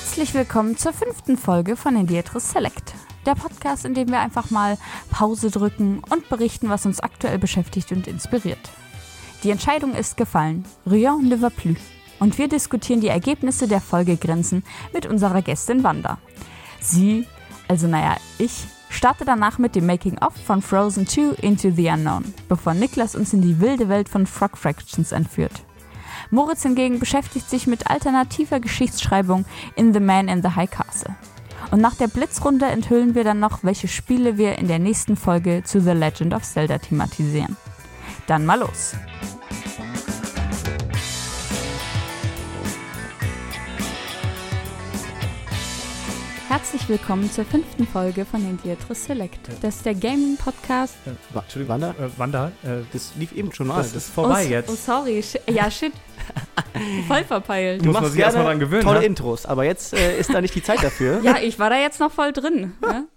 Herzlich willkommen zur fünften Folge von Indietris Select. Der Podcast, in dem wir einfach mal Pause drücken und berichten, was uns aktuell beschäftigt und inspiriert. Die Entscheidung ist gefallen. Rien ne va plus. Und wir diskutieren die Ergebnisse der Folgegrenzen mit unserer Gästin Wanda. Sie, also naja, ich, starte danach mit dem Making-of von Frozen 2 Into the Unknown, bevor Niklas uns in die wilde Welt von Frog Fractions entführt. Moritz hingegen beschäftigt sich mit alternativer Geschichtsschreibung in The Man in the High Castle. Und nach der Blitzrunde enthüllen wir dann noch, welche Spiele wir in der nächsten Folge zu The Legend of Zelda thematisieren. Dann mal los! Herzlich willkommen zur fünften Folge von Indietris Select. Das ist der Gaming-Podcast. Äh, wa- Entschuldigung, Wanda, Äh, Wanda, äh, das lief eben schon mal. das ist vorbei oh, jetzt. Oh, sorry. Ja, shit. Voll verpeilt. Muss man sich erst mal dran gewöhnen, tolle ne? Intros, aber jetzt äh, ist da nicht die Zeit dafür. Ja, ich war da jetzt noch voll drin. Ne?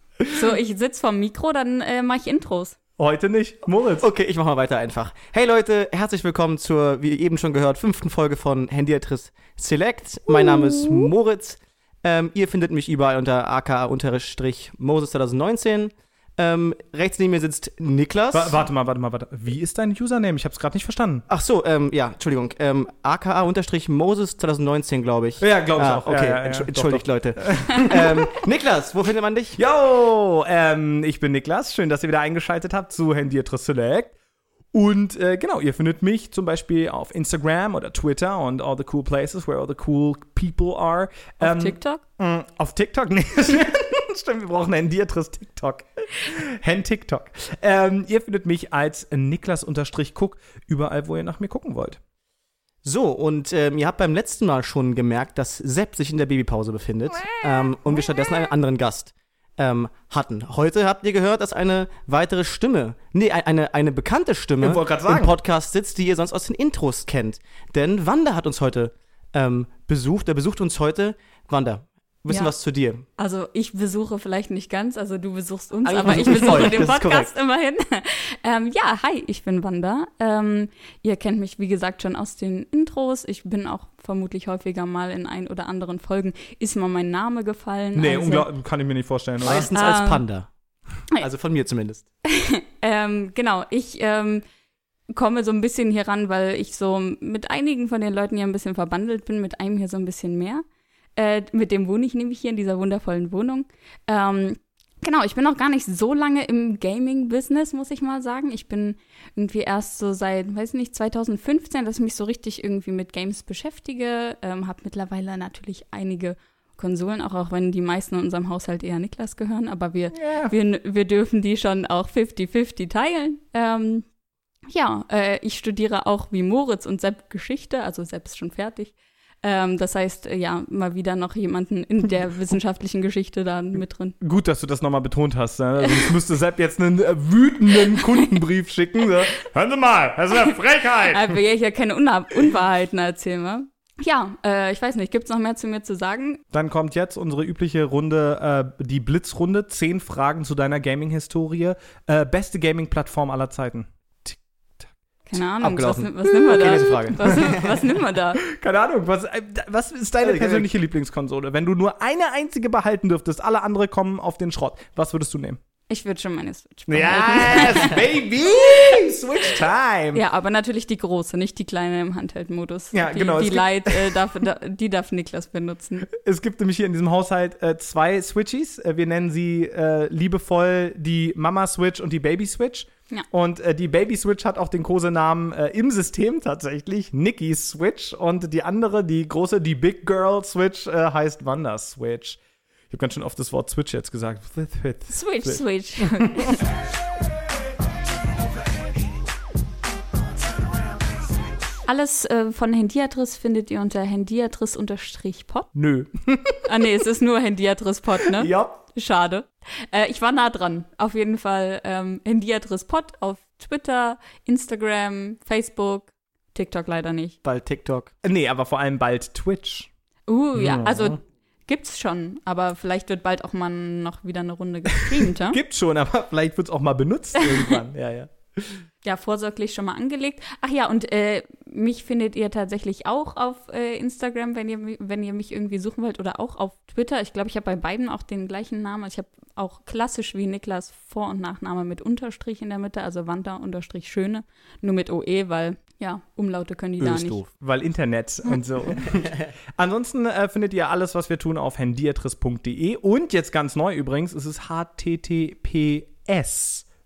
So, ich sitze vorm Mikro, dann äh, mache ich Intros. Heute nicht. Moritz. Okay, ich mach mal weiter einfach. Hey Leute, herzlich willkommen zur, wie eben schon gehört, fünften Folge von Handyatris Select. Mein Name ist Moritz. Ähm, ihr findet mich überall unter aka-moses 2019. Ähm, rechts neben mir sitzt Niklas. Wa warte mal, warte mal, warte. Wie ist dein Username? Ich hab's gerade nicht verstanden. Ach so, ähm, ja, Entschuldigung. Ähm, aka-moses 2019, glaube ich. Ja, glaub ich ah, auch. Okay, Ja, ja, ja. Entsch- Doch, entschuldigt, Leute. ähm, Niklas, wo findet man dich? Yo, ähm, ich bin Niklas. Schön, dass ihr wieder eingeschaltet habt zu Handyatris Select. Und äh, genau, ihr findet mich zum Beispiel auf Instagram oder Twitter und all the cool places where all the cool people are. Auf Ähm, TikTok? mh, Auf TikTok? Nee, stimmt, wir brauchen ein Diatris TikTok. Hen TikTok. Ähm, ihr findet mich als Niklas-Cook überall, wo ihr nach mir gucken wollt. So, und ähm, ihr habt beim letzten Mal schon gemerkt, dass Sepp sich in der Babypause befindet ähm, und wir stattdessen einen anderen Gast ähm, hatten. Heute habt ihr gehört, dass eine weitere Stimme, nee, ein- eine, eine bekannte Stimme im Podcast sitzt, die ihr sonst aus den Intros kennt. Denn Wanda hat uns heute ähm, besucht, er besucht uns heute. Wanda, ein bisschen Ja. was zu dir. Also ich besuche vielleicht nicht ganz, also du besuchst uns, Eigentlich aber ich besuche ich besuche euch, den das Podcast immerhin. ähm, ja, hi, ich bin Wanda. Ähm, ihr kennt mich, wie gesagt, schon aus den Intros. Ich bin auch vermutlich häufiger mal in ein oder anderen Folgen. Ist mal mein Name gefallen. Nee, also, unglaublich, kann ich mir nicht vorstellen, oder? Meistens Ähm, als Panda. ja. Also von mir zumindest. Ähm, genau, ich ähm, komme so ein bisschen hier ran, weil ich so mit einigen von den Leuten hier ein bisschen verbandelt bin, mit einem hier so ein bisschen mehr. Äh, mit dem wohne ich nämlich hier in dieser wundervollen Wohnung. Ähm, genau, ich bin noch gar nicht so lange im Gaming-Business, muss ich mal sagen. Ich bin irgendwie erst so seit, weiß nicht, 2015, dass ich mich so richtig irgendwie mit Games beschäftige. Ähm, habe mittlerweile natürlich einige Konsolen, auch, auch wenn die meisten in unserem Haushalt eher Niklas gehören, aber wir wir, wir dürfen die schon auch 50-50 teilen. Ähm, ja, äh, ich studiere auch wie Moritz und Sepp Geschichte, also Sepp ist schon fertig. Ähm, das heißt, äh, ja, mal wieder noch jemanden in der wissenschaftlichen Geschichte da mit drin. Gut, dass du das nochmal betont hast. Ne? Sonst müsste Sepp jetzt einen äh, wütenden Kundenbrief schicken. So. Hören Sie mal, das ist eine Frechheit. Aber will ja hier keine Unna Unwahrheiten erzählen, wa? Ja, äh, ich weiß nicht, gibt's noch mehr zu mir zu sagen? Dann kommt jetzt unsere übliche Runde, äh, die Blitzrunde. Zehn Fragen zu deiner Gaming-Historie. Äh, beste Gaming-Plattform aller Zeiten. Keine Ahnung, was, Abgelaufen. was nehmen wir Okay, da? nächste Frage. Was, was nehmen wir da? Keine Ahnung, was, äh, was ist deine persönliche Lieblingskonsole? Wenn du nur eine einzige behalten dürftest, alle andere kommen auf den Schrott. Was würdest du nehmen? Ich würde schon meine Switch behalten. Yes, baby! Switch time! Ja, aber natürlich die große, nicht die kleine im Handheld-Modus. Ja, die, genau, Die Light, äh, darf, da, die darf Niklas benutzen. Es gibt nämlich hier in diesem Haushalt äh, zwei Switchies. Äh, wir nennen sie äh, liebevoll die Mama Switch und die Baby Switch. Ja. Und äh, die Baby Switch hat auch den Kosenamen äh, im System tatsächlich Nikki Switch. Und die andere, die große, die Big Girl Switch, äh, heißt Wanda Switch. Ich habe ganz schön oft das Wort Switch jetzt gesagt. Switch, Switch. Alles äh, von Handyadress findet ihr unter handyadress-pod. Nö. Ah nee, es ist nur handyadress-pod, ne? ja. Schade. Äh, ich war nah dran. Auf jeden Fall ähm, handyadress-pod auf Twitter, Instagram, Facebook, TikTok leider nicht. Bald TikTok. Nee, aber vor allem bald Twitch. Uh, ja, Ja. also gibt's schon, aber vielleicht wird bald auch mal noch wieder eine Runde gestreamt, ja? Gibt schon, aber vielleicht wird es auch mal benutzt irgendwann. ja, ja. Ja, vorsorglich schon mal angelegt. Ach ja, und äh, mich findet ihr tatsächlich auch auf äh, Instagram, wenn ihr, wenn ihr mich irgendwie suchen wollt, oder auch auf Twitter. Ich glaube, ich habe bei beiden auch den gleichen Namen. Ich habe auch klassisch wie Niklas Vor- und Nachname mit Unterstrich in der Mitte, also Wanda Unterstrich Schöne, nur mit OE, weil ja, Umlaute können die Ö da ist nicht. doof. Weil Internet und so. Ansonsten äh, findet ihr alles, was wir tun, auf handiatris.de. Und jetzt ganz neu übrigens, es ist HTTPS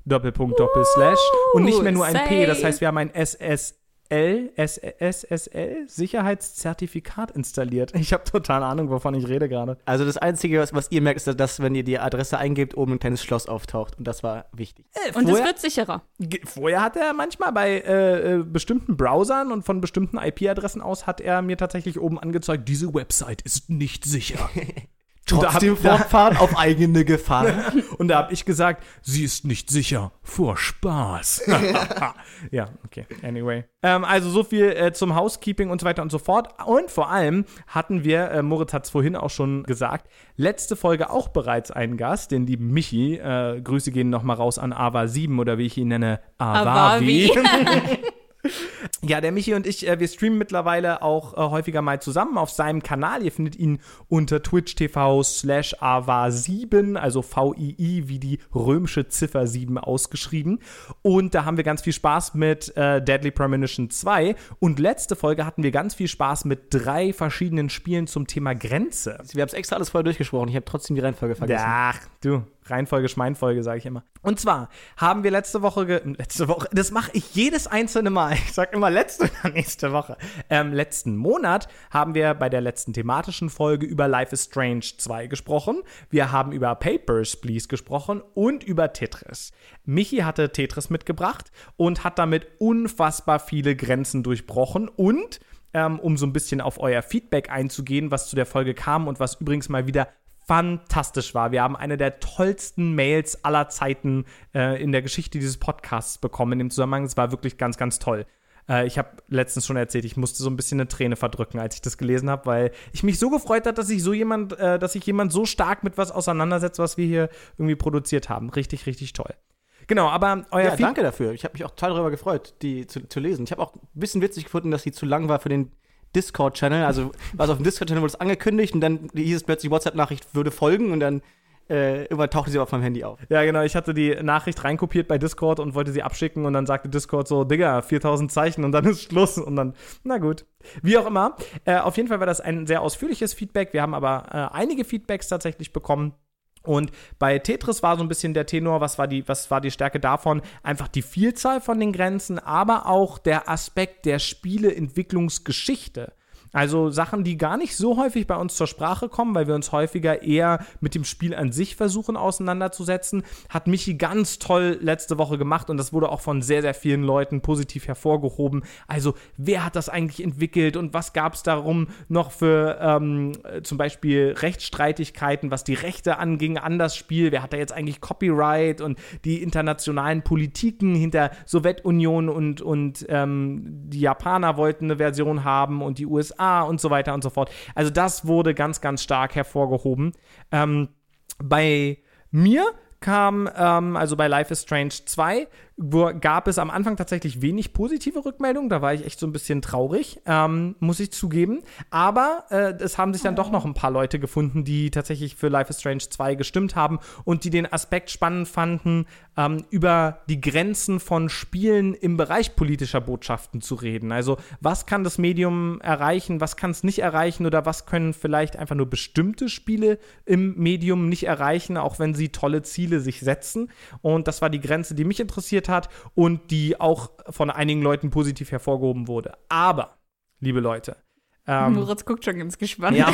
Doppelpunkt Doppelslash und nicht mehr nur ein P. Das heißt, wir haben ein SSL, SSL Sicherheitszertifikat installiert. Ich habe total Ahnung, wovon ich rede gerade. Also das Einzige, was, was ihr merkt, ist, dass wenn ihr die Adresse eingebt, oben ein kleines Schloss auftaucht. Und das war wichtig. Und es wird sicherer. vorher hat er manchmal bei äh, äh, bestimmten Browsern und von bestimmten IP-Adressen aus hat er mir tatsächlich oben angezeigt, diese Website ist nicht sicher. Und da hab- Trotzdem da- fortfahren auf eigene Gefahr. Und da habe ich gesagt, sie ist nicht sicher vor Spaß. ja, okay. Anyway. Ähm, also so viel äh, zum Housekeeping und so weiter und so fort. Und vor allem hatten wir, äh, Moritz hat es vorhin auch schon gesagt, letzte Folge auch bereits einen Gast, den lieben Michi. Äh, Grüße gehen nochmal raus an Ava7 oder wie ich ihn nenne, Avavi. Ja, der Michi und ich, äh, wir streamen mittlerweile auch äh, häufiger mal zusammen auf seinem Kanal. Ihr findet ihn unter Twitch TV slash AVA7, also V-I-I, wie die römische Ziffer 7 ausgeschrieben. Und da haben wir ganz viel Spaß mit äh, Deadly Premonition 2. Und letzte Folge hatten wir ganz viel Spaß mit drei verschiedenen Spielen zum Thema Grenze. Wir haben es extra alles vorher durchgesprochen. Ich habe trotzdem die Reihenfolge vergessen. Ach, du, Reihenfolge, Schmeinfolge, sage ich immer. Und zwar haben wir letzte Woche, ge letzte Woche, das mache ich jedes einzelne Mal. Ich sage immer letzte oder nächste Woche. Ähm, letzten Monat haben wir bei der letzten thematischen Folge über Life is Strange 2 gesprochen. Wir haben über Papers, Please gesprochen und über Tetris. Michi hatte Tetris mitgebracht und hat damit unfassbar viele Grenzen durchbrochen und ähm, um so ein bisschen auf euer Feedback einzugehen, was zu der Folge kam und was übrigens mal wieder fantastisch war. Wir haben eine der tollsten Mails aller Zeiten äh, in der Geschichte dieses Podcasts bekommen. In dem Zusammenhang, es war wirklich ganz, ganz toll. Äh, ich habe letztens schon erzählt, ich musste so ein bisschen eine Träne verdrücken, als ich das gelesen habe, weil ich mich so gefreut hat, dass sich so jemand, äh, dass sich jemand so stark mit was auseinandersetzt, was wir hier irgendwie produziert haben. Richtig, richtig toll. Genau, aber euer Ja, danke dafür. Ich habe mich auch total darüber gefreut, die zu, zu lesen. Ich habe auch ein bisschen witzig gefunden, dass sie zu lang war für den Discord-Channel. Also, was auf dem Discord-Channel wurde es angekündigt und dann hieß es plötzlich, WhatsApp-Nachricht würde folgen und dann äh, irgendwann tauchte sie auf meinem Handy auf. Ja, genau. Ich hatte die Nachricht reinkopiert bei Discord und wollte sie abschicken und dann sagte Discord so, Digga, 4000 Zeichen und dann ist Schluss und dann, na gut. Wie auch immer. Äh, auf jeden Fall war das ein sehr ausführliches Feedback. Wir haben aber äh, einige Feedbacks tatsächlich bekommen. Und bei Tetris war so ein bisschen der Tenor, was war die, was war die Stärke davon? Einfach die Vielzahl von den Grenzen, aber auch der Aspekt der Spieleentwicklungsgeschichte. Also Sachen, die gar nicht so häufig bei uns zur Sprache kommen, weil wir uns häufiger eher mit dem Spiel an sich versuchen auseinanderzusetzen, hat Michi ganz toll letzte Woche gemacht und das wurde auch von sehr, sehr vielen Leuten positiv hervorgehoben. Also wer hat das eigentlich entwickelt und was gab es darum noch für ähm, äh, zum Beispiel Rechtsstreitigkeiten, was die Rechte anging an das Spiel? Wer hat da jetzt eigentlich Copyright und die internationalen Politiken hinter Sowjetunion und, und ähm, die Japaner wollten eine Version haben und die USA und so weiter und so fort. Also das wurde ganz, ganz stark hervorgehoben. Ähm, bei mir kam, ähm, also bei Life is Strange 2, wo, gab es am Anfang tatsächlich wenig positive Rückmeldungen. Da war ich echt so ein bisschen traurig, ähm, muss ich zugeben. Aber äh, es haben sich dann doch noch ein paar Leute gefunden, die tatsächlich für Life is Strange 2 gestimmt haben und die den Aspekt spannend fanden, ähm, über die Grenzen von Spielen im Bereich politischer Botschaften zu reden. Also was kann das Medium erreichen, was kann es nicht erreichen oder was können vielleicht einfach nur bestimmte Spiele im Medium nicht erreichen, auch wenn sie tolle Ziele sich setzen. Und das war die Grenze, die mich interessiert hat und die auch von einigen Leuten positiv hervorgehoben wurde. Aber, liebe Leute, ähm, Moritz guckt schon ganz gespannt. ja,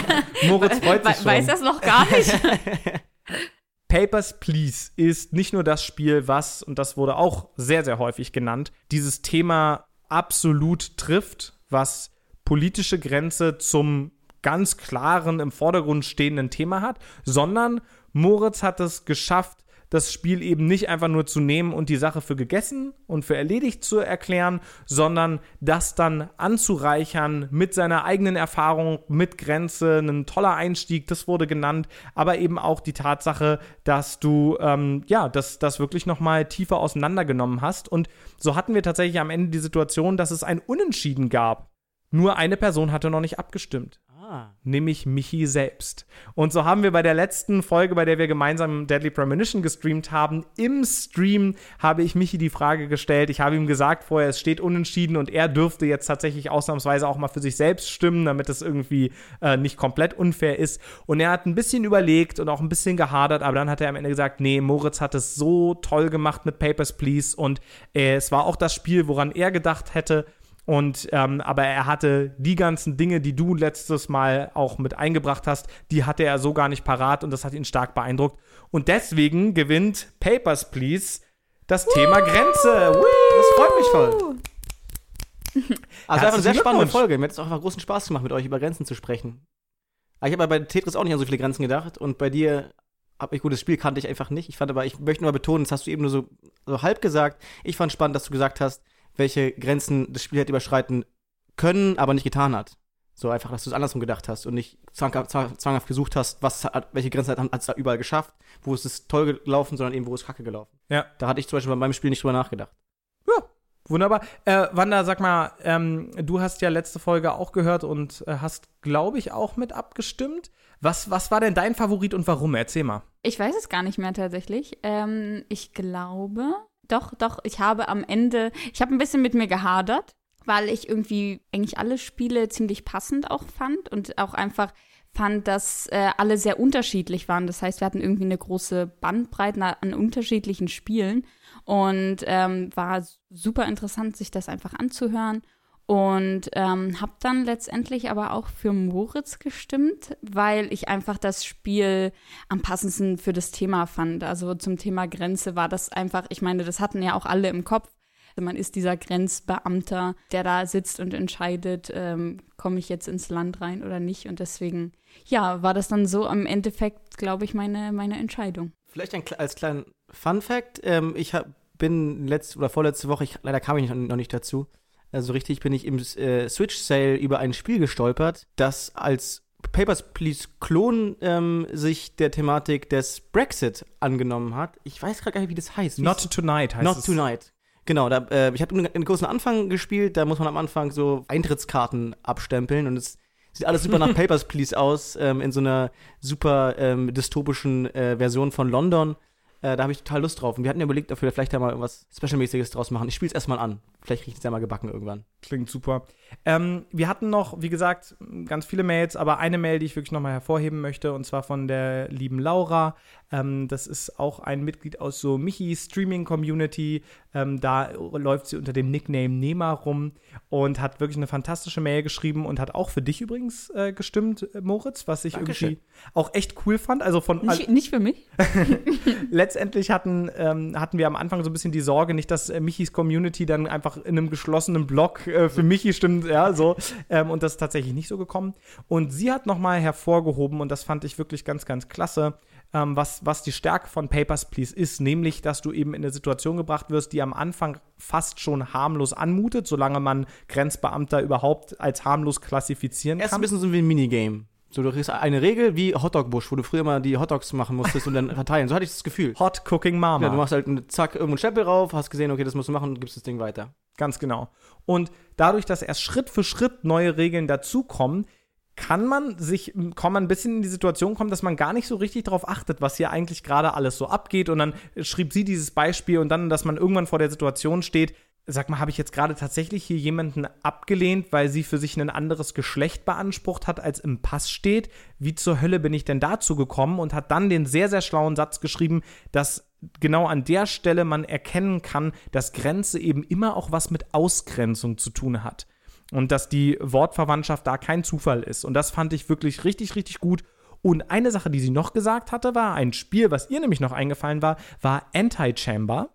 Moritz freut sich schon. weiß das noch gar nicht. Papers, Please ist nicht nur das Spiel, was, und das wurde auch sehr, sehr häufig genannt, dieses Thema absolut trifft, was politische Grenze zum ganz klaren, im Vordergrund stehenden Thema hat, sondern Moritz hat es geschafft, das Spiel eben nicht einfach nur zu nehmen und die Sache für gegessen und für erledigt zu erklären, sondern das dann anzureichern mit seiner eigenen Erfahrung, mit Grenze, ein toller Einstieg, das wurde genannt, aber eben auch die Tatsache, dass du ähm, ja, das, das wirklich nochmal tiefer auseinandergenommen hast. Und so hatten wir tatsächlich am Ende die Situation, dass es ein Unentschieden gab. Nur eine Person hatte noch nicht abgestimmt. Nämlich Michi selbst. Und so haben wir bei der letzten Folge, bei der wir gemeinsam Deadly Premonition gestreamt haben, im Stream habe ich Michi die Frage gestellt. Ich habe ihm gesagt vorher, es steht unentschieden und er dürfte jetzt tatsächlich ausnahmsweise auch mal für sich selbst stimmen, damit es irgendwie äh, nicht komplett unfair ist. Und er hat ein bisschen überlegt und auch ein bisschen gehadert, aber dann hat er am Ende gesagt, nee, Moritz hat es so toll gemacht mit Papers, Please und äh, es war auch das Spiel, woran er gedacht hätte. Und ähm, aber er hatte die ganzen Dinge, die du letztes Mal auch mit eingebracht hast, die hatte er so gar nicht parat und das hat ihn stark beeindruckt. Und deswegen gewinnt Papers, Please das Thema Grenze. Woo! Das freut mich voll. Also einfach eine sehr spannende. Folge. Mir hat es auch einfach großen Spaß gemacht, mit euch über Grenzen zu sprechen. Aber ich habe bei Tetris auch nicht an so viele Grenzen gedacht und bei dir habe ich gut, das Spiel kannte ich einfach nicht. Ich fand aber, ich möchte nur betonen, das hast du eben nur so, so halb gesagt. Ich fand spannend, dass du gesagt hast, welche Grenzen das Spiel hätte überschreiten können, aber nicht getan hat. So einfach, dass du es andersrum gedacht hast und nicht zwanghaft, zwanghaft gesucht hast, was hat, welche Grenzen hat es da überall geschafft, wo ist es toll gelaufen, sondern eben, wo ist Kacke gelaufen. Ja. Da hatte ich zum Beispiel bei meinem Spiel nicht drüber nachgedacht. Wunderbar. Äh, Wanda, sag mal, ähm, du hast ja letzte Folge auch gehört und äh, hast, glaube ich, auch mit abgestimmt. Was, was war denn dein Favorit und warum? Erzähl mal. Ich weiß es gar nicht mehr tatsächlich. Ähm, ich glaube, doch, doch, ich habe am Ende, ich habe ein bisschen mit mir gehadert, weil ich irgendwie eigentlich alle Spiele ziemlich passend auch fand und auch einfach fand, dass äh, alle sehr unterschiedlich waren. Das heißt, wir hatten irgendwie eine große Bandbreite an unterschiedlichen Spielen und ähm, war super interessant, sich das einfach anzuhören. Und ähm, habe dann letztendlich aber auch für Moritz gestimmt, weil ich einfach das Spiel am passendsten für das Thema fand. Also zum Thema Grenze war das einfach, ich meine, das hatten ja auch alle im Kopf. Also man ist dieser Grenzbeamter, der da sitzt und entscheidet, ähm, komme ich jetzt ins Land rein oder nicht. Und deswegen, ja, war das dann so im Endeffekt, glaube ich, meine, meine Entscheidung. Vielleicht ein, als kleinen Fun Fact, ähm, ich hab, bin letzte oder vorletzte Woche, ich, leider kam ich noch nicht dazu, also richtig bin ich im äh, Switch Sale über ein Spiel gestolpert, das als Papers, Please Klon ähm, sich der Thematik des Brexit angenommen hat. Ich weiß gerade gar nicht, wie das heißt. Wie Not Tonight heißt Not es. Tonight. Genau, da, äh, ich habe einen, einen großen Anfang gespielt, da muss man am Anfang so Eintrittskarten abstempeln und es sieht alles super nach Papers, Please aus, ähm, in so einer super ähm, dystopischen äh, Version von London. Äh, da habe ich total Lust drauf. Und wir hatten ja überlegt, ob wir vielleicht da mal irgendwas Specialmäßiges draus machen. Ich spiele es erstmal an. Vielleicht kriege ich es ja mal gebacken irgendwann. Klingt super. Ähm, wir hatten noch, wie gesagt, ganz viele Mails, aber eine Mail, die ich wirklich nochmal hervorheben möchte, und zwar von der lieben Laura. Ähm, das ist auch ein Mitglied aus so Michi Streaming Community. Ähm, da läuft sie unter dem Nickname Nema rum und hat wirklich eine fantastische Mail geschrieben und hat auch für dich übrigens äh, gestimmt, äh, Moritz, was ich Dankeschön. irgendwie auch echt cool fand. Also von Nicht, nicht für mich. letztendlich hatten, ähm, hatten wir am Anfang so ein bisschen die Sorge, nicht, dass äh, Michis Community dann einfach in einem geschlossenen Blog äh, für Michi stimmt, ja, so. Ähm, und das ist tatsächlich nicht so gekommen. Und sie hat nochmal hervorgehoben, und das fand ich wirklich ganz, ganz klasse, ähm, was, was die Stärke von Papers, Please ist, nämlich, dass du eben in eine Situation gebracht wirst, die am Anfang fast schon harmlos anmutet, solange man Grenzbeamter überhaupt als harmlos klassifizieren Erst ein kann. bisschen so wie ein Minigame. So, du kriegst eine Regel wie Hotdog-Busch, wo du früher mal die Hotdogs machen musstest und dann verteilen. So hatte ich das Gefühl. Hot Cooking Mama. Ja, du machst halt einen, zack, irgendwo einen Scheppel rauf, hast gesehen, okay, das musst du machen und gibst das Ding weiter. Ganz genau. Und dadurch, dass erst Schritt für Schritt neue Regeln dazukommen, kann man sich, kann man ein bisschen in die Situation kommen, dass man gar nicht so richtig darauf achtet, was hier eigentlich gerade alles so abgeht. Und dann schrieb sie dieses Beispiel und dann, dass man irgendwann vor der Situation steht, sag mal, habe ich jetzt gerade tatsächlich hier jemanden abgelehnt, weil sie für sich ein anderes Geschlecht beansprucht hat, als im Pass steht? Wie zur Hölle bin ich denn dazu gekommen? Und hat dann den sehr, sehr schlauen Satz geschrieben, dass genau an der Stelle man erkennen kann, dass Grenze eben immer auch was mit Ausgrenzung zu tun hat. Und dass die Wortverwandtschaft da kein Zufall ist. Und das fand ich wirklich richtig, richtig gut. Und eine Sache, die sie noch gesagt hatte, war ein Spiel, was ihr nämlich noch eingefallen war, war Anti-Chamber.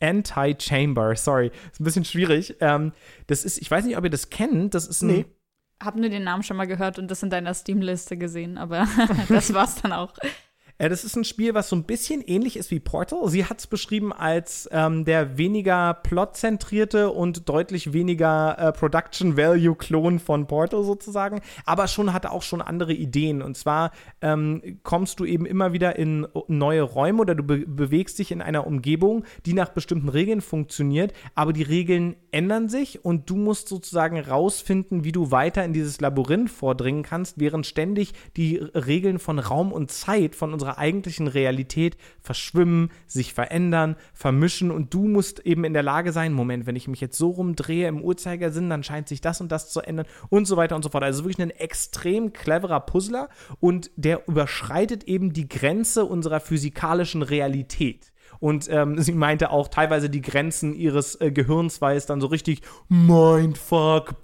Anti-Chamber, sorry, ist ein bisschen schwierig. Ähm, das ist, ich weiß nicht, ob ihr das kennt, das ist ein, Nee. Hab nur den Namen schon mal gehört und das in deiner Steam-Liste gesehen, aber das war's dann auch. Äh, das ist ein Spiel, was so ein bisschen ähnlich ist wie Portal. Sie hat es beschrieben als ähm, der weniger plotzentrierte und deutlich weniger äh, Production Value Klon von Portal sozusagen, aber schon hatte auch schon andere Ideen. Und zwar ähm, kommst du eben immer wieder in neue Räume oder du be bewegst dich in einer Umgebung, die nach bestimmten Regeln funktioniert, aber die Regeln ändern sich und du musst sozusagen rausfinden, wie du weiter in dieses Labyrinth vordringen kannst, während ständig die Regeln von Raum und Zeit von unserer eigentlichen Realität verschwimmen, sich verändern, vermischen und du musst eben in der Lage sein, Moment, wenn ich mich jetzt so rumdrehe im Uhrzeigersinn, dann scheint sich das und das zu ändern und so weiter und so fort. Also wirklich ein extrem cleverer Puzzler und der überschreitet eben die Grenze unserer physikalischen Realität. Und ähm, sie meinte auch teilweise die Grenzen ihres äh, Gehirns, weil es dann so richtig Mindfuck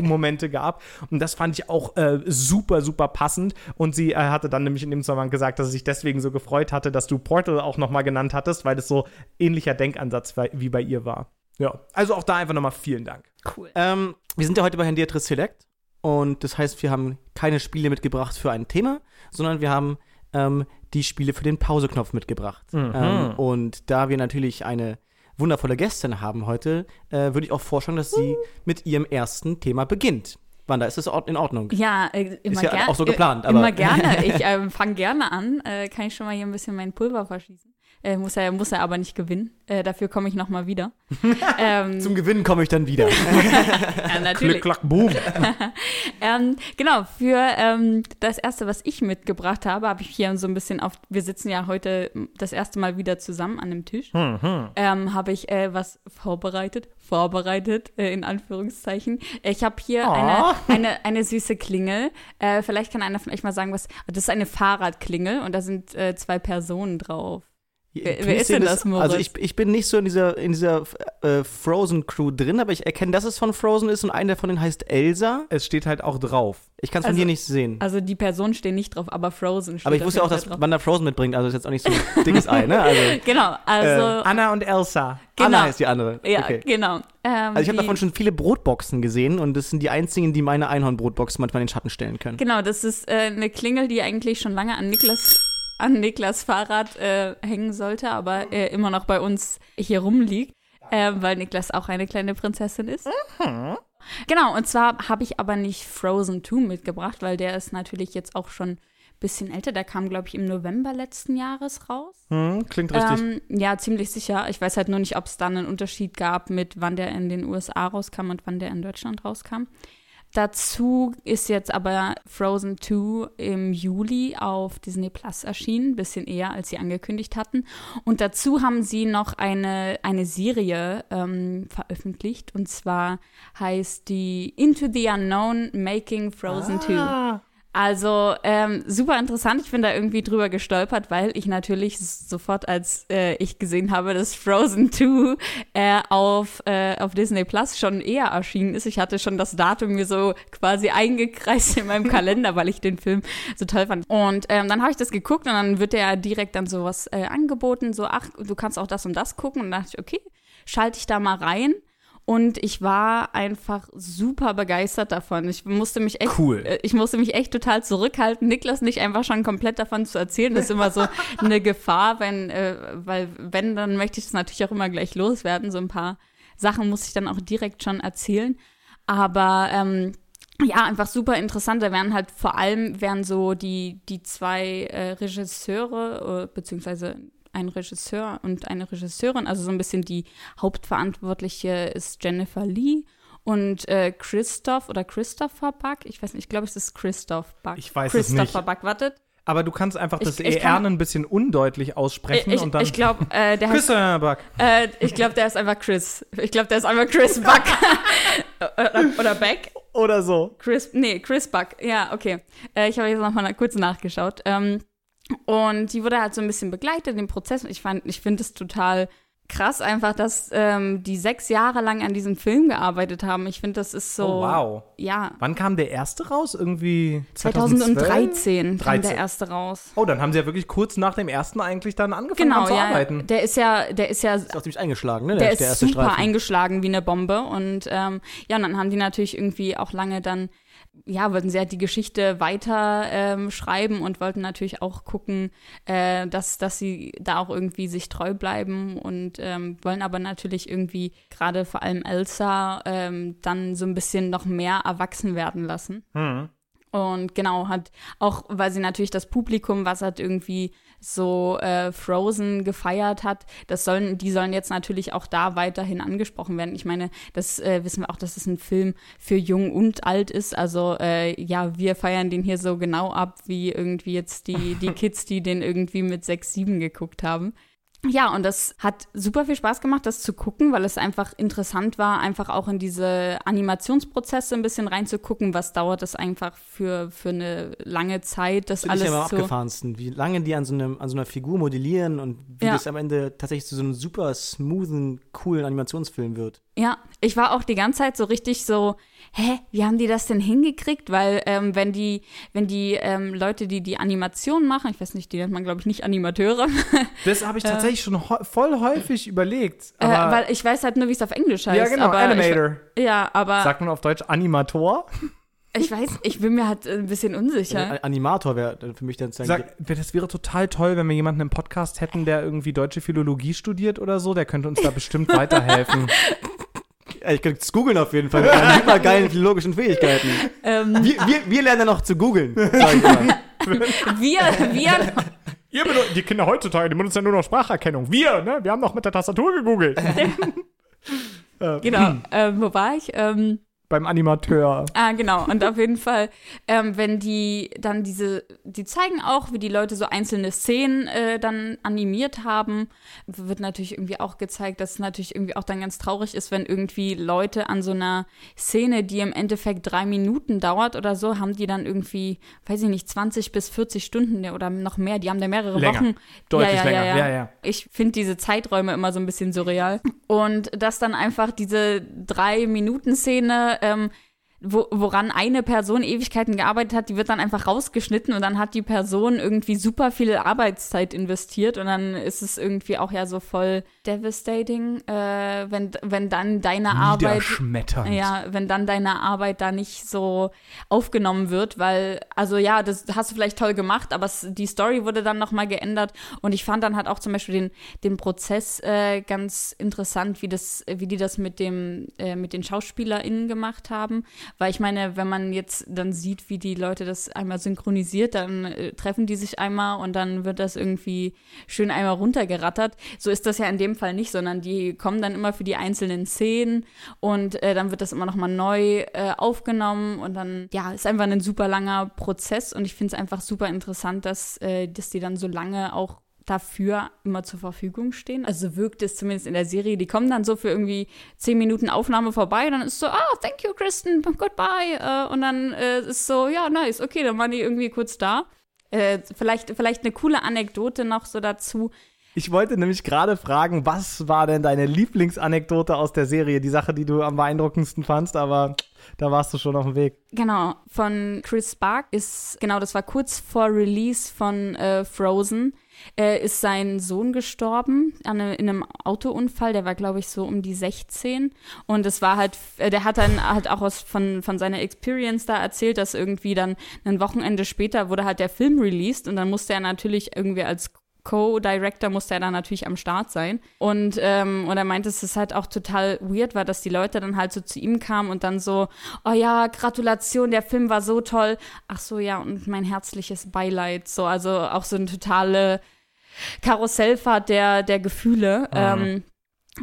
Momente gab. Und das fand ich auch äh, super, super passend. Und sie äh, hatte dann nämlich in dem Zusammenhang gesagt, dass sie sich deswegen so gefreut hatte, dass du Portal auch nochmal genannt hattest, weil das so ähnlicher Denkansatz wie bei ihr war. Ja, also auch da einfach nochmal vielen Dank. Cool. Ähm, wir sind ja heute bei Handiatris Select. Und das heißt, wir haben keine Spiele mitgebracht für ein Thema, sondern wir haben ähm, die Spiele für den Pauseknopf mitgebracht. Mhm. Ähm, und da wir natürlich eine wundervolle Gästin haben heute, äh, würde ich auch vorschlagen, dass sie mit ihrem ersten Thema beginnt. Wanda, ist das in Ordnung? Ja, äh, immer Ist ja gerne. auch so geplant, Äh, aber- immer gerne. Ich äh, fange gerne an. Äh, kann ich schon mal hier ein bisschen mein Pulver verschießen. Äh, muss, er, muss er aber nicht gewinnen. Äh, dafür komme ich noch mal wieder. ähm, Zum Gewinnen komme ich dann wieder. ja, natürlich. Klick, klack, boom. Ähm, genau, für ähm, das erste, was ich mitgebracht habe, habe ich hier so ein bisschen auf, wir sitzen ja heute das erste Mal wieder zusammen an dem Tisch, ähm, habe ich äh, was vorbereitet, vorbereitet, äh, in Anführungszeichen. Ich habe hier Oh. eine, eine, eine süße Klingel. Äh, vielleicht kann einer von euch mal sagen, was, das ist eine Fahrradklingel und da sind äh, zwei Personen drauf. Wer- wer ist denn das, Moritz? Also ich, ich bin nicht so in dieser, in dieser äh, Frozen-Crew drin, aber ich erkenne, dass es von Frozen ist und einer von denen heißt Elsa. Es steht halt auch drauf. Ich kann es von Also- hier nicht sehen. Also die Personen stehen nicht drauf, aber Frozen steht aber ich wusste auch, dass drauf. Wanda Frozen mitbringt, also ist jetzt auch nicht so ein dickes Ei, ne? Also Genau, also, Anna und Elsa. genau. Anna heißt die andere. ja, okay. genau. Ähm, Also ich habe davon schon viele Brotboxen gesehen und das sind die einzigen, die meine Einhornbrotbox manchmal in den Schatten stellen können. Genau, das ist äh, eine Klingel, die eigentlich schon lange an Niklas an Niklas Fahrrad äh, hängen sollte, aber äh, immer noch bei uns hier rumliegt, äh, weil Niklas auch eine kleine Prinzessin ist. Genau, und zwar habe ich aber nicht Frozen 2 mitgebracht, weil der ist natürlich jetzt auch schon ein bisschen älter. Der kam, glaube ich, im November letzten Jahres raus. Hm, klingt richtig. Ähm, ja, ziemlich sicher. Ich weiß halt nur nicht, ob es dann einen Unterschied gab mit wann der in den USA rauskam und wann der in Deutschland rauskam. Dazu ist jetzt aber Frozen 2 im Juli auf Disney Plus erschienen, bisschen eher, als sie angekündigt hatten. Und dazu haben sie noch eine, eine Serie ähm, veröffentlicht. Und zwar heißt die Into the Unknown Making Frozen 2. Also ähm, super interessant. Ich bin da irgendwie drüber gestolpert, weil ich natürlich sofort, als äh, ich gesehen habe, dass Frozen 2 äh, auf, äh, auf Disney Plus schon eher erschienen ist. Ich hatte schon das Datum mir so quasi eingekreist in meinem Kalender, weil ich den Film so toll fand. Und ähm, dann habe ich das geguckt und dann wird ja direkt dann sowas äh, angeboten, so ach, du kannst auch das und das gucken. Und dann dachte ich, okay, schalte ich da mal rein. Und ich war einfach super begeistert davon. Ich musste mich echt, Cool. äh, ich musste mich echt total zurückhalten, Niklas nicht einfach schon komplett davon zu erzählen. Das ist immer so eine Gefahr, wenn, äh, weil wenn, dann möchte ich das natürlich auch immer gleich loswerden. So ein paar Sachen muss ich dann auch direkt schon erzählen. Aber ähm, ja, einfach super interessant. Da werden halt vor allem werden so die, die zwei äh, Regisseure, äh, beziehungsweise ein Regisseur und eine Regisseurin, also so ein bisschen die Hauptverantwortliche ist Jennifer Lee und äh, Christoph oder Christopher Buck. Ich weiß nicht, ich glaube, es ist Christoph Buck. Ich weiß es Christopher nicht. Buck, wartet. Aber du kannst einfach das Ich- ich ER kann- ein bisschen undeutlich aussprechen Ich, und dann. ich glaube, äh, der heißt Christopher Buck. Äh, ich glaube, der ist einfach Chris. Ich glaube, der ist einfach Chris Buck. oder, oder Beck. Oder so. Chris, nee, Chris Buck. Ja, okay. Äh, ich habe jetzt noch mal kurz nachgeschaut. Ähm, und die wurde halt so ein bisschen begleitet im Prozess. Und ich fand, ich finde es total krass einfach, dass ähm, die sechs Jahre lang an diesem Film gearbeitet haben. Ich finde, das ist so. Oh, wow. Ja. Wann kam der erste raus? Irgendwie 2012? 2013 kam 13. der erste raus. Oh, dann haben sie ja wirklich kurz nach dem ersten eigentlich dann angefangen Genau, zu ja. arbeiten. Der ist ja, der ist ja Ist auch ziemlich eingeschlagen, ne? der ist erste super Streifen. eingeschlagen wie eine Bombe. Und ähm, ja, und dann haben die natürlich irgendwie auch lange dann ja, wollten sie halt die Geschichte weiter ähm, schreiben und wollten natürlich auch gucken, äh, dass, dass sie da auch irgendwie sich treu bleiben und ähm, wollen aber natürlich irgendwie gerade vor allem Elsa ähm, dann so ein bisschen noch mehr erwachsen werden lassen. Hm. Und genau, hat auch, weil sie natürlich das Publikum, was hat irgendwie so äh, Frozen gefeiert hat, das sollen, die sollen jetzt natürlich auch da weiterhin angesprochen werden. Ich meine, das äh, wissen wir auch, dass es ein Film für jung und alt ist. Also äh, ja, wir feiern den hier so genau ab, wie irgendwie jetzt die, die Kids, die den irgendwie mit sechs, sieben geguckt haben. Ja, und das hat super viel Spaß gemacht, das zu gucken, weil es einfach interessant war, einfach auch in diese Animationsprozesse ein bisschen reinzugucken. Was dauert das einfach für, für eine lange Zeit, das, Das alles ist ja am abgefahrensten, wie lange die an so, einem, an so einer Figur modellieren und wie Ja. das am Ende tatsächlich zu so einem super smoothen, coolen Animationsfilm wird. Ja, ich war auch die ganze Zeit so richtig so, hä, wie haben die das denn hingekriegt? Weil ähm, wenn die, wenn die ähm, Leute, die die Animation machen, ich weiß nicht, die nennt man glaube ich nicht Animateure, Das habe ich tatsächlich schon häu- voll häufig überlegt. äh, weil ich weiß halt nur, wie es auf Englisch heißt. ja, genau, aber Animator. Ich, ja, aber Sagt man auf Deutsch Animator? ich weiß, ich bin mir halt ein bisschen unsicher. Ein Animator wäre für mich dann zu Sag, das wäre total toll, wenn wir jemanden im Podcast hätten, der irgendwie deutsche Philologie studiert oder so. Der könnte uns da bestimmt weiterhelfen. Ich könnte es googeln auf jeden Fall mit meinen super geilen philologischen Fähigkeiten. Ähm, Wir, wir, wir lernen ja noch zu googeln, sag ich mal. wir, wir, Ihr benut- die Kinder heutzutage, die benutzen ja nur noch Spracherkennung. Wir, ne? Wir haben noch mit der Tastatur gegoogelt. genau, ähm, wo war ich? Ähm, Beim Animateur. Ah, genau. Und auf jeden Fall, ähm, wenn die dann diese, die zeigen auch, wie die Leute so einzelne Szenen äh, dann animiert haben, wird natürlich irgendwie auch gezeigt, dass es natürlich irgendwie auch dann ganz traurig ist, wenn irgendwie Leute an so einer Szene, die im Endeffekt drei Minuten dauert oder so, haben die dann irgendwie, weiß ich nicht, 20 bis 40 Stunden oder noch mehr. Die haben da mehrere Länger. Wochen. Deutlich ja, ja, länger. Ja, ja. Ja. Ich finde diese Zeiträume immer so ein bisschen surreal. Und dass dann einfach diese Ähm, wo, woran eine Person Ewigkeiten gearbeitet hat, die wird dann einfach rausgeschnitten und dann hat die Person irgendwie super viel Arbeitszeit investiert und dann ist es irgendwie auch ja so voll devastating, äh, wenn, wenn dann deine Arbeit ja, wenn dann deine Arbeit da nicht so aufgenommen wird, weil, also ja, das hast du vielleicht toll gemacht, aber die Story wurde dann nochmal geändert. Und ich fand dann halt auch zum Beispiel den, den Prozess äh, ganz interessant, wie das, wie die das mit dem, äh, mit den SchauspielerInnen gemacht haben, weil ich meine, wenn man jetzt dann sieht, wie die Leute das einmal synchronisiert, dann äh, treffen die sich einmal und dann wird das irgendwie schön einmal runtergerattert. So ist das ja in dem Fall nicht, sondern die kommen dann immer für die einzelnen Szenen und äh, dann wird das immer noch mal neu äh, aufgenommen und dann, ja, ist einfach ein super langer Prozess und ich finde es einfach super interessant, dass, äh, dass die dann so lange auch dafür immer zur Verfügung stehen. Also wirkt es zumindest in der Serie. Die kommen dann so für irgendwie zehn Minuten Aufnahme vorbei, dann ist so, ah, thank you, Kristen, goodbye. Äh, und dann äh, ist so, ja, nice, okay, dann waren die irgendwie kurz da. Äh, vielleicht, vielleicht eine coole Anekdote noch so dazu. Ich wollte nämlich gerade fragen, was war denn deine Lieblingsanekdote aus der Serie? Die Sache, die du am beeindruckendsten fandst, aber da warst du schon auf dem Weg. Genau, von Chris Spark ist, genau, das war kurz vor Release von äh, Frozen, äh, ist sein Sohn gestorben an einem, in einem Autounfall, der war, glaube ich, so um die 16. Und es war halt, äh, der hat dann halt auch aus, von, von seiner Experience da erzählt, dass irgendwie dann ein Wochenende später wurde halt der Film released und dann musste er natürlich irgendwie als Co-Director musste er dann natürlich am Start sein. Und, ähm, und er meinte, es ist halt auch total weird war, dass die Leute dann halt so zu ihm kamen und dann so, oh ja, Gratulation, der Film war so toll. Ach so, ja, und mein herzliches Beileid. So, also auch so eine totale Karussellfahrt der, der Gefühle. Ähm,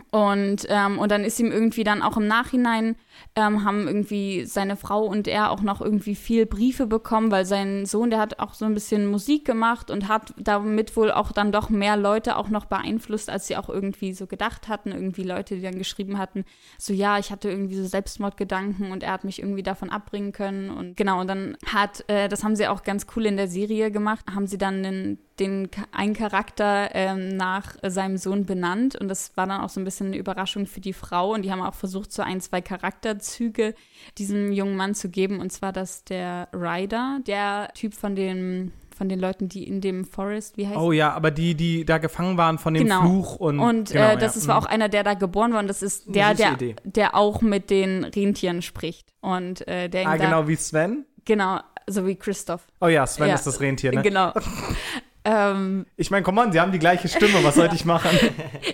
und, ähm, und dann ist ihm irgendwie dann auch im Nachhinein, ähm, haben irgendwie seine Frau und er auch noch irgendwie viel Briefe bekommen, weil sein Sohn, der hat auch so ein bisschen Musik gemacht und hat damit wohl auch dann doch mehr Leute auch noch beeinflusst, als sie auch irgendwie so gedacht hatten. Irgendwie Leute, die dann geschrieben hatten, so ja, ich hatte irgendwie so Selbstmordgedanken und er hat mich irgendwie davon abbringen können. Und genau, und dann hat, äh, das haben sie auch ganz cool in der Serie gemacht, haben sie dann den, den einen Charakter ähm, nach seinem Sohn benannt und das war dann auch so ein bisschen eine Überraschung für die Frau und die haben auch versucht, so ein, zwei Charakterzüge diesem jungen Mann zu geben und zwar, dass der Ryder, der Typ von dem von den Leuten, die in dem Forest, wie heißt Oh ja, aber die, die da gefangen waren von dem Genau. Fluch und. und genau, äh, das ja. ist war auch einer, der da geboren war und das ist der, süße der, Idee. der auch mit den Rentieren spricht. Und äh, der Ah, da, genau wie Sven. Genau, so wie Christoph. Oh ja, Sven Ja. ist das Rentier, ne? Genau. ähm, Ich meine, komm on, sie haben die gleiche Stimme, was sollte ich machen?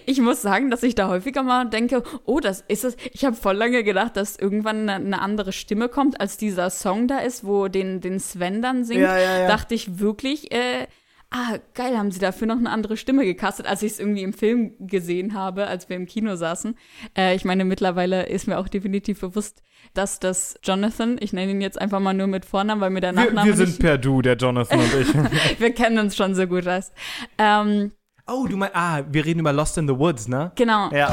ich muss sagen, dass ich da häufiger mal denke, oh, das ist es. Ich habe voll lange gedacht, dass irgendwann eine, eine andere Stimme kommt, als dieser Song da ist, wo den, den Sven dann singt. Ja, ja, ja. Dachte ich wirklich, äh, ah, geil, haben sie dafür noch eine andere Stimme gecastet, als ich es irgendwie im Film gesehen habe, als wir im Kino saßen. Äh, ich meine, mittlerweile ist mir auch definitiv bewusst, dass das Jonathan, ich nenne ihn jetzt einfach mal nur mit Vornamen, weil mir der Wir, Nachname wir sind nicht, per Du, der Jonathan und ich. wir kennen uns schon so gut, weißt. Ähm, Oh, du meinst, ah, wir reden über Lost in the Woods, ne? genau. Ja.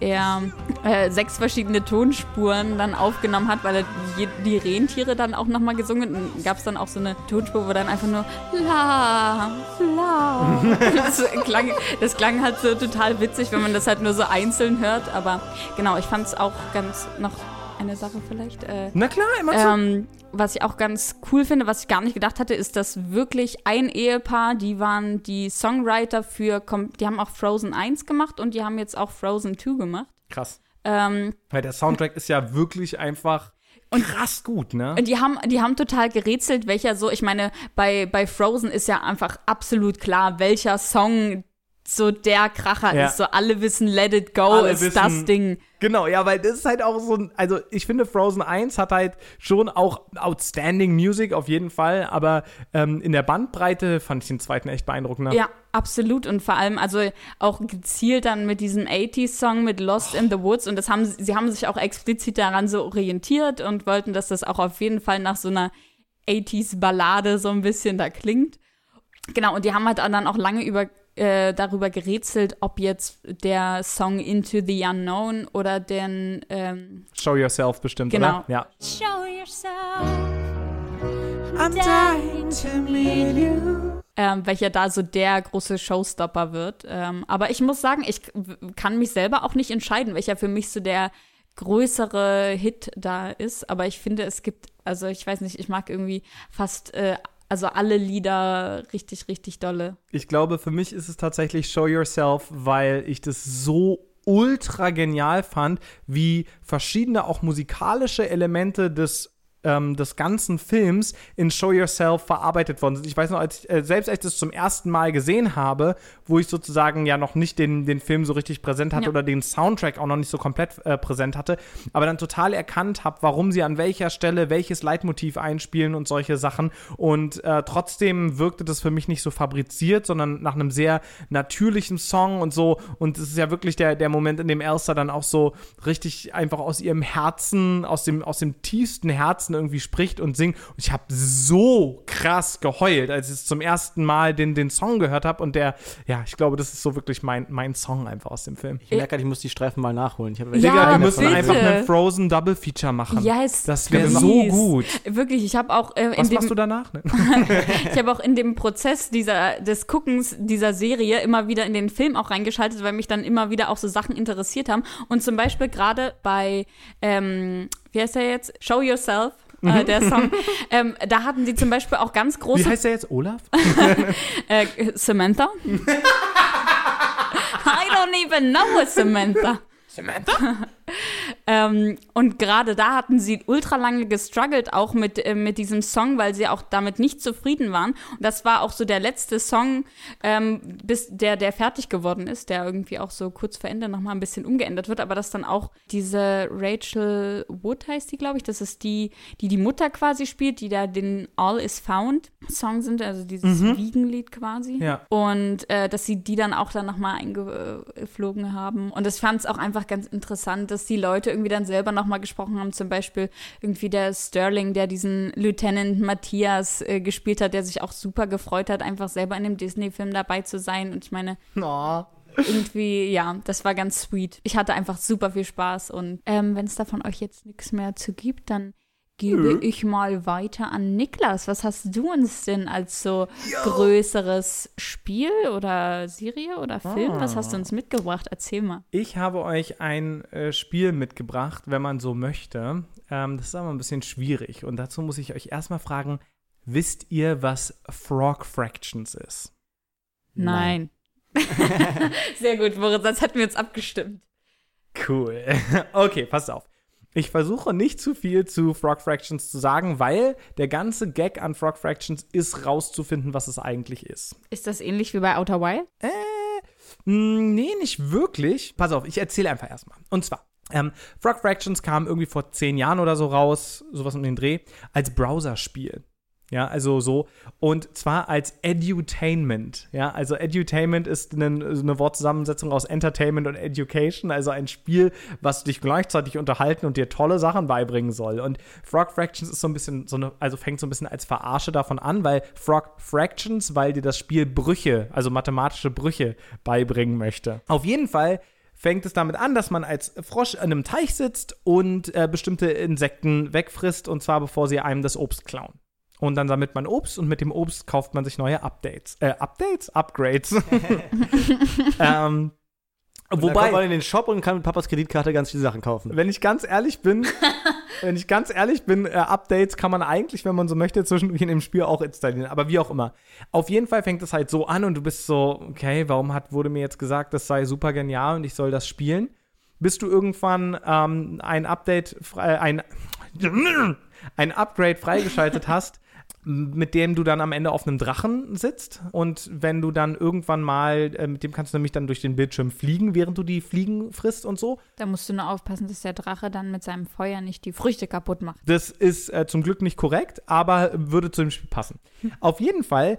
Er äh, sechs verschiedene Tonspuren dann aufgenommen hat, weil er je, die Rentiere dann auch nochmal gesungen hat. Und gab es dann auch so eine Tonspur, wo dann einfach nur la, la. das, klang, das klang halt so total witzig, wenn man das halt nur so einzeln hört. Aber genau, ich fand es auch ganz noch eine Sache vielleicht. Äh, Na klar, immer zu. ähm, was ich auch ganz cool finde, was ich gar nicht gedacht hatte, ist, dass wirklich ein Ehepaar, die waren die Songwriter für, die haben auch Frozen 1 gemacht und die haben jetzt auch Frozen 2 gemacht. Krass. Ähm, Weil der Soundtrack ist ja wirklich einfach krass gut, ne? und die haben, die haben total gerätselt, welcher so, ich meine, bei, bei Frozen ist ja einfach absolut klar, welcher Song so der Kracher Ja. ist. So alle wissen, Let It Go Alle ist wissen- das Ding. Genau, ja, weil das ist halt auch so ein, also ich finde Frozen 1 hat halt schon auch outstanding Music auf jeden Fall, aber ähm, in der Bandbreite fand ich den zweiten echt beeindruckender. Ja, absolut. Und vor allem, also auch gezielt dann mit diesem 80s-Song mit Lost in the Woods. Und das haben sie, sie haben sich auch explizit daran so orientiert und wollten, dass das auch auf jeden Fall nach so einer 80s-Ballade so ein bisschen da klingt. Genau, und die haben halt dann auch lange über, äh, darüber gerätselt, ob jetzt der Song Into the Unknown oder den, ähm, Show Yourself bestimmt, Genau. oder? Ja. Show yourself. I'm dying to meet you. ähm, welcher da so der große Showstopper wird. Ähm, aber ich muss sagen, ich kann mich selber auch nicht entscheiden, welcher für mich so der größere Hit da ist. Aber ich finde, es gibt, also ich weiß nicht, ich mag irgendwie fast, äh, also alle Lieder richtig, richtig dolle. Ich glaube, für mich ist es tatsächlich Show Yourself, weil ich das so ultra genial fand, wie verschiedene auch musikalische Elemente des ähm, des ganzen Films in Show Yourself verarbeitet worden sind. Ich weiß noch, als ich, äh, selbst als ich das zum ersten Mal gesehen habe, wo ich sozusagen ja noch nicht den, den Film so richtig präsent hatte Ja. oder den Soundtrack auch noch nicht so komplett äh, präsent hatte, aber dann total erkannt habe, warum sie an welcher Stelle welches Leitmotiv einspielen und solche Sachen. Und äh, trotzdem wirkte das für mich nicht so fabriziert, sondern nach einem sehr natürlichen Song und so. Und es ist ja wirklich der, der Moment, in dem Elsa dann auch so richtig einfach aus ihrem Herzen, aus dem, aus dem tiefsten Herzen irgendwie spricht und singt. Und ich habe so krass geheult, als ich es zum ersten Mal den, den Song gehört habe. Und der, ja, ich glaube, das ist so wirklich mein, mein Song einfach aus dem Film. Ich merke gerade, ich muss die Streifen mal nachholen. Ich habe Ja, Digga, wir müssen bitte. einfach einen Frozen Double Feature machen. Yes, Das wäre so gut. Wirklich, ich habe auch äh, in Was dem, machst du danach? Ne? Ich habe auch in dem Prozess dieser, des Guckens dieser Serie immer wieder in den Film auch reingeschaltet, weil mich dann immer wieder auch so Sachen interessiert haben. Und zum Beispiel gerade bei, ähm, wie heißt der jetzt? Show Yourself. Äh, der Song. ähm, da hatten sie zum Beispiel auch ganz Wie große heißt der jetzt? Olaf? äh, Samantha. I don't even know a Samantha. Samantha? Ähm, und gerade da hatten sie ultra lange gestruggelt, auch mit, äh, mit diesem Song, weil sie auch damit nicht zufrieden waren. Und das war auch so der letzte Song, ähm, bis der, der fertig geworden ist, der irgendwie auch so kurz vor Ende nochmal ein bisschen umgeändert wird, aber das dann auch diese Rachel Wood heißt die, glaube ich, das ist die, die die Mutter quasi spielt, die da den All is Found Song sind, also dieses Wiegenlied quasi. Ja. Und äh, dass sie die dann auch dann nochmal eingeflogen haben. Und ich fand es auch einfach ganz interessant, dass die Leute irgendwie dann selber nochmal gesprochen haben. Zum Beispiel irgendwie der Sterling, der diesen Lieutenant Matthias äh, gespielt hat, der sich auch super gefreut hat, einfach selber in dem Disney-Film dabei zu sein. Und ich meine, Oh. irgendwie, ja, das war ganz sweet. Ich hatte einfach super viel Spaß. Und ähm, wenn es da von euch jetzt nichts mehr zu gibt, dann gebe Nö. ich mal weiter an Niklas. Was hast du uns denn als so größeres Spiel oder Serie oder Film? Was hast du uns mitgebracht? Erzähl mal. Ich habe euch ein äh, Spiel mitgebracht, wenn man so möchte. Ähm, das ist aber ein bisschen schwierig. Und dazu muss ich euch erstmal fragen, wisst ihr, was Frog Fractions ist? Nein. Sehr gut, Moritz, das hatten wir uns abgestimmt. Cool. Okay, passt auf. Ich versuche nicht zu viel zu Frog Fractions zu sagen, weil der ganze Gag an Frog Fractions ist rauszufinden, was es eigentlich ist. Ist das ähnlich wie bei Outer Wild? Äh, mh, nee, nicht wirklich. Pass auf, ich erzähle einfach erstmal. Und zwar, ähm, Frog Fractions kam irgendwie vor zehn Jahren oder so raus, sowas um den Dreh, als Browserspiel. Ja, also so. Und zwar als Edutainment. Ja, also Edutainment ist eine, eine Wortzusammensetzung aus Entertainment und Education, also ein Spiel, was dich gleichzeitig unterhalten und dir tolle Sachen beibringen soll. Und Frog Fractions ist so ein bisschen so eine, also fängt so ein bisschen als Verarsche davon an, weil Frog Fractions, weil dir das Spiel Brüche, also mathematische Brüche beibringen möchte. Auf jeden Fall fängt es damit an, dass man als Frosch in einem Teich sitzt und äh, bestimmte Insekten wegfrisst, und zwar bevor sie einem das Obst klauen. Und dann sammelt man Obst und mit dem Obst kauft man sich neue Updates. Äh, Updates? Upgrades. ähm, Wobei wobei, kommt man in den Shop und kann mit Papas Kreditkarte ganz viele Sachen kaufen. wenn ich ganz ehrlich bin, wenn ich ganz ehrlich bin, äh, Updates kann man eigentlich, wenn man so möchte, zwischendurch in dem Spiel auch installieren. Aber wie auch immer. Auf jeden Fall fängt es halt so an und du bist so, okay, warum hat, wurde mir jetzt gesagt, das sei super genial und ich soll das spielen? Bis du irgendwann ähm, ein Update, frei, ein, ein Upgrade freigeschaltet hast, mit dem du dann am Ende auf einem Drachen sitzt. Und wenn du dann irgendwann mal, äh, mit dem kannst du nämlich dann durch den Bildschirm fliegen, während du die Fliegen frisst und so. Da musst du nur aufpassen, dass der Drache dann mit seinem Feuer nicht die Früchte kaputt macht. Das ist äh, zum Glück nicht korrekt, aber würde zu dem Spiel passen. Auf jeden Fall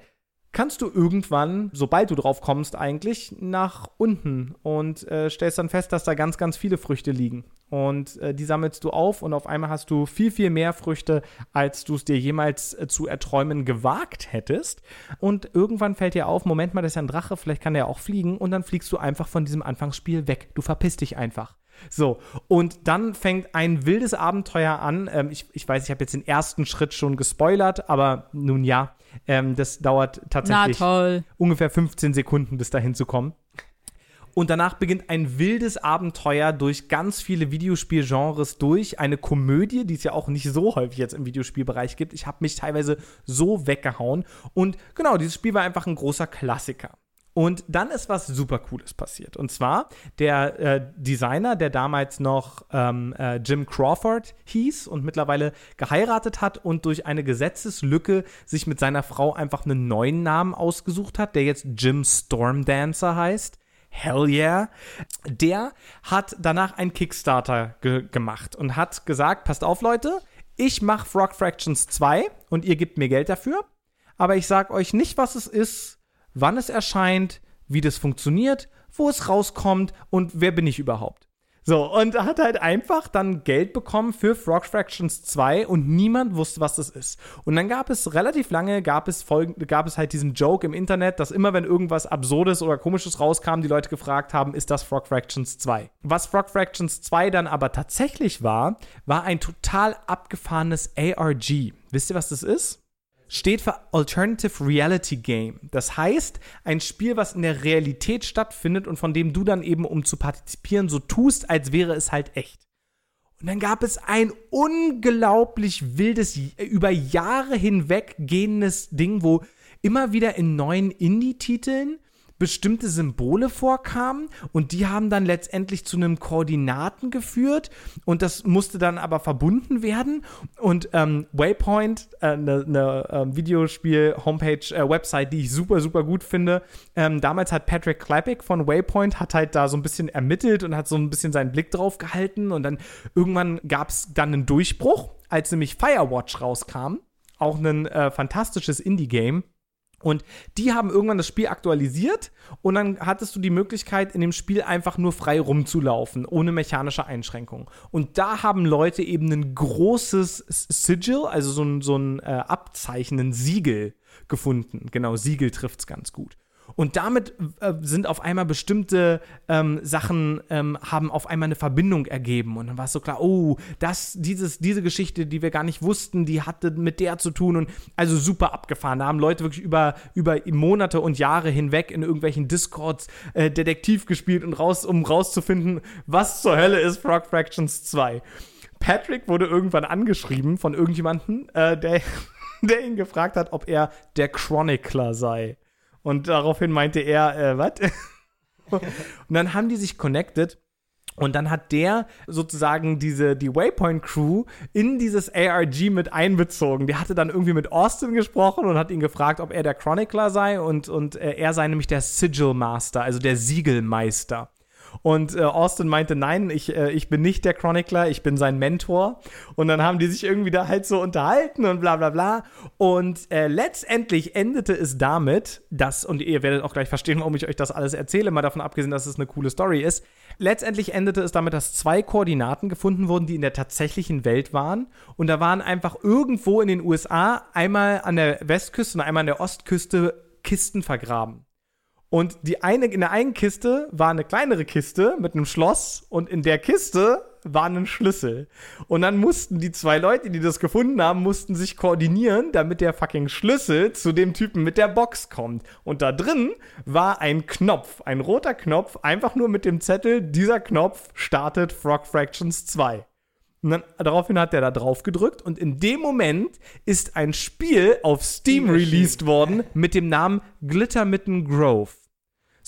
kannst du irgendwann, sobald du drauf kommst, eigentlich nach unten und äh, stellst dann fest, dass da ganz, ganz viele Früchte liegen. Und äh, die sammelst du auf und auf einmal hast du viel, viel mehr Früchte, als du es dir jemals äh, zu erträumen gewagt hättest. Und irgendwann fällt dir auf, Moment mal, das ist ja ein Drache, vielleicht kann der auch fliegen. Und dann fliegst du einfach von diesem Anfangsspiel weg. Du verpisst dich einfach. So, und dann fängt ein wildes Abenteuer an. Ähm, ich, ich weiß, ich habe jetzt den ersten Schritt schon gespoilert, aber nun ja, ähm, das dauert tatsächlich ungefähr 15 Sekunden, bis dahin zu kommen. Und danach beginnt ein wildes Abenteuer durch ganz viele Videospielgenres durch. Eine Komödie, die es ja auch nicht so häufig jetzt im Videospielbereich gibt. Ich habe mich teilweise so weggehauen. Und genau, dieses Spiel war einfach ein großer Klassiker. Und dann ist was super Cooles passiert. Und zwar der äh, Designer, der damals noch ähm, äh, Jim Crawford hieß und mittlerweile geheiratet hat und durch eine Gesetzeslücke sich mit seiner Frau einfach einen neuen Namen ausgesucht hat, der jetzt Jim Stormdancer heißt. Hell yeah. Der hat danach einen Kickstarter ge gemacht und hat gesagt, passt auf Leute, ich mache Frog Fractions 2 und ihr gebt mir Geld dafür, aber ich sag euch nicht, was es ist, wann es erscheint, wie das funktioniert, wo es rauskommt und wer bin ich überhaupt. So, und er hat halt einfach dann Geld bekommen für Frog Fractions 2 und niemand wusste, was das ist. Und dann gab es relativ lange, gab es, folgend, gab es halt diesen Joke im Internet, dass immer, wenn irgendwas Absurdes oder Komisches rauskam, die Leute gefragt haben, ist das Frog Fractions 2? Was Frog Fractions 2 dann aber tatsächlich war, war ein total abgefahrenes ARG. Wisst ihr, was das ist? Steht für Alternative Reality Game. Das heißt, ein Spiel, was in der Realität stattfindet und von dem du dann eben, um zu partizipieren, so tust, als wäre es halt echt. Und dann gab es ein unglaublich wildes, über Jahre hinweg gehendes Ding, wo immer wieder in neuen Indie-Titeln bestimmte Symbole vorkamen und die haben dann letztendlich zu einem Koordinaten geführt und das musste dann aber verbunden werden und ähm, Waypoint, eine äh, ne, äh, Videospiel-Homepage, äh, Website, die ich super, super gut finde. Ähm, damals hat Patrick Klepek von Waypoint hat halt da so ein bisschen ermittelt und hat so ein bisschen seinen Blick drauf gehalten und dann irgendwann gab es dann einen Durchbruch, als nämlich Firewatch rauskam, auch ein äh, fantastisches Indie-Game. Und die haben irgendwann das Spiel aktualisiert und dann hattest du die Möglichkeit, in dem Spiel einfach nur frei rumzulaufen, ohne mechanische Einschränkungen. Und da haben Leute eben ein großes Sigil, also so ein, so ein äh, Abzeichen, ein Siegel gefunden. Genau, Siegel trifft's ganz gut. Und damit äh, sind auf einmal bestimmte ähm, Sachen, ähm, haben auf einmal eine Verbindung ergeben. Und dann war es so klar, oh, das, dieses, diese Geschichte, die wir gar nicht wussten, die hatte mit der zu tun. Und also super abgefahren. Da haben Leute wirklich über, über Monate und Jahre hinweg in irgendwelchen Discords äh, Detektiv gespielt und raus, um rauszufinden, was zur Hölle ist Frog Fractions 2. Patrick wurde irgendwann angeschrieben von irgendjemandem, äh, der, der ihn gefragt hat, ob er der Chronicler sei. Und daraufhin meinte er, äh, was? und dann haben die sich connected. Und dann hat der sozusagen diese, die Waypoint Crew in dieses ARG mit einbezogen. Der hatte dann irgendwie mit Austin gesprochen und hat ihn gefragt, ob er der Chronicler sei und, und äh, er sei nämlich der Sigil Master, also der Siegelmeister. Und äh, Austin meinte, nein, ich, äh, ich bin nicht der Chronicler, ich bin sein Mentor. Und dann haben die sich irgendwie da halt so unterhalten und bla bla bla. Und äh, letztendlich endete es damit, dass, und ihr werdet auch gleich verstehen, warum ich euch das alles erzähle, mal davon abgesehen, dass es eine coole Story ist. Letztendlich endete es damit, dass zwei Koordinaten gefunden wurden, die in der tatsächlichen Welt waren. Und da waren einfach irgendwo in den USA einmal an der Westküste und einmal an der Ostküste Kisten vergraben. Und die eine, in der einen Kiste war eine kleinere Kiste mit einem Schloss und in der Kiste war ein Schlüssel. Und dann mussten die zwei Leute, die das gefunden haben, mussten sich koordinieren, damit der fucking Schlüssel zu dem Typen mit der Box kommt. Und da drin war ein Knopf, ein roter Knopf, einfach nur mit dem Zettel, dieser Knopf startet Frog Fractions 2. Und dann, daraufhin hat der da drauf gedrückt und in dem Moment ist ein Spiel auf Steam released worden mit dem Namen Glittermitten Grove.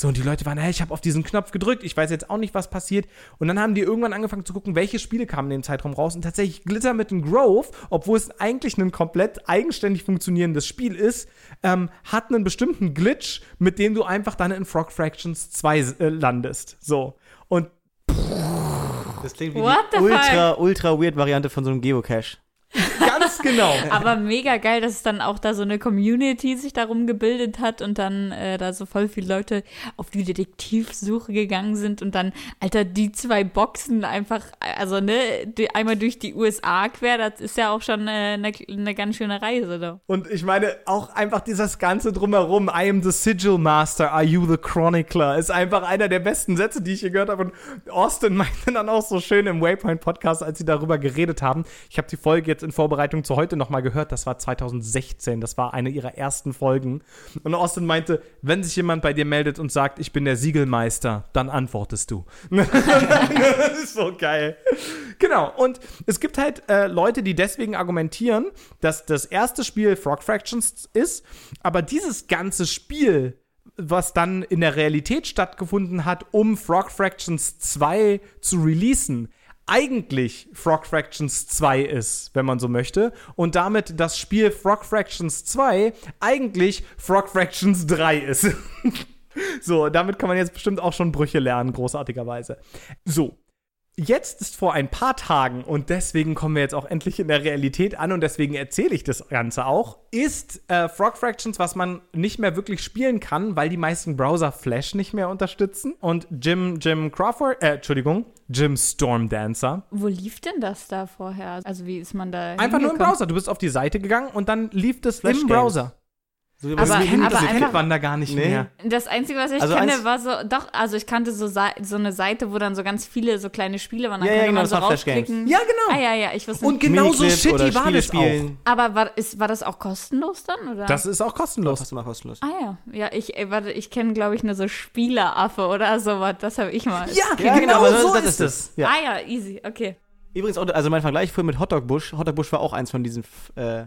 So, und die Leute waren, hey, ich habe auf diesen Knopf gedrückt, ich weiß jetzt auch nicht, was passiert. Und dann haben die irgendwann angefangen zu gucken, welche Spiele kamen in dem Zeitraum raus. Und tatsächlich Glittermitten Grove, obwohl es eigentlich ein komplett eigenständig funktionierendes Spiel ist, ähm, hat einen bestimmten Glitch, mit dem du einfach dann in Frog Fractions 2 äh, landest. So. Und Das klingt wie What die ultra, ultra weird Variante von so einem Geocache. ganz genau. Aber mega geil, dass es dann auch da so eine Community sich darum gebildet hat und dann äh, da so voll viele Leute auf die Detektivsuche gegangen sind und dann, Alter, die zwei Boxen einfach, also ne, die, einmal durch die USA quer, das ist ja auch schon äh, eine, eine ganz schöne Reise da. Und ich meine, auch einfach dieses Ganze drumherum, I am the Sigil Master, are you the Chronicler, ist einfach einer der besten Sätze, die ich hier gehört habe. Und Austin meinte dann auch so schön im Waypoint Podcast, als sie darüber geredet haben. Ich habe die Folge jetzt in Vorbereitung zu heute nochmal gehört, das war 2016, das war eine ihrer ersten Folgen. Und Austin meinte, wenn sich jemand bei dir meldet und sagt, ich bin der Siegelmeister, dann antwortest du. das ist so geil. Genau, und es gibt halt äh, Leute, die deswegen argumentieren, dass das erste Spiel Frog Fractions ist, aber dieses ganze Spiel, was dann in der Realität stattgefunden hat, um Frog Fractions 2 zu releasen, eigentlich Frog Fractions 2 ist, wenn man so möchte, und damit das Spiel Frog Fractions 2 eigentlich Frog Fractions 3 ist. so, damit kann man jetzt bestimmt auch schon Brüche lernen, großartigerweise. So, Jetzt ist vor ein paar Tagen, und deswegen kommen wir jetzt auch endlich in der Realität an und deswegen erzähle ich das Ganze auch, ist äh, Frog Fractions, was man nicht mehr wirklich spielen kann, weil die meisten Browser Flash nicht mehr unterstützen. Und Jim, Jim Crawford, äh, Entschuldigung, Jim Stormdancer. Wo lief denn das da vorher? Also wie ist man da Einfach nur im? Browser. Du bist auf die Seite gegangen und dann lief das Flash im Games. Browser. So Aber- das kennt, aber das einfach- kennt man da gar nicht Nee. mehr. Das Einzige, was ich Also kenne, war so, doch, also ich kannte so, so eine Seite, wo dann so ganz viele so kleine Spiele waren, dann Ja, ja, genau, man das so raufklicken. Ja, genau. Ah ja, ja, ich wusste Und genauso shitty war Spiele das auch. Aber war, ist, war das auch kostenlos dann, oder? Das ist auch kostenlos. Fast immer kostenlos. ah ja, ja, ich, ey, warte, ich kenne, glaube ich, nur so Spieleraffe oder sowas, das habe ich mal. Ja, Ja, genau, aber das- so das ist es. Ja. Ah ja, easy, okay. Übrigens, also mein Vergleich vorhin mit Hotdog Bush. Hotdog Bush war auch eins von diesen äh,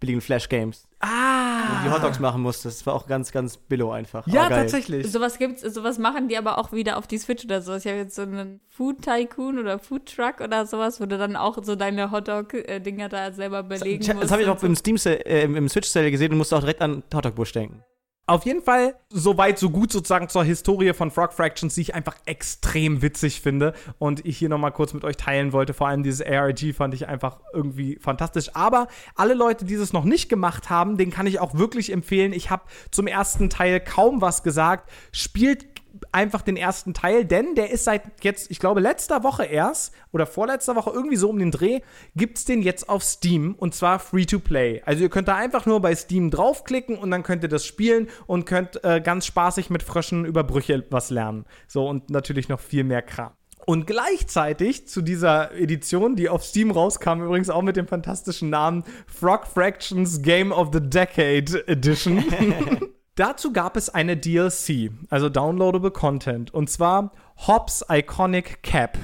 billigen Flash Games. Ah. Wo du die Hotdogs machen musstest. Das war auch ganz, ganz billow einfach. Ja, tatsächlich. Sowas gibt's, sowas machen die aber auch wieder auf die Switch oder so. Ich habe jetzt so einen Food Tycoon oder Food Truck oder sowas, wo du dann auch so deine Hotdog-Dinger da selber belegen Das, musst. das habe ich auch im Steam äh, im, im Switch Sale gesehen und musste auch direkt an Hotdog Bush denken. Auf jeden Fall, so weit, so gut sozusagen zur Historie von Frog Fractions, die ich einfach extrem witzig finde und ich hier nochmal kurz mit euch teilen wollte. Vor allem dieses ARG fand ich einfach irgendwie fantastisch. Aber alle Leute, die es noch nicht gemacht haben, den kann ich auch wirklich empfehlen. Ich habe zum ersten Teil kaum was gesagt. Spielt einfach den ersten Teil, denn der ist seit jetzt, ich glaube, letzter Woche erst oder vorletzter Woche irgendwie so um den Dreh, gibt's den jetzt auf Steam und zwar free to play. Also ihr könnt da einfach nur bei Steam draufklicken und dann könnt ihr das spielen und könnt äh, ganz spaßig mit Fröschen über Brüche was lernen. So und natürlich noch viel mehr Kram. Und gleichzeitig zu dieser Edition, die auf Steam rauskam, übrigens auch mit dem fantastischen Namen Frog Fractions Game of the Decade Edition. Dazu gab es eine DLC, also Downloadable Content, und zwar Hobbs Iconic Cap,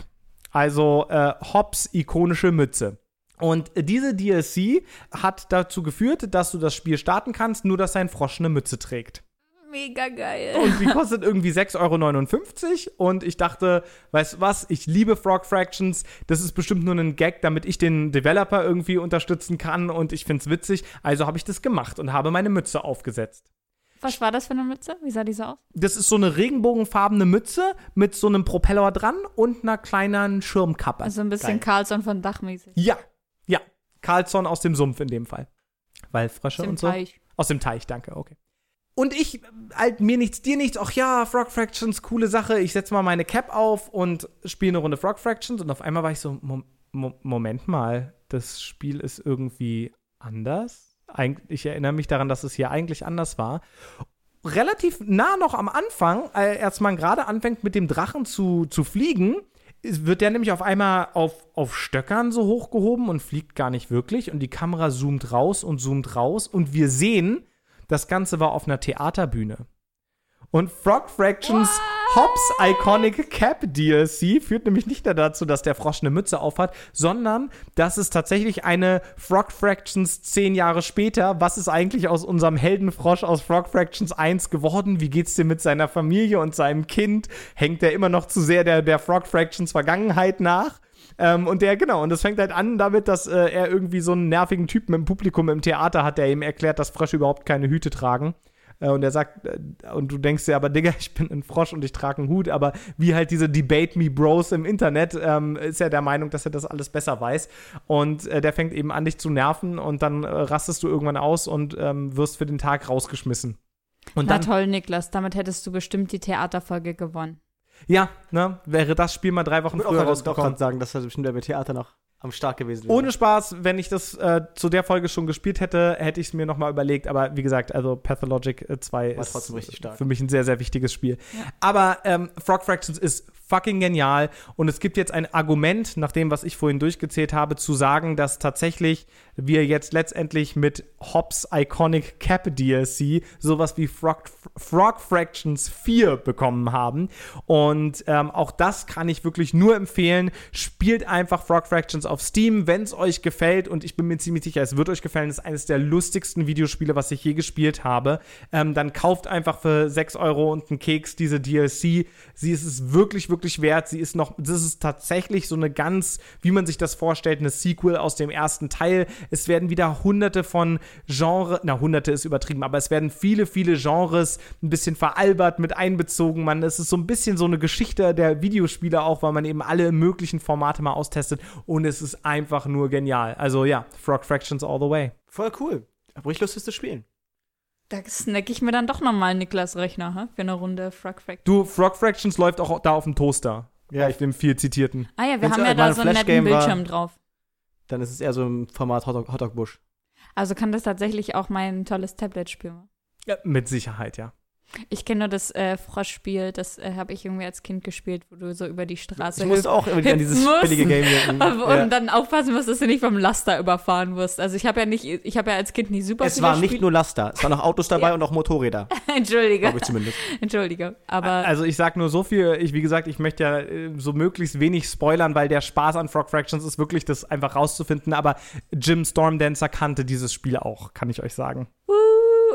also äh, Hobbs ikonische Mütze. Und diese DLC hat dazu geführt, dass du das Spiel starten kannst, nur dass sein Frosch eine Mütze trägt. Mega geil. Und die kostet irgendwie 6,59 Euro. Und ich dachte, weißt du was, ich liebe Frog Fractions. Das ist bestimmt nur ein Gag, damit ich den Developer irgendwie unterstützen kann. Und ich find's witzig. Also habe ich das gemacht und habe meine Mütze aufgesetzt. Was war das für eine Mütze? Wie sah die so aus? Das ist so eine regenbogenfarbene Mütze mit so einem Propeller dran und einer kleinen Schirmkappe. Also ein bisschen Carlson von Dachmäßig. ja, ja. Carlson aus dem Sumpf in dem Fall. Weil Frösche Aus dem und so. Teich. Aus dem Teich, danke, okay. Und ich, halt, mir nichts, dir nichts, ach ja, Frog Fractions, coole Sache. Ich setze mal meine Cap auf und spiele eine Runde Frog Fractions und auf einmal war ich so, Mo Moment mal, das Spiel ist irgendwie anders. Ich erinnere mich daran, dass es hier eigentlich anders war. Relativ nah noch am Anfang, äh, als man gerade anfängt mit dem Drachen zu, zu fliegen, wird der nämlich auf einmal auf, auf Stöckern so hochgehoben und fliegt gar nicht wirklich. Und die Kamera zoomt raus und zoomt raus. Und wir sehen, das Ganze war auf einer Theaterbühne. Und Frog Fractions Hobbs Iconic Cap DLC führt nämlich nicht nur dazu, dass der Frosch eine Mütze aufhat, sondern dass es tatsächlich eine Frog Fractions zehn Jahre später, was ist eigentlich aus unserem Heldenfrosch aus Frog Fractions 1 geworden? Wie geht's dir mit seiner Familie und seinem Kind? Hängt er immer noch zu sehr der, der Frog Fractions Vergangenheit nach? Ähm, und der, genau, und das fängt halt an damit, dass äh, er irgendwie so einen nervigen Typen im Publikum im Theater hat, der ihm erklärt, dass Frösche überhaupt keine Hüte tragen. Äh, und er sagt, äh, und du denkst dir aber, Digga, ich bin ein Frosch und ich trage einen Hut, aber wie halt diese Debate Me Bros im Internet, ähm, ist er der Meinung, dass er das alles besser weiß. Und äh, der fängt eben an, dich zu nerven und dann äh, rastest du irgendwann aus und ähm, wirst für den Tag rausgeschmissen. Und Na dann, toll, Niklas, damit hättest du bestimmt die Theaterfolge gewonnen. ja, ne, wäre das Spiel mal drei Wochen Ich würde früher auch rausgekommen. gerade sagen, dass das bestimmt der Theater noch am Start gewesen wäre. Ohne Spaß, wenn ich das äh, zu der Folge schon gespielt hätte, hätte ich es mir nochmal überlegt. Aber wie gesagt, also Pathologic äh, 2 War ist trotzdem richtig stark. für mich ein sehr, sehr wichtiges Spiel. Aber ähm, Frog Fractions ist fucking genial und es gibt jetzt ein Argument, nach dem, was ich vorhin durchgezählt habe, zu sagen, dass tatsächlich wir jetzt letztendlich mit Hobbs Iconic Cap DLC sowas wie Frog, Frog Fractions 4 bekommen haben. Und ähm, auch das kann ich wirklich nur empfehlen. Spielt einfach Frog Fractions auf Steam, wenn es euch gefällt. Und ich bin mir ziemlich sicher, es wird euch gefallen. Es ist eines der lustigsten Videospiele, was ich je gespielt habe. Ähm, dann kauft einfach für 6 Euro und einen Keks diese DLC. Sie ist es wirklich, wirklich wert. Sie ist noch, das ist tatsächlich so eine ganz, wie man sich das vorstellt, eine Sequel aus dem ersten Teil. Es werden wieder hunderte von Genre, na, hunderte ist übertrieben, aber es werden viele, viele Genres ein bisschen veralbert mit einbezogen. Man, es ist so ein bisschen so eine Geschichte der Videospiele auch, weil man eben alle möglichen Formate mal austestet und es ist einfach nur genial. Also ja, Frog Fractions all the way. Voll cool. Hab richtig Lust, das zu spielen. Da snack ich mir dann doch nochmal Niklas Rechner, hä? für eine Runde Frog Fact. Du, Frog Fractions läuft auch da auf dem Toaster. Ja, auf dem viel zitierten. Ah ja, wir Wenn's haben ja da so einen netten Flash-Game war- Bildschirm drauf. Dann ist es eher so im Format Hotdog, Hotdog Bush. Also kann das tatsächlich auch mein tolles Tablet spielen. Ja, mit Sicherheit, ja. Ich kenne nur das äh, Froschspiel, das äh, habe ich irgendwie als Kind gespielt, wo du so über die Straße Ich musste auch immer an dieses musst. billige Game denken. Ja. Und dann aufpassen musst, dass du nicht vom Laster überfahren wirst. Also ich habe ja nicht, ich habe ja als Kind nie super Es viele war nicht Spiele- nur Laster, es waren auch Autos dabei Ja. und auch Motorräder, Entschuldige, glaube ich zumindest. entschuldige. Aber Also ich sag nur so viel, ich, wie gesagt, ich möchte ja äh, so möglichst wenig spoilern, weil der Spaß an Frog Fractions ist wirklich, das einfach rauszufinden. Aber Jim Stormdancer kannte dieses Spiel auch, kann ich euch sagen. uh,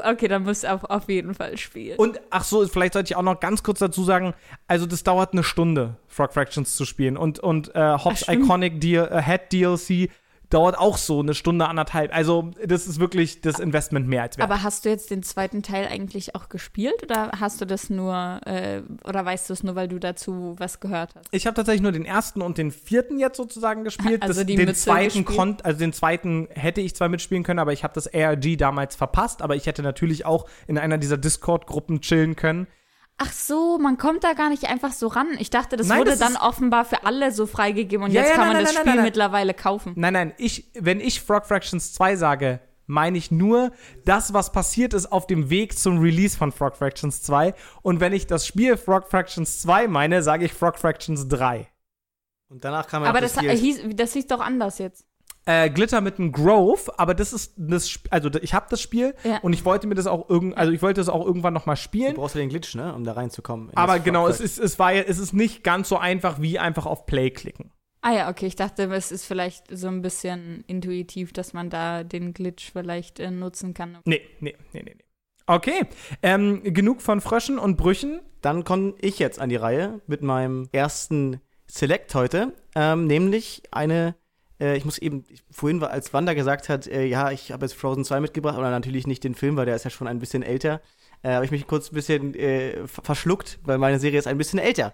okay, dann musst du auch auf jeden Fall spielen. Und ach so, vielleicht sollte ich auch noch ganz kurz dazu sagen, also das dauert eine Stunde, Frog Fractions zu spielen. Und, und äh, Hobbs stimmt. Iconic Deal, äh, Head DLC dauert auch so eine Stunde, anderthalb. Also das ist wirklich das Investment mehr als wert. Aber hast du jetzt den zweiten Teil eigentlich auch gespielt oder hast du das nur, äh, oder weißt du es nur, weil du dazu was gehört hast? Ich habe tatsächlich nur den ersten und den vierten jetzt sozusagen gespielt. Also das, den Mütze zweiten gespielt? konnt, also den zweiten hätte ich zwar mitspielen können, aber ich habe das ARG damals verpasst. Aber ich hätte natürlich auch in einer dieser Discord-Gruppen chillen können. Ach so, man kommt da gar nicht einfach so ran. Ich dachte, das Nein, wurde das dann offenbar für alle so freigegeben und Ja, jetzt ja, kann nein, man nein, das nein, Spiel mittlerweile kaufen. Nein, nein, ich, wenn ich Frog Fractions 2 sage, meine ich nur das, was passiert ist auf dem Weg zum Release von Frog Fractions 2. Und wenn ich das Spiel Frog Fractions 2 meine, sage ich Frog Fractions 3. Und danach kam ja Aber das, DLC. hieß, das hieß doch anders jetzt. Äh, Glitter mit einem Grove, aber das ist das, Sp- also ich habe das Spiel Ja. und ich wollte mir das auch irgend, also ich wollte das auch irgendwann noch mal Du spielen. brauchst ja den Glitch, ne, um da reinzukommen. in Aber genau, es ist, es war ja, es ist nicht ganz so einfach wie einfach auf Play klicken. Ah ja, okay, ich dachte, es ist vielleicht so ein bisschen intuitiv, dass man da den Glitch vielleicht äh, nutzen kann. Nee, nee, nee, nee. nee. Okay, ähm, genug von Fröschen und Brüchen. Dann komme ich jetzt an die Reihe mit meinem ersten Select heute, ähm, nämlich eine, äh, ich muss eben, ich, vorhin war, als Wanda gesagt hat, äh, ja, ich habe jetzt Frozen 2 mitgebracht, aber natürlich nicht den Film, weil der ist ja schon ein bisschen älter, äh, habe ich mich kurz ein bisschen äh, ver- verschluckt, weil meine Serie ist ein bisschen älter.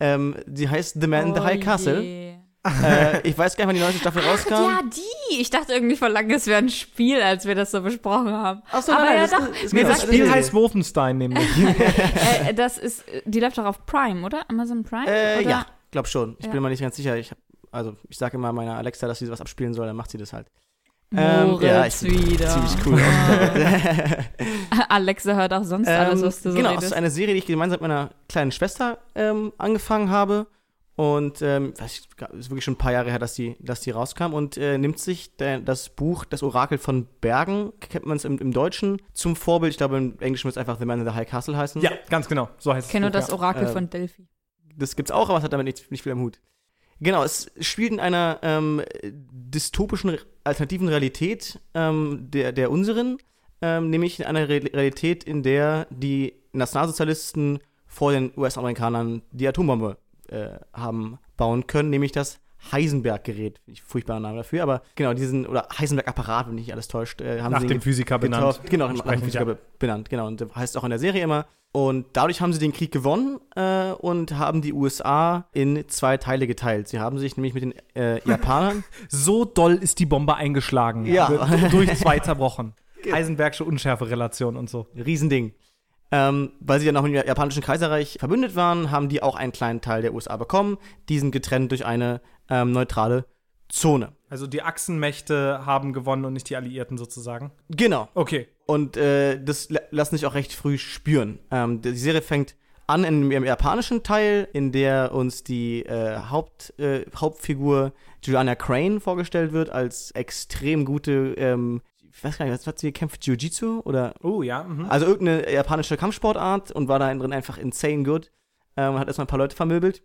Ähm, die heißt The Man in the High Castle. Oh je. äh, ich weiß gar nicht, wann die neue Staffel rauskam. Ja, die. Ich dachte irgendwie vor langem, es wäre ein Spiel, als wir das so besprochen haben. Ach so, Aber nein, ja das doch. ist- ist Nee, das Spiel heißt. Wolfenstein nämlich. äh, das ist, die läuft doch auf Prime, oder? Amazon Prime? Äh, oder? ja, glaub schon. Ich Ja. bin mir nicht ganz sicher. Ich hab, also, ich sage immer meiner Alexa, dass sie was abspielen soll, dann macht sie das halt. Moritz ja, ich bin wieder. Ziemlich cool. Alexa hört auch sonst alles, was du so genau, es redest. ist eine Serie, die ich gemeinsam mit meiner kleinen Schwester ähm, angefangen habe. Und ähm, weiß ich, ist wirklich schon ein paar Jahre her, dass die, dass die rauskam und äh, nimmt sich der, das Buch Das Orakel von Bergen, kennt man es im, im Deutschen, zum Vorbild. Ich glaube, im Englischen wird es einfach The Man in the High Castle heißen. ja, ganz genau. So heißt ich kenne nur Buch, das ja. Orakel Ähm, von Delphi. das gibt's auch, aber es hat damit nicht, nicht viel am Hut. Genau, es spielt in einer ähm, dystopischen alternativen Realität ähm, der, der unseren, ähm, nämlich in einer Re Realität, in der die Nationalsozialisten vor den US-Amerikanern die Atombombe äh, haben bauen können, nämlich das Heisenberg-Gerät. Furchtbarer Name dafür, aber genau, diesen, oder Heisenberg-Apparat, wenn nicht alles täuscht, äh, haben Nach sie dem Physiker benannt. Genau, nach dem Physiker ja. be- benannt, genau. Und heißt auch in der Serie immer. Und dadurch haben sie den Krieg gewonnen äh, und haben die USA in zwei Teile geteilt. Sie haben sich nämlich mit den äh, Japanern. So doll ist die Bombe eingeschlagen. Ja. Wird Durch zwei zerbrochen. Heisenbergsche Unschärferelation und so. Riesending. Ähm, weil sie ja noch im japanischen Kaiserreich verbündet waren, haben die auch einen kleinen Teil der USA bekommen. Diesen getrennt durch eine ähm, neutrale Zone. Also die Achsenmächte haben gewonnen und nicht die Alliierten sozusagen. Genau. Okay. Und äh, das lassen sich auch recht früh spüren. Ähm, die Serie fängt an in dem japanischen Teil, in der uns die äh, Haupt, äh, Hauptfigur Juliana Crane vorgestellt wird als extrem gute, ähm, ich weiß gar nicht, was hat sie gekämpft? Jiu-Jitsu oder Oh ja. Mhm. also irgendeine japanische Kampfsportart und war da drin einfach insane good. Ähm, hat erstmal ein paar Leute vermöbelt.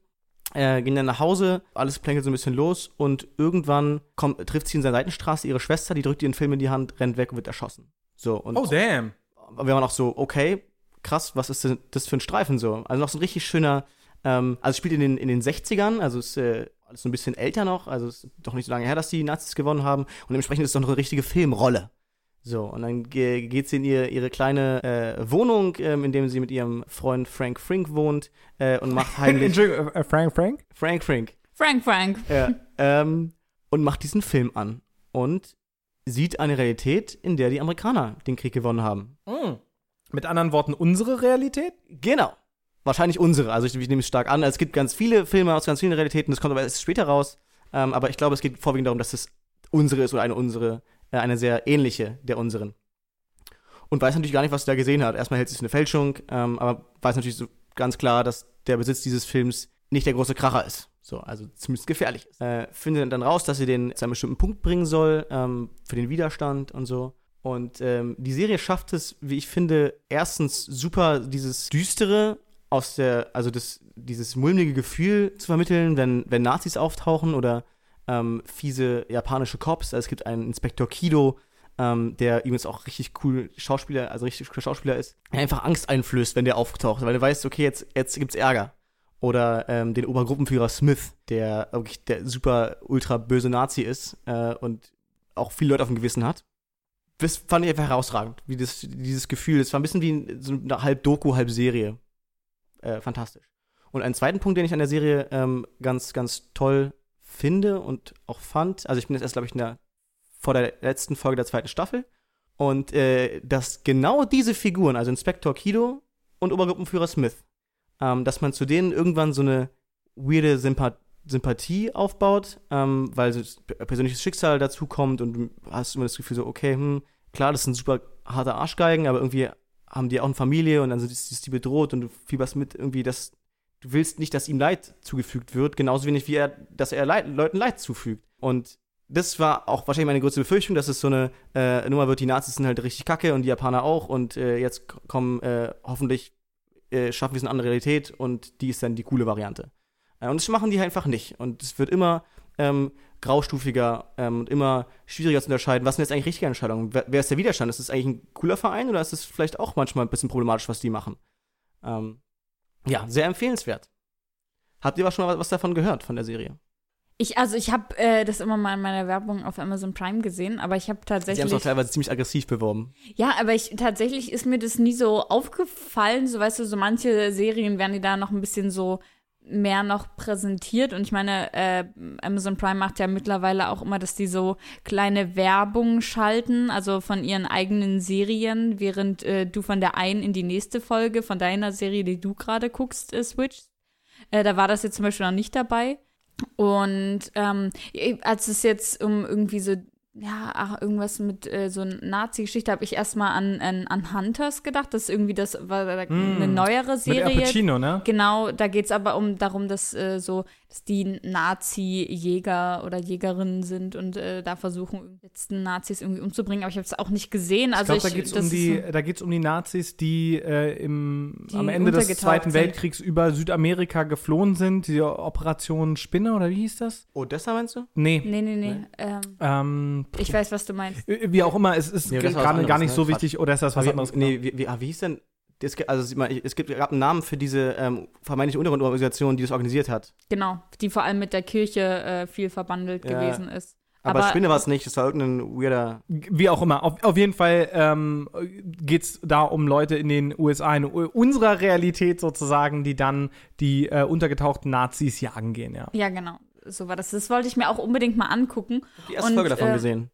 Äh, ging dann nach Hause, alles plänkelt so ein bisschen los und irgendwann kommt, trifft sie in seiner Seitenstraße ihre Schwester, die drückt ihren Film in die Hand, rennt weg und wird erschossen. So, und Oh damn. wir waren auch so, okay, krass, was ist denn das für ein Streifen so? Also noch so ein richtig schöner, ähm, also es spielt in den, in den 60ern, also ist äh, alles so ein bisschen älter noch, also ist doch nicht so lange her, dass die Nazis gewonnen haben und dementsprechend ist es doch noch eine richtige Filmrolle. So, und dann ge geht sie in ihr, ihre kleine äh, Wohnung, ähm, in dem sie mit ihrem Freund Frank Frink wohnt äh, und macht heimlich Entschuldigung, äh, Frank Frank? Frank Frink Frank, Frank. ja, ähm, und macht diesen Film an und sieht eine Realität, in der die Amerikaner den Krieg gewonnen haben. Mm. Mit anderen Worten, unsere Realität? Genau. Wahrscheinlich unsere. Also ich, ich nehme es stark an. Es gibt ganz viele Filme aus ganz vielen Realitäten. Das kommt aber erst später raus. Ähm, aber ich glaube, es geht vorwiegend darum, dass es unsere ist oder eine unsere, äh, eine sehr ähnliche der unseren. Und weiß natürlich gar nicht, was er da gesehen hat. Erstmal hält es sich für eine Fälschung, ähm, aber weiß natürlich so ganz klar, dass der Besitz dieses Films nicht der große Kracher ist. So, also zumindest gefährlich ist. Äh, findet dann raus, dass sie den zu einem bestimmten Punkt bringen soll, ähm, für den Widerstand und so. Und ähm, die Serie schafft es, wie ich finde, erstens super dieses Düstere aus der, also das, dieses mulmige Gefühl zu vermitteln, wenn, wenn Nazis auftauchen oder ähm, fiese japanische Cops. Also es gibt einen Inspektor Kido, ähm, der übrigens auch richtig cool Schauspieler, also richtig cooler Schauspieler ist, der einfach Angst einflößt, wenn der auftaucht, weil du weißt, okay, jetzt, jetzt gibt's Ärger. Oder ähm, den Obergruppenführer Smith, der wirklich der super ultra böse Nazi ist äh, und auch viele Leute auf dem Gewissen hat. Das fand ich einfach herausragend, wie das, dieses Gefühl. Es war ein bisschen wie so eine halb Doku, halb Serie. Äh, fantastisch. Und einen zweiten Punkt, den ich an der Serie ähm, ganz, ganz toll finde und auch fand, also ich bin jetzt erst, glaube ich, in der, vor der letzten Folge der zweiten Staffel, und äh, dass genau diese Figuren, also Inspektor Kido und Obergruppenführer Smith, ähm, dass man zu denen irgendwann so eine weirde Sympath Sympathie aufbaut, ähm, weil so persönliches Schicksal dazu kommt und du hast immer das Gefühl so, okay, hm, klar, das sind super harte Arschgeigen, aber irgendwie haben die auch eine Familie und dann ist die bedroht und du fieberst mit irgendwie, dass du willst nicht, dass ihm Leid zugefügt wird, genauso wenig wie er, dass er Leid, Leuten Leid zufügt. Und das war auch wahrscheinlich meine größte Befürchtung, dass es so eine äh, Nummer wird, die Nazis sind halt richtig kacke und die Japaner auch und äh, jetzt kommen äh, hoffentlich äh, schaffen wir es in eine andere Realität und die ist dann die coole Variante. Äh, und das machen die halt einfach nicht. Und es wird immer ähm, graustufiger ähm, und immer schwieriger zu unterscheiden, was sind jetzt eigentlich richtige Entscheidungen? Wer, wer ist der Widerstand? Ist das eigentlich ein cooler Verein oder ist es vielleicht auch manchmal ein bisschen problematisch, was die machen? Ähm, ja, sehr empfehlenswert. Habt ihr aber schon mal was davon gehört, von der Serie? Ich, also ich habe äh, das immer mal in meiner Werbung auf Amazon Prime gesehen, aber ich habe Sie haben es tatsächlich. auch teilweise ziemlich aggressiv beworben. Ja, aber ich tatsächlich ist mir das nie so aufgefallen. So weißt du, so manche Serien werden die da noch ein bisschen so mehr noch präsentiert. Und ich meine, äh, Amazon Prime macht ja mittlerweile auch immer, dass die so kleine Werbung schalten, also von ihren eigenen Serien, während äh, du von der einen in die nächste Folge von deiner Serie, die du gerade guckst, äh, switchst. Äh, da war das jetzt zum Beispiel noch nicht dabei. Und ähm, als es jetzt um irgendwie so, ja, ach, irgendwas mit äh, so einer Nazi-Geschichte, habe ich erstmal an, an, an Hunters gedacht. Das ist irgendwie, das war da eine neuere Mit Al Serie. Pacino, ne? Genau, da geht es aber um darum, dass äh, so, dass die Nazi-Jäger oder Jägerinnen sind und äh, da versuchen, die letzten Nazis irgendwie umzubringen. Aber ich habe es auch nicht gesehen. Also ich glaube, da geht es um, die, da geht's um die Nazis, die, äh, im, Die am Ende des Zweiten sind. Weltkriegs über Südamerika geflohen sind. Die Operation Spinne, oder wie hieß das? Odessa meinst du? Nee. Nee, nee, nee. Ähm, Ähm, ich weiß, was du meinst. wie auch immer, es ist Nee, was gerade gar nicht ne? so wichtig. Oder ist das was Aber anderes? nee, wie, wie, ah, wie hieß denn? Es gibt, also, es gibt gab einen Namen für diese ähm, vermeintliche Untergrundorganisation, die das organisiert hat. Genau, die vor allem mit der Kirche äh, viel verbandelt Ja. gewesen ist. Aber, Aber- Spinne war es nicht, das war irgendein weirder. Wie auch immer. Auf, auf jeden Fall ähm, geht es da um Leute in den USA, in unserer Realität sozusagen, die dann die äh, untergetauchten Nazis jagen gehen, ja. Ja, genau. So war das. Das wollte ich mir auch unbedingt mal angucken. Die erste Und, Folge davon äh, gesehen.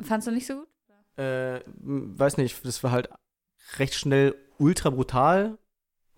Fandst du nicht so gut? Äh, weiß nicht, das war halt recht schnell ultra brutal.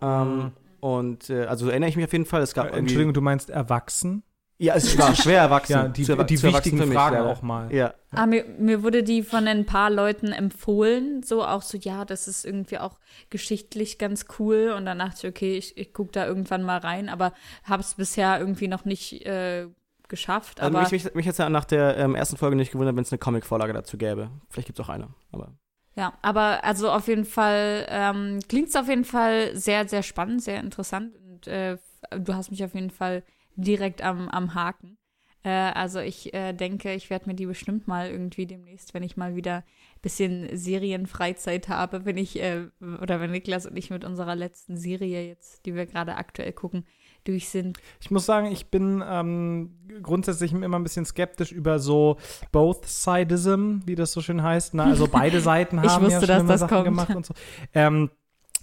Ähm, Und äh, also erinnere ich mich auf jeden Fall, es gab irgendwie. Entschuldigung, du meinst erwachsen? Ja, es war schwer erwachsen. Ja, die, zu die zu erwachsen wichtigen mich, Fragen leider. auch mal. Ja. Ah, mir, mir wurde die von ein paar Leuten empfohlen, so auch so, ja, das ist irgendwie auch geschichtlich ganz cool. Und dann dachte ich, okay, ich, ich gucke da irgendwann mal rein, aber habe es bisher irgendwie noch nicht äh, geschafft. Also aber mich, mich, mich jetzt nach der ähm, ersten Folge nicht gewundert, wenn es eine Comic-Vorlage dazu gäbe. Vielleicht gibt es auch eine. Aber ja, aber also auf jeden Fall ähm, klingt es auf jeden Fall sehr, sehr spannend, sehr interessant. Und äh, du hast mich auf jeden Fall direkt am, am Haken. Äh, also ich äh, denke, ich werde mir die bestimmt mal irgendwie demnächst, wenn ich mal wieder ein bisschen Serienfreizeit habe, wenn ich, äh, oder wenn Niklas und ich mit unserer letzten Serie jetzt, die wir gerade aktuell gucken, durch sind. Ich muss sagen, ich bin ähm, grundsätzlich immer ein bisschen skeptisch über so Both-Sidism, wie das so schön heißt. Ne? Also beide Seiten haben Ich wusste, ja schlimme das Sachen kommt. gemacht und so. Ähm,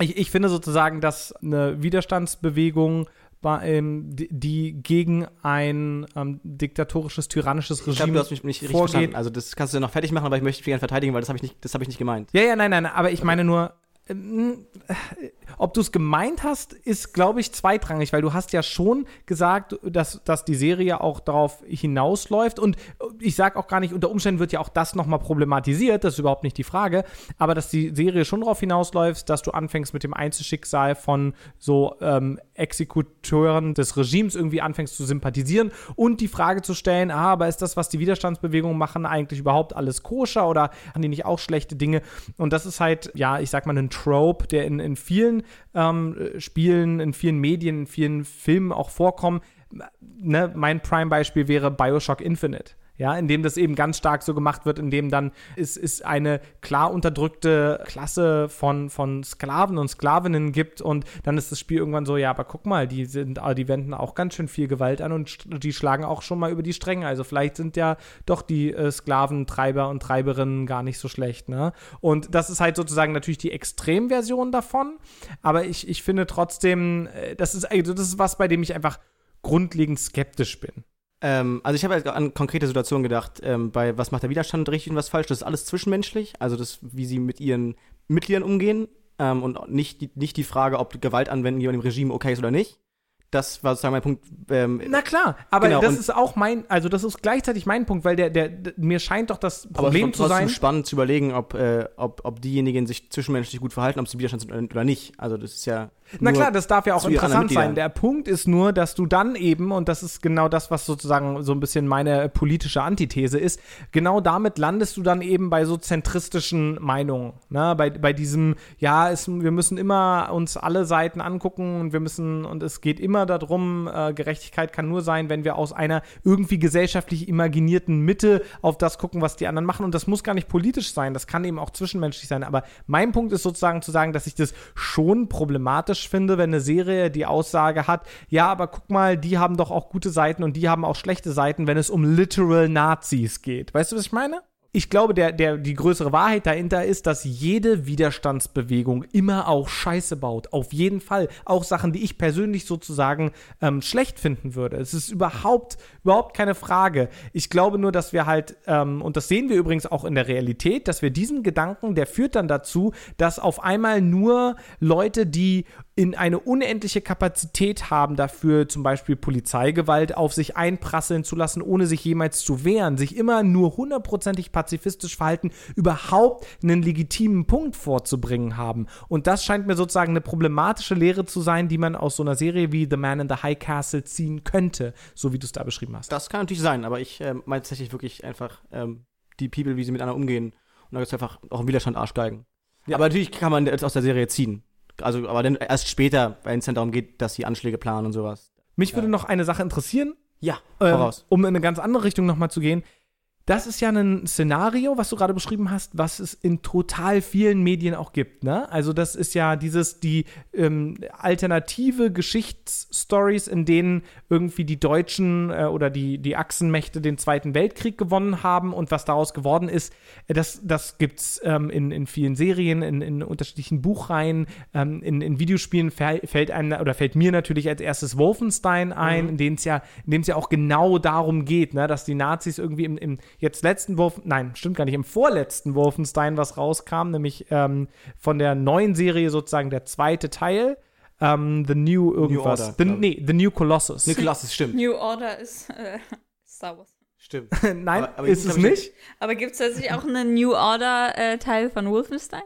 ich, ich finde sozusagen, dass eine Widerstandsbewegung die, die gegen ein ähm, diktatorisches, tyrannisches ich glaube, Regime du hast mich nicht richtig vorgeht. verstanden. Also das kannst du ja noch fertig machen, aber ich möchte dich gerne verteidigen, weil das habe ich, nicht- das hab ich nicht gemeint. Ja, ja, nein, nein, aber ich meine nur, ähm, äh, ob du es gemeint hast, ist, glaube ich, zweitrangig, weil du hast ja schon gesagt, dass, dass die Serie auch darauf hinausläuft und ich sage auch gar nicht, unter Umständen wird ja auch das nochmal problematisiert, das ist überhaupt nicht die Frage, aber dass die Serie schon darauf hinausläuft, dass du anfängst mit dem Einzelschicksal von so ähm, Exekuteuren des Regimes irgendwie anfängst zu sympathisieren und die Frage zu stellen, ah, aber ist das, was die Widerstandsbewegungen machen, eigentlich überhaupt alles koscher oder haben die nicht auch schlechte Dinge? Und das ist halt, ja, ich sag mal, ein Trope, der in, in vielen ähm, Spielen, in vielen Medien, in vielen Filmen auch vorkommt. Ne, mein Prime-Beispiel wäre Bioshock Infinite. Ja, in dem das eben ganz stark so gemacht wird, in dem dann es, es eine klar unterdrückte Klasse von, von Sklaven und Sklavinnen gibt und dann ist das Spiel irgendwann so, ja, aber guck mal, die sind, die wenden auch ganz schön viel Gewalt an und die schlagen auch schon mal über die Stränge. Also vielleicht sind ja doch die äh, Sklaventreiber und Treiberinnen gar nicht so schlecht, ne? Und das ist halt sozusagen natürlich die Extremversion davon, aber ich, ich finde trotzdem, äh, das ist, also das ist was, bei dem ich einfach grundlegend skeptisch bin. Ähm, also ich habe halt an konkrete Situationen gedacht, ähm, bei was macht der Widerstand richtig und was falsch. Das ist alles zwischenmenschlich, also das, wie sie mit ihren Mitgliedern umgehen. ähm, und nicht die, nicht die Frage, ob Gewalt anwenden gegenüber dem Regime okay ist oder nicht. Das war sozusagen mein Punkt. Ähm, Na klar, aber Genau, das ist auch mein, also das ist gleichzeitig mein Punkt, weil der, der, der mir scheint doch das aber Problem es zu sein. spannend zu überlegen, ob, äh, ob, ob diejenigen sich zwischenmenschlich gut verhalten, ob sie Widerstand sind oder nicht. Also das ist ja. Na klar, das darf ja auch interessant sein. Der Punkt ist nur, dass du dann eben, und das ist genau das, was sozusagen so ein bisschen meine politische Antithese ist, genau damit landest du dann eben bei so zentristischen Meinungen. Ne? Bei, bei diesem, ja, es, wir müssen immer uns alle Seiten angucken und wir müssen, und es geht immer darum, äh, Gerechtigkeit kann nur sein, wenn wir aus einer irgendwie gesellschaftlich imaginierten Mitte auf das gucken, was die anderen machen. Und das muss gar nicht politisch sein, das kann eben auch zwischenmenschlich sein. Aber mein Punkt ist sozusagen zu sagen, dass ich das schon problematisch finde, wenn eine Serie die Aussage hat, ja, aber guck mal, die haben doch auch gute Seiten und die haben auch schlechte Seiten, wenn es um literal Nazis geht. Weißt du, was ich meine? Ich glaube, der, der, die größere Wahrheit dahinter ist, dass jede Widerstandsbewegung immer auch Scheiße baut. Auf jeden Fall. Auch Sachen, die ich persönlich sozusagen ähm, schlecht finden würde. Es ist überhaupt, überhaupt keine Frage. Ich glaube nur, dass wir halt, ähm, und das sehen wir übrigens auch in der Realität, dass wir diesen Gedanken, der führt dann dazu, dass auf einmal nur Leute, die in eine unendliche Kapazität haben, dafür zum Beispiel Polizeigewalt auf sich einprasseln zu lassen, ohne sich jemals zu wehren, sich immer nur hundertprozentig pazifistisch verhalten, überhaupt einen legitimen Punkt vorzubringen haben. Und das scheint mir sozusagen eine problematische Lehre zu sein, die man aus so einer Serie wie The Man in the High Castle ziehen könnte, so wie du es da beschrieben hast. Das kann natürlich sein, aber ich ähm, meine tatsächlich wirklich einfach ähm, die People, wie sie miteinander umgehen. Und da ist einfach auch im Widerstand Arschgeigen. Ja. Aber natürlich kann man das aus der Serie ziehen. Also, aber dann erst später, wenn es dann darum geht, dass sie Anschläge planen und sowas. Mich würde noch eine Sache interessieren, Ja, ähm, voraus. um in eine ganz andere Richtung nochmal zu gehen. Das ist ja ein Szenario, was du gerade beschrieben hast, was es in total vielen Medien auch gibt. Ne? Also das ist ja dieses, die ähm, alternative Geschichtsstories, in denen irgendwie die Deutschen äh, oder die, die Achsenmächte den Zweiten Weltkrieg gewonnen haben und was daraus geworden ist, äh, das, das gibt es ähm, in, in vielen Serien, in, in unterschiedlichen Buchreihen, ähm, in, in Videospielen fäll- fällt einem oder fällt mir natürlich als erstes Wolfenstein ein, in dem es ja, in dem es ja auch genau darum geht, ne, dass die Nazis irgendwie im, im jetzt letzten Wolf, nein, stimmt gar nicht, im vorletzten Wolfenstein was rauskam, nämlich ähm, von der neuen Serie sozusagen der zweite Teil. Ähm, The New irgendwas. Order, the, nee, The New Colossus. Nikolas, das stimmt. New Order ist äh, Star Wars. Stimmt. Nein, Aber- aber ist es nicht? Aber gibt es tatsächlich auch einen New Order-Teil von Wolfenstein?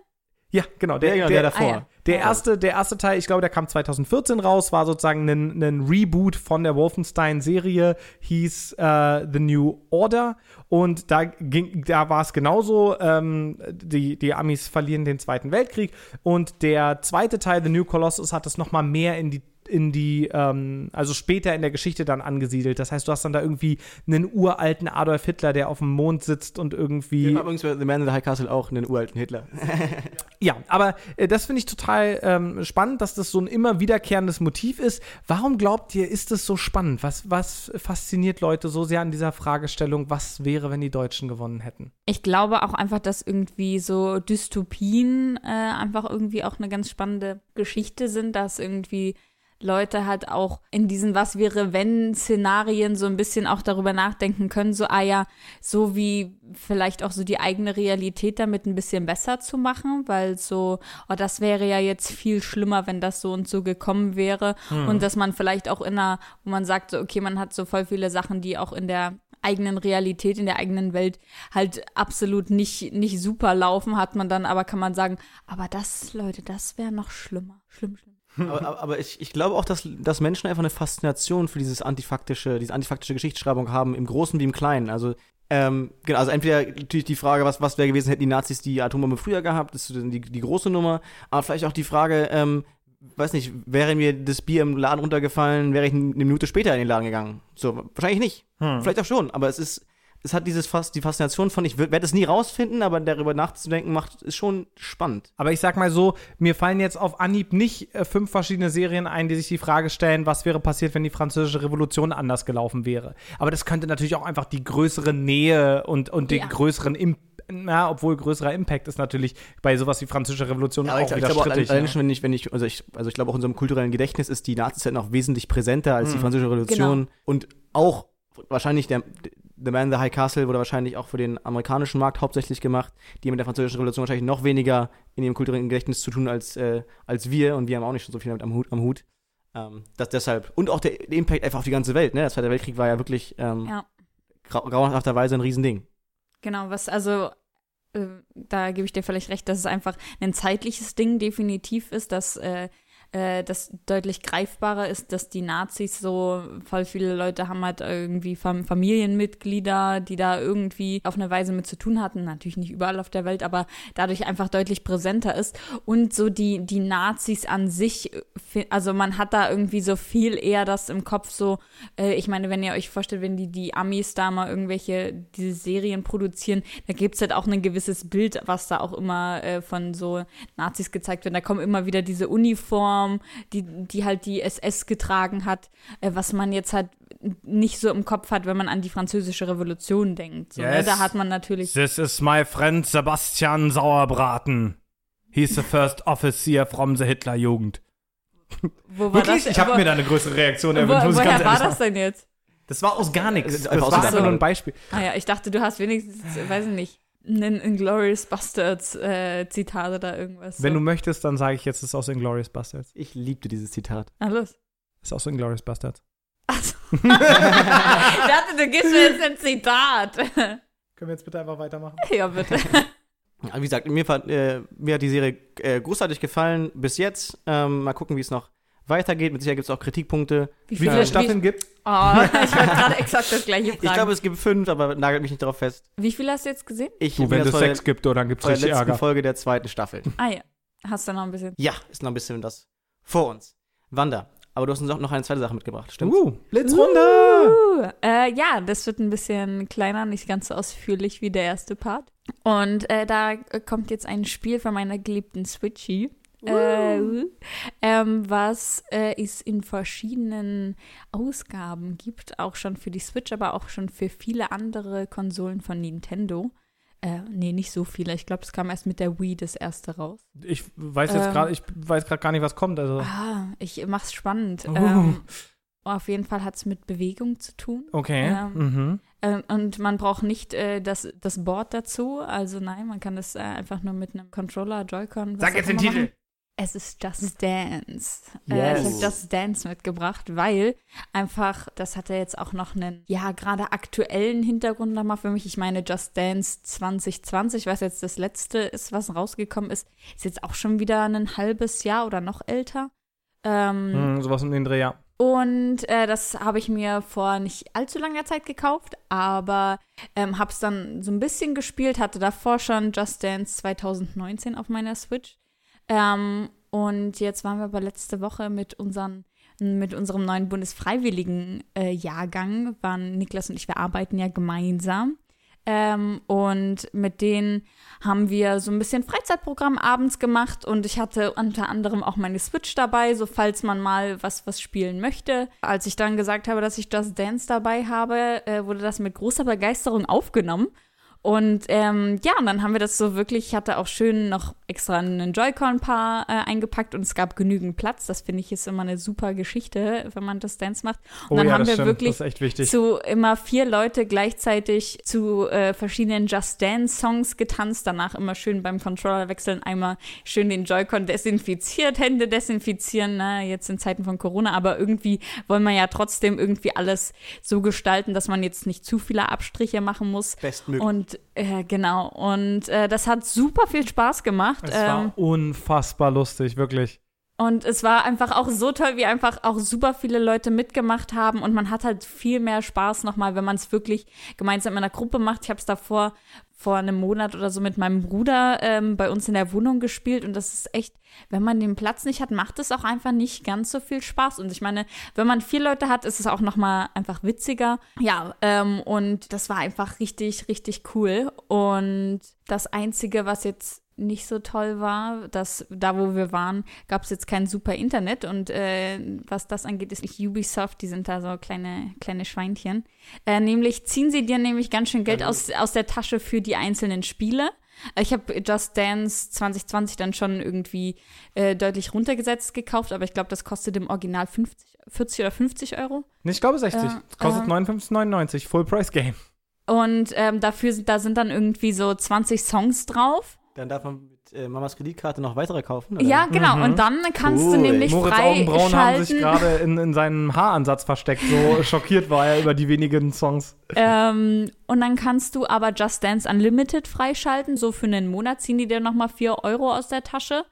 Ja, genau. Der, Der, der, der davor. ah, ja. Der erste, der erste Teil, ich glaube, der kam 2014 raus, war sozusagen ein, ein Reboot von der Wolfenstein-Serie, hieß äh, The New Order. Und da ging, da war es genauso, ähm, die, die Amis verlieren den Zweiten Weltkrieg. Und der zweite Teil, The New Colossus, hat es nochmal mehr in die in die, ähm, also später in der Geschichte dann angesiedelt. Das heißt, du hast dann da irgendwie einen uralten Adolf Hitler, der auf dem Mond sitzt und irgendwie. Ja, übrigens bei The Man in the High Castle auch einen uralten Hitler. Ja, aber äh, das finde ich total ähm, spannend, dass das so ein immer wiederkehrendes Motiv ist. Warum glaubt ihr, ist es so spannend? Was, was fasziniert Leute so sehr an dieser Fragestellung, was wäre, wenn die Deutschen gewonnen hätten? Ich glaube auch einfach, dass irgendwie so Dystopien äh, einfach irgendwie auch eine ganz spannende Geschichte sind, dass irgendwie Leute halt auch in diesen Was wäre wenn Szenarien so ein bisschen auch darüber nachdenken können, so, ah ja, so wie vielleicht auch so die eigene Realität damit ein bisschen besser zu machen, weil so, oh, das wäre ja jetzt viel schlimmer, wenn das so und so gekommen wäre und dass man vielleicht auch in einer, wo man sagt, so, okay, man hat so voll viele Sachen, die auch in der eigenen Realität, in der eigenen Welt halt absolut nicht, nicht super laufen, hat man dann, aber kann man sagen, aber das, Leute, das wäre noch schlimmer. Schlimm, schlimm. Aber, aber- ich, ich glaube auch, dass, dass Menschen einfach eine Faszination für dieses antifaktische, diese antifaktische Geschichtsschreibung haben, im Großen wie im Kleinen. Also, ähm, genau, also entweder natürlich die Frage, was, was wäre gewesen, hätten die Nazis die Atombombe früher gehabt, das ist die, die große Nummer, aber vielleicht auch die Frage, ähm, weiß nicht, wäre mir das Bier im Laden runtergefallen, wäre ich eine Minute später in den Laden gegangen. So, wahrscheinlich nicht. Vielleicht auch schon, aber es ist, es hat dieses Fas die Faszination von, ich werde es nie rausfinden, aber darüber nachzudenken macht, ist schon spannend. Aber ich sag mal so, mir fallen jetzt auf Anhieb nicht äh, fünf verschiedene Serien ein, die sich die Frage stellen, was wäre passiert, wenn die französische Revolution anders gelaufen wäre. Aber das könnte natürlich auch einfach die größere Nähe und, und den Ja. größeren Impact na, obwohl größerer Impact ist natürlich bei sowas wie französische Revolution Ja, auch ich, ich wieder glaube auch, strittig. allein ne? schon, wenn ich, wenn ich, also ich, also ich glaube auch in unserem kulturellen Gedächtnis ist die Nazizeit noch wesentlich präsenter als die französische Revolution und auch wahrscheinlich der, The Man in the High Castle wurde wahrscheinlich auch für den amerikanischen Markt hauptsächlich gemacht. Die haben mit der französischen Revolution wahrscheinlich noch weniger in ihrem kulturellen Gedächtnis zu tun als, äh, als wir. Und wir haben auch nicht so viel damit am Hut. Am Hut. Ähm, das deshalb. Und auch der, Impact einfach auf die ganze Welt. Ne? Der Zweite Weltkrieg war ja wirklich ähm, Ja. grau grauenhafterweise ein Riesending. Genau, was also, äh, da gebe ich dir vielleicht recht, dass es einfach ein zeitliches Ding definitiv ist, dass äh, äh, das deutlich greifbarer ist, dass die Nazis so, voll viele Leute haben halt irgendwie Fam Familienmitglieder, die da irgendwie auf eine Weise mit zu tun hatten, natürlich nicht überall auf der Welt, aber dadurch einfach deutlich präsenter ist und so die, die Nazis an sich, äh, also man hat da irgendwie so viel eher das im Kopf so, äh, ich meine, wenn ihr euch vorstellt, wenn die, die Amis da mal irgendwelche, diese Serien produzieren, da gibt's halt auch ein gewisses Bild, was da auch immer von so Nazis gezeigt wird. Da kommen immer wieder diese Uniform, die, die halt die SS getragen hat, äh, was man jetzt halt nicht so im Kopf hat, wenn man an die französische Revolution denkt. So, ne? Yes. Da hat man natürlich. This is my friend Sebastian Sauerbraten. He's the first officer from the Hitlerjugend. Wo war Wirklich? das? Ich habe wo, mir da eine größere Reaktion wo, erwünscht, ganz Woher war das denn jetzt? Das war aus gar nichts. Das ist Das war einfach nur ein Beispiel. Ah ja, ich dachte, du hast wenigstens, weiß ich nicht, einen Inglourious Bastards äh, Zitat oder irgendwas. Wenn so. du möchtest, dann sage ich jetzt, es ist aus Inglourious Bastards. Ich liebte dieses Zitat. Ah, los. Es ist aus Inglourious Bastards. Also. ich dachte, du gibst mir jetzt ein Zitat. Können wir jetzt bitte einfach weitermachen? ja, bitte. Wie gesagt, mir, fand, äh, mir hat die Serie äh, großartig gefallen bis jetzt. Ähm, mal gucken, wie es noch weitergeht. Mit Sicherheit gibt es auch Kritikpunkte. Wie viele Staffeln gibt? Oh, ich wollte gerade exakt das gleiche fragen. Ich glaube, es gibt fünf, aber nagelt mich nicht darauf fest. Wie viele hast du jetzt gesehen? Ich Du, bin wenn jetzt es der, Sex gibt, oder dann gibt's vor der richtig letzten Ärger. Folge der zweiten Staffel. Ah ja. Hast du noch ein bisschen. Ja, ist noch ein bisschen das vor uns. Wanda, aber du hast uns auch noch eine zweite Sache mitgebracht, stimmt? Uh, Blitzrunde! Uh, äh, ja, das wird ein bisschen kleiner, nicht ganz so ausführlich wie der erste Part. Und äh, da kommt jetzt ein Spiel von meiner geliebten Switchy. Äh, uh, ähm, was äh, es in verschiedenen Ausgaben gibt, auch schon für die Switch, aber auch schon für viele andere Konsolen von Nintendo. Äh, nee, nicht so viele. Ich glaube, es kam erst mit der Wii das erste raus. Ich weiß jetzt Ähm. gerade, ich weiß gerade gar nicht, was kommt. Also. Ah, ich mach's spannend. Oh. Ähm, auf jeden Fall hat es mit Bewegung zu tun. Okay. Ja. Mhm. Ähm, und man braucht nicht äh, das, das Board dazu. Also nein, man kann das äh, einfach nur mit einem Controller, Joy-Con. was Sag jetzt den Titel. Es ist Just Dance. Äh, Yes. ich habe Just Dance mitgebracht, weil einfach, das hat ja jetzt auch noch einen, ja, gerade aktuellen Hintergrund nochmal für mich. Ich meine, Just Dance 2020, was jetzt das letzte ist, was rausgekommen ist, ist jetzt auch schon wieder ein halbes Jahr oder noch älter. Ähm, Mhm, sowas um den Dreh, ja. und äh, das habe ich mir vor nicht allzu langer Zeit gekauft, aber ähm, habe es dann so ein bisschen gespielt, hatte davor schon Just Dance 2019 auf meiner Switch. Ähm, und jetzt waren wir aber letzte Woche mit unseren mit unserem neuen Bundesfreiwilligen äh, Jahrgang waren Niklas und ich, wir arbeiten ja gemeinsam. Ähm, und mit denen haben wir so ein bisschen Freizeitprogramm abends gemacht und ich hatte unter anderem auch meine Switch dabei, so falls man mal was, was spielen möchte. Als ich dann gesagt habe, dass ich Just Dance dabei habe, äh, wurde das mit großer Begeisterung aufgenommen. Und ähm, ja, und dann haben wir das so wirklich, ich hatte auch schön noch extra einen Joy-Con-Paar äh, eingepackt und es gab genügend Platz. Das finde ich ist immer eine super Geschichte, wenn man das Dance macht. Und Oh dann ja, haben das wir stimmt. wirklich Das ist echt wichtig. zu immer vier Leute gleichzeitig zu äh, verschiedenen Just Dance Songs getanzt, danach immer schön beim Controller wechseln, einmal schön den Joy-Con desinfiziert, Hände desinfizieren, na, jetzt in Zeiten von Corona, aber irgendwie wollen wir ja trotzdem irgendwie alles so gestalten, dass man jetzt nicht zu viele Abstriche machen muss. Bestmöglich. Und äh, genau, und äh, das hat super viel Spaß gemacht. Es Ähm, war unfassbar lustig, wirklich. und es war einfach auch so toll, wie einfach auch super viele Leute mitgemacht haben. Und man hat halt viel mehr Spaß nochmal, wenn man es wirklich gemeinsam in einer Gruppe macht. Ich habe es davor vor einem Monat oder so mit meinem Bruder ähm, bei uns in der Wohnung gespielt. Und das ist echt, wenn man den Platz nicht hat, macht es auch einfach nicht ganz so viel Spaß. Und ich meine, wenn man vier Leute hat, ist es auch nochmal einfach witziger. Ja, ähm, und das war einfach richtig, richtig cool. Und das Einzige, was jetzt nicht so toll war, dass da, wo wir waren, gab es jetzt kein super Internet und äh, was das angeht, ist nicht Ubisoft, die sind da so kleine, kleine Schweinchen. Äh, nämlich ziehen sie dir nämlich ganz schön Geld aus, aus der Tasche für die einzelnen Spiele. Ich habe Just Dance 2020 dann schon irgendwie äh, deutlich runtergesetzt gekauft, aber ich glaube, das kostet im Original 50, 40 oder 50 Euro. Nee, Ich glaube 60. Ja, Es kostet äh. 59,99. Full Price Game. Und ähm, dafür sind, da sind dann irgendwie so 20 Songs drauf. Dann darf man mit äh, Mamas Kreditkarte noch weitere kaufen. Oder? Ja, genau. Und dann kannst Cool. du nämlich Moritz Augenbrauen haben sich gerade in, in seinem Haaransatz versteckt. So schockiert war er über die wenigen Songs. Ähm, und dann kannst du aber Just Dance Unlimited freischalten. So für einen Monat ziehen die dir nochmal 4 Euro aus der Tasche.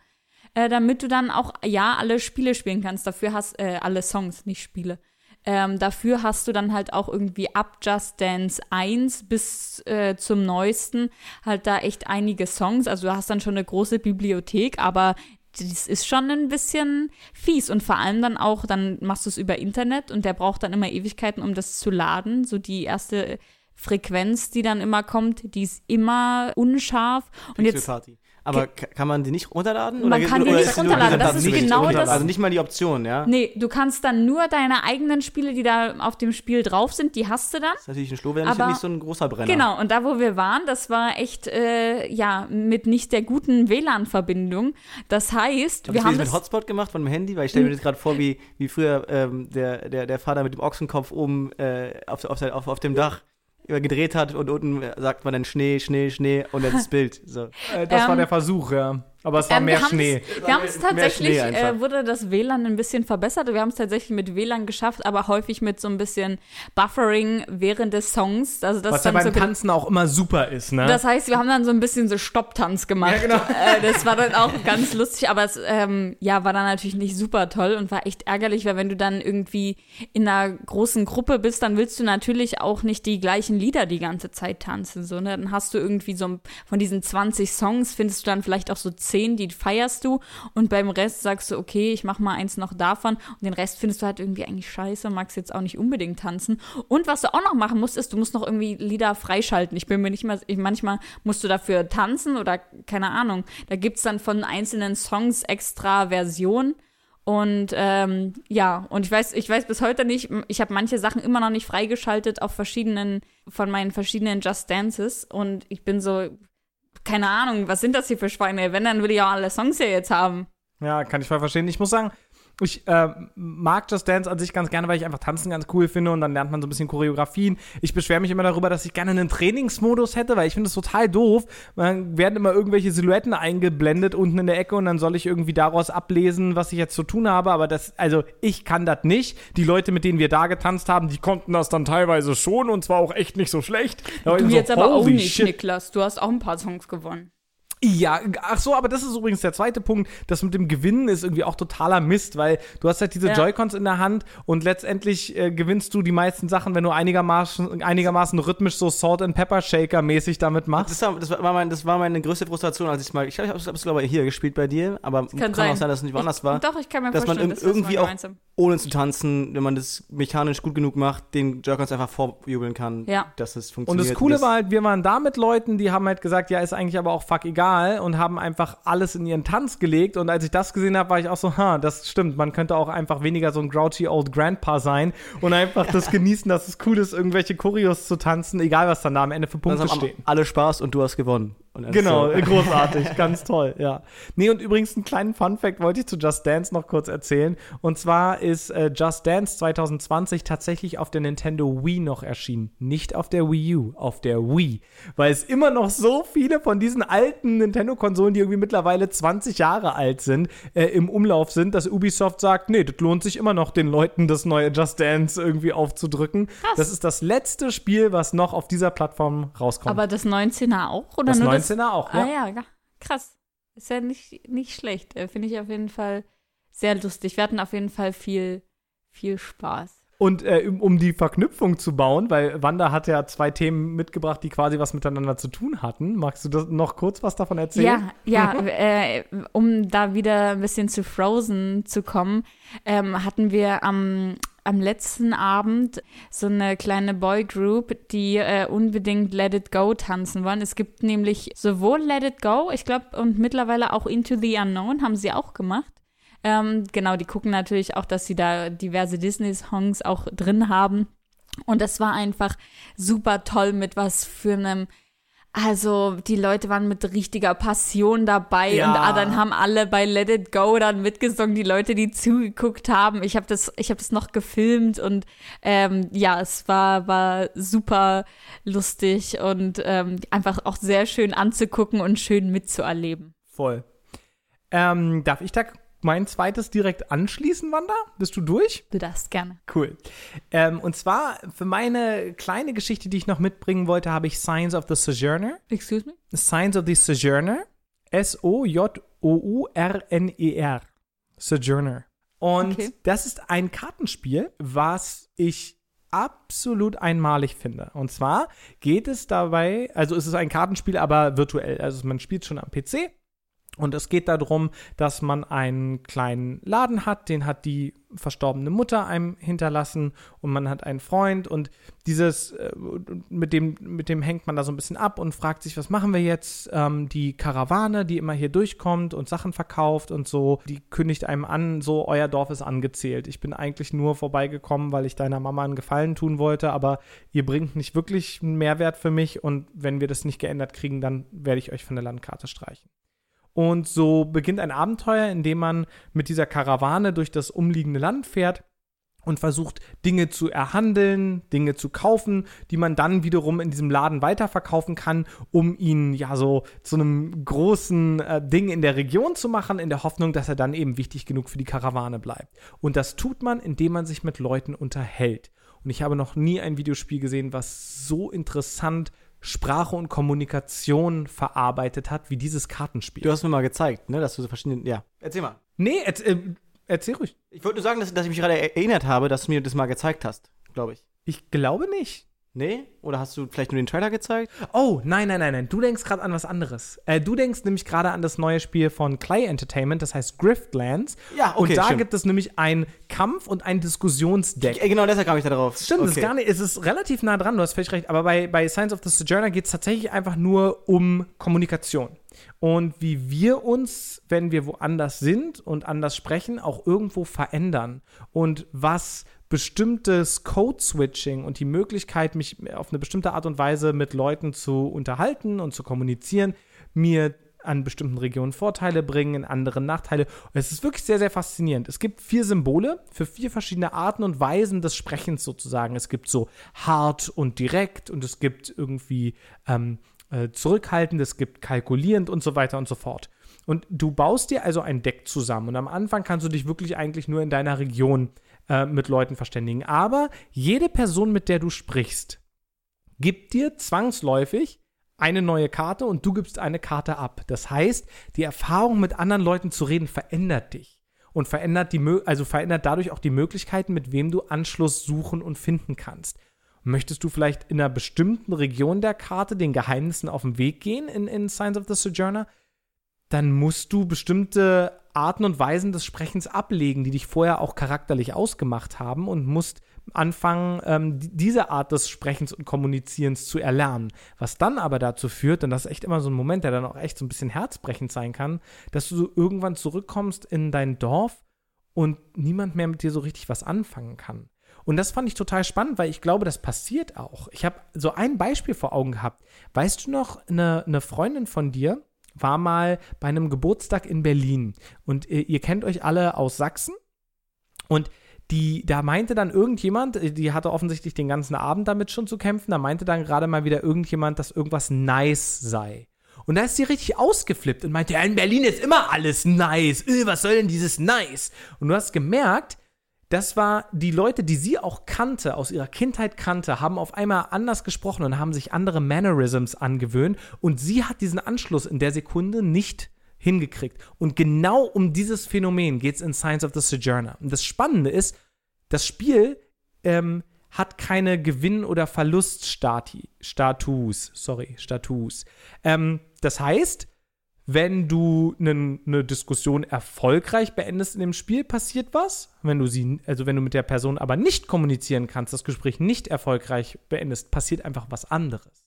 Äh, damit du dann auch, ja, alle Spiele spielen kannst. Dafür hast, äh, alle Songs, nicht Spiele. Ähm, dafür hast du dann halt auch irgendwie ab Just Dance 1 bis äh, zum neuesten halt da echt einige Songs. Also du hast dann schon eine große Bibliothek, aber das ist schon ein bisschen fies und vor allem dann auch, dann machst du es über Internet und der braucht dann immer Ewigkeiten, um das zu laden. So die erste Frequenz, die dann immer kommt, die ist immer unscharf. Und jetzt Party. Aber ka- kann man die nicht runterladen? Man kann die nicht runterladen. Das ist genau das- Also nicht mal die Option, ja? Nee, du kannst dann nur deine eigenen Spiele, die da auf dem Spiel drauf sind, die hast du dann. Das ist natürlich ein Schlowwer nicht, Aber- nicht so ein großer Brenner. Genau, und da, wo wir waren, das war echt, äh, ja, mit nicht der guten WLAN-Verbindung. Das heißt, Hab wir haben das mit Hotspot gemacht von dem Handy? Weil ich stelle mir das gerade vor, wie, wie früher ähm, der, der, der Vater mit dem Ochsenkopf oben äh, auf, auf, auf, auf dem Dach gedreht hat und unten sagt man dann Schnee, Schnee, Schnee und dann das Bild. So. Äh, das Ähm, war der Versuch, ja. Aber es war Ähm, mehr wir Schnee. Wir haben es tatsächlich, äh, wurde das WLAN ein bisschen verbessert. Wir haben es tatsächlich mit WLAN geschafft, aber häufig mit so ein bisschen Buffering während des Songs. Also das Was ja dann beim so Tanzen auch immer super ist, ne? Das heißt, wir haben dann so ein bisschen so Stopptanz gemacht. Ja, genau. äh, das war dann auch ganz lustig, aber es ähm, ja, war dann natürlich nicht super toll und war echt ärgerlich, weil wenn du dann irgendwie in einer großen Gruppe bist, dann willst du natürlich auch nicht die gleichen Lieder die ganze Zeit tanzen. So, ne? Dann hast du irgendwie so ein- von diesen 20 Songs, findest du dann vielleicht auch so 10, die feierst du und beim Rest sagst du, okay, ich mach mal eins noch davon und den Rest findest du halt irgendwie eigentlich scheiße, magst jetzt auch nicht unbedingt tanzen. Und was du auch noch machen musst, ist, du musst noch irgendwie Lieder freischalten. Ich bin mir nicht mal, ich, manchmal musst du dafür tanzen oder keine Ahnung. Da gibt's dann von einzelnen Songs extra Versionen. Und ähm, ja, und ich weiß, ich weiß bis heute nicht, ich habe manche Sachen immer noch nicht freigeschaltet auf verschiedenen, von meinen verschiedenen Just Dances. Und ich bin so, keine Ahnung, was sind das hier für Schweine? Wenn, dann will ich auch alle Songs ja jetzt haben. Ja, kann ich voll verstehen. Ich muss sagen, ich äh, mag Just Dance an sich ganz gerne, weil ich einfach Tanzen ganz cool finde und dann lernt man so ein bisschen Choreografien. Ich beschwere mich immer darüber, dass ich gerne einen Trainingsmodus hätte, weil ich finde es total doof. Man werden immer irgendwelche Silhouetten eingeblendet unten in der Ecke und dann soll ich irgendwie daraus ablesen, was ich jetzt zu tun habe. Aber das, also ich kann das nicht. Die Leute, mit denen wir da getanzt haben, die konnten das dann teilweise schon und zwar auch echt nicht so schlecht. Da Du so, jetzt aber auch nicht, shit. Niklas. Du hast auch ein paar Songs gewonnen. Ja, ach so, aber das ist übrigens der zweite Punkt. Das mit dem Gewinnen ist irgendwie auch totaler Mist, weil du hast halt diese Ja. Joy-Cons in der Hand und letztendlich äh, gewinnst du die meisten Sachen, wenn du einigermaßen, einigermaßen rhythmisch so Salt and Pepper Shaker mäßig damit machst. Das war, das, war mein, das war meine größte Frustration, als ich mal, ich glaube, ich habe es glaube ich hier gespielt bei dir, aber kann, sein. auch sein, dass es nicht woanders war. Doch, ich kann mir dass man vorstellen, wir das irgendwie auch gemeinsam- ohne zu tanzen, wenn man das mechanisch gut genug macht, den Joy-Cons einfach vorjubeln kann, Ja. dass es Und funktioniert. das Coole das, war halt, wir waren da mit Leuten, die haben halt gesagt, ja, ist eigentlich aber auch fuck egal und haben einfach alles in ihren Tanz gelegt. Und als ich das gesehen habe, war ich auch so, ha, das stimmt, man könnte auch einfach weniger so ein grouchy old Grandpa sein und einfach das genießen, dass es cool ist, irgendwelche Choreos zu tanzen, egal was dann da am Ende für Punkte stehen. alle Spaß und du hast gewonnen. Genau, so- großartig, ganz toll, ja. Nee, und übrigens einen kleinen Fun-Fact wollte ich zu Just Dance noch kurz erzählen. Und zwar ist äh, Just Dance 2020 tatsächlich auf der Nintendo Wii noch erschienen. Nicht auf der Wii U, auf der Wii. Weil es immer noch so viele von diesen alten Nintendo-Konsolen, die irgendwie mittlerweile 20 Jahre alt sind, äh, im Umlauf sind, dass Ubisoft sagt, nee, das lohnt sich immer noch, den Leuten das neue Just Dance irgendwie aufzudrücken. Krass. Das ist das letzte Spiel, was noch auf dieser Plattform rauskommt. Aber das 19er auch? Oder das nur 19er auch, Ah ja, ja, krass. Ist ja nicht, nicht schlecht. Äh, Finde ich auf jeden Fall sehr lustig. Wir hatten auf jeden Fall viel, viel Spaß. Und äh, um, um die Verknüpfung zu bauen, weil Wanda hat ja zwei Themen mitgebracht, die quasi was miteinander zu tun hatten. Magst du das noch kurz was davon erzählen? Ja, ja, äh, um da wieder ein bisschen zu Frozen zu kommen, ähm, hatten wir am, am letzten Abend so eine kleine Boygroup, die äh, unbedingt Let It Go tanzen wollen. Es gibt nämlich sowohl Let It Go, ich glaube, und mittlerweile auch Into the Unknown haben sie auch gemacht. Ähm, genau, die gucken natürlich auch, dass sie da diverse Disney-Songs auch drin haben. Und das war einfach super toll mit was für einem Also, die Leute waren mit richtiger Passion dabei Ja. und ah, dann haben alle bei Let It Go dann mitgesungen, die Leute, die zugeguckt haben. Ich habe das, ich habe das noch gefilmt und ähm, ja, es war, war super lustig und ähm, einfach auch sehr schön anzugucken und schön mitzuerleben. Voll. Ähm, darf ich da mein zweites direkt anschließen, Wanda? Bist du durch? Du darfst gerne. Cool. Ähm, und zwar für meine kleine Geschichte, die ich noch mitbringen wollte, habe ich Signs of the Sojourner. Excuse me? Signs of the Sojourner. S-O-J-O-U-R-N-E-R. Sojourner. Und Okay. das ist ein Kartenspiel, was ich absolut einmalig finde. Und zwar geht es dabei, also es ist ein Kartenspiel, aber virtuell. Also man spielt schon am PC. Und es geht darum, dass man einen kleinen Laden hat, den hat die verstorbene Mutter einem hinterlassen und man hat einen Freund und dieses, äh, mit dem, mit dem hängt man da so ein bisschen ab und fragt sich, was machen wir jetzt? Ähm, die Karawane, die immer hier durchkommt und Sachen verkauft und so, die kündigt einem an, so, euer Dorf ist angezählt. Ich bin eigentlich nur vorbeigekommen, weil ich deiner Mama einen Gefallen tun wollte, aber ihr bringt nicht wirklich einen Mehrwert für mich und wenn wir das nicht geändert kriegen, dann werde ich euch von der Landkarte streichen. Und so beginnt ein Abenteuer, in dem man mit dieser Karawane durch das umliegende Land fährt und versucht, Dinge zu erhandeln, Dinge zu kaufen, die man dann wiederum in diesem Laden weiterverkaufen kann, um ihn ja so zu einem großen äh, Ding in der Region zu machen, in der Hoffnung, dass er dann eben wichtig genug für die Karawane bleibt. Und das tut man, indem man sich mit Leuten unterhält. Und ich habe noch nie ein Videospiel gesehen, was so interessant Sprache und Kommunikation verarbeitet hat wie dieses Kartenspiel. Du hast mir mal gezeigt, ne, dass du so verschiedene. Ja. Erzähl mal. Nee, erz äh, erzähl ruhig. Ich wollte nur sagen, dass, dass ich mich gerade erinnert habe, dass du mir das mal gezeigt hast, glaube ich. Ich glaube nicht. Nee? Oder hast du vielleicht nur den Trailer gezeigt? Oh, nein, nein, nein, nein. Du denkst gerade an was anderes. Äh, du denkst nämlich gerade an das neue Spiel von Clay Entertainment, das heißt Griftlands. Ja, okay, Und da stimmt. gibt es nämlich einen Kampf und ein Diskussionsdeck. Äh, genau, deshalb kam ich da drauf. Stimmt, es ist gar nicht, es ist relativ nah dran, du hast völlig recht. Aber bei, bei Science of the Sojourner geht es tatsächlich einfach nur um Kommunikation. Und wie wir uns, wenn wir woanders sind und anders sprechen, auch irgendwo verändern. Und was bestimmtes Code-Switching und die Möglichkeit, mich auf eine bestimmte Art und Weise mit Leuten zu unterhalten und zu kommunizieren, mir an bestimmten Regionen Vorteile bringen, in anderen Nachteile. Es ist wirklich sehr, sehr faszinierend. Es gibt vier Symbole für vier verschiedene Arten und Weisen des Sprechens sozusagen. Es gibt so hart und direkt und es gibt irgendwie ähm, äh, zurückhaltend, es gibt kalkulierend und so weiter und so fort. Und du baust dir also ein Deck zusammen und am Anfang kannst du dich wirklich eigentlich nur in deiner Region äh, mit Leuten verständigen. Aber jede Person, mit der du sprichst, gibt dir zwangsläufig eine neue Karte und du gibst eine Karte ab. Das heißt, die Erfahrung mit anderen Leuten zu reden verändert dich und verändert die also verändert dadurch auch die Möglichkeiten, mit wem du Anschluss suchen und finden kannst. Möchtest du vielleicht in einer bestimmten Region der Karte den Geheimnissen auf den Weg gehen in, in Signs of the Sojourner? Dann musst du bestimmte Arten und Weisen des Sprechens ablegen, die dich vorher auch charakterlich ausgemacht haben und musst anfangen, ähm, die- diese Art des Sprechens und Kommunizierens zu erlernen. Was dann aber dazu führt, und das ist echt immer so ein Moment, der dann auch echt so ein bisschen herzbrechend sein kann, dass du so irgendwann zurückkommst in dein Dorf und niemand mehr mit dir so richtig was anfangen kann. Und das fand ich total spannend, weil ich glaube, das passiert auch. Ich habe so ein Beispiel vor Augen gehabt. Weißt du noch, eine, eine Freundin von dir war mal bei einem Geburtstag in Berlin und ihr, ihr kennt euch alle aus Sachsen und die, da meinte dann irgendjemand, äh, die hatte offensichtlich den ganzen Abend damit schon zu kämpfen, da meinte dann gerade mal wieder irgendjemand, dass irgendwas nice sei. Und da ist sie richtig ausgeflippt und meinte, ja, in Berlin ist immer alles nice. Äh, was soll denn dieses nice? Und du hast gemerkt, das war die Leute, die sie auch kannte, aus ihrer Kindheit kannte, haben auf einmal anders gesprochen und haben sich andere Mannerisms angewöhnt. Und sie hat diesen Anschluss in der Sekunde nicht hingekriegt. Und genau um dieses Phänomen geht es in Science of the Sojourner. Und das Spannende ist, das Spiel ähm, hat keine Gewinn- oder Verluststatus. Sorry, Status. Ähm, das heißt, wenn du eine ne Diskussion erfolgreich beendest in dem Spiel, passiert was. Wenn du sie, also wenn du mit der Person aber nicht kommunizieren kannst, das Gespräch nicht erfolgreich beendest, passiert einfach was anderes.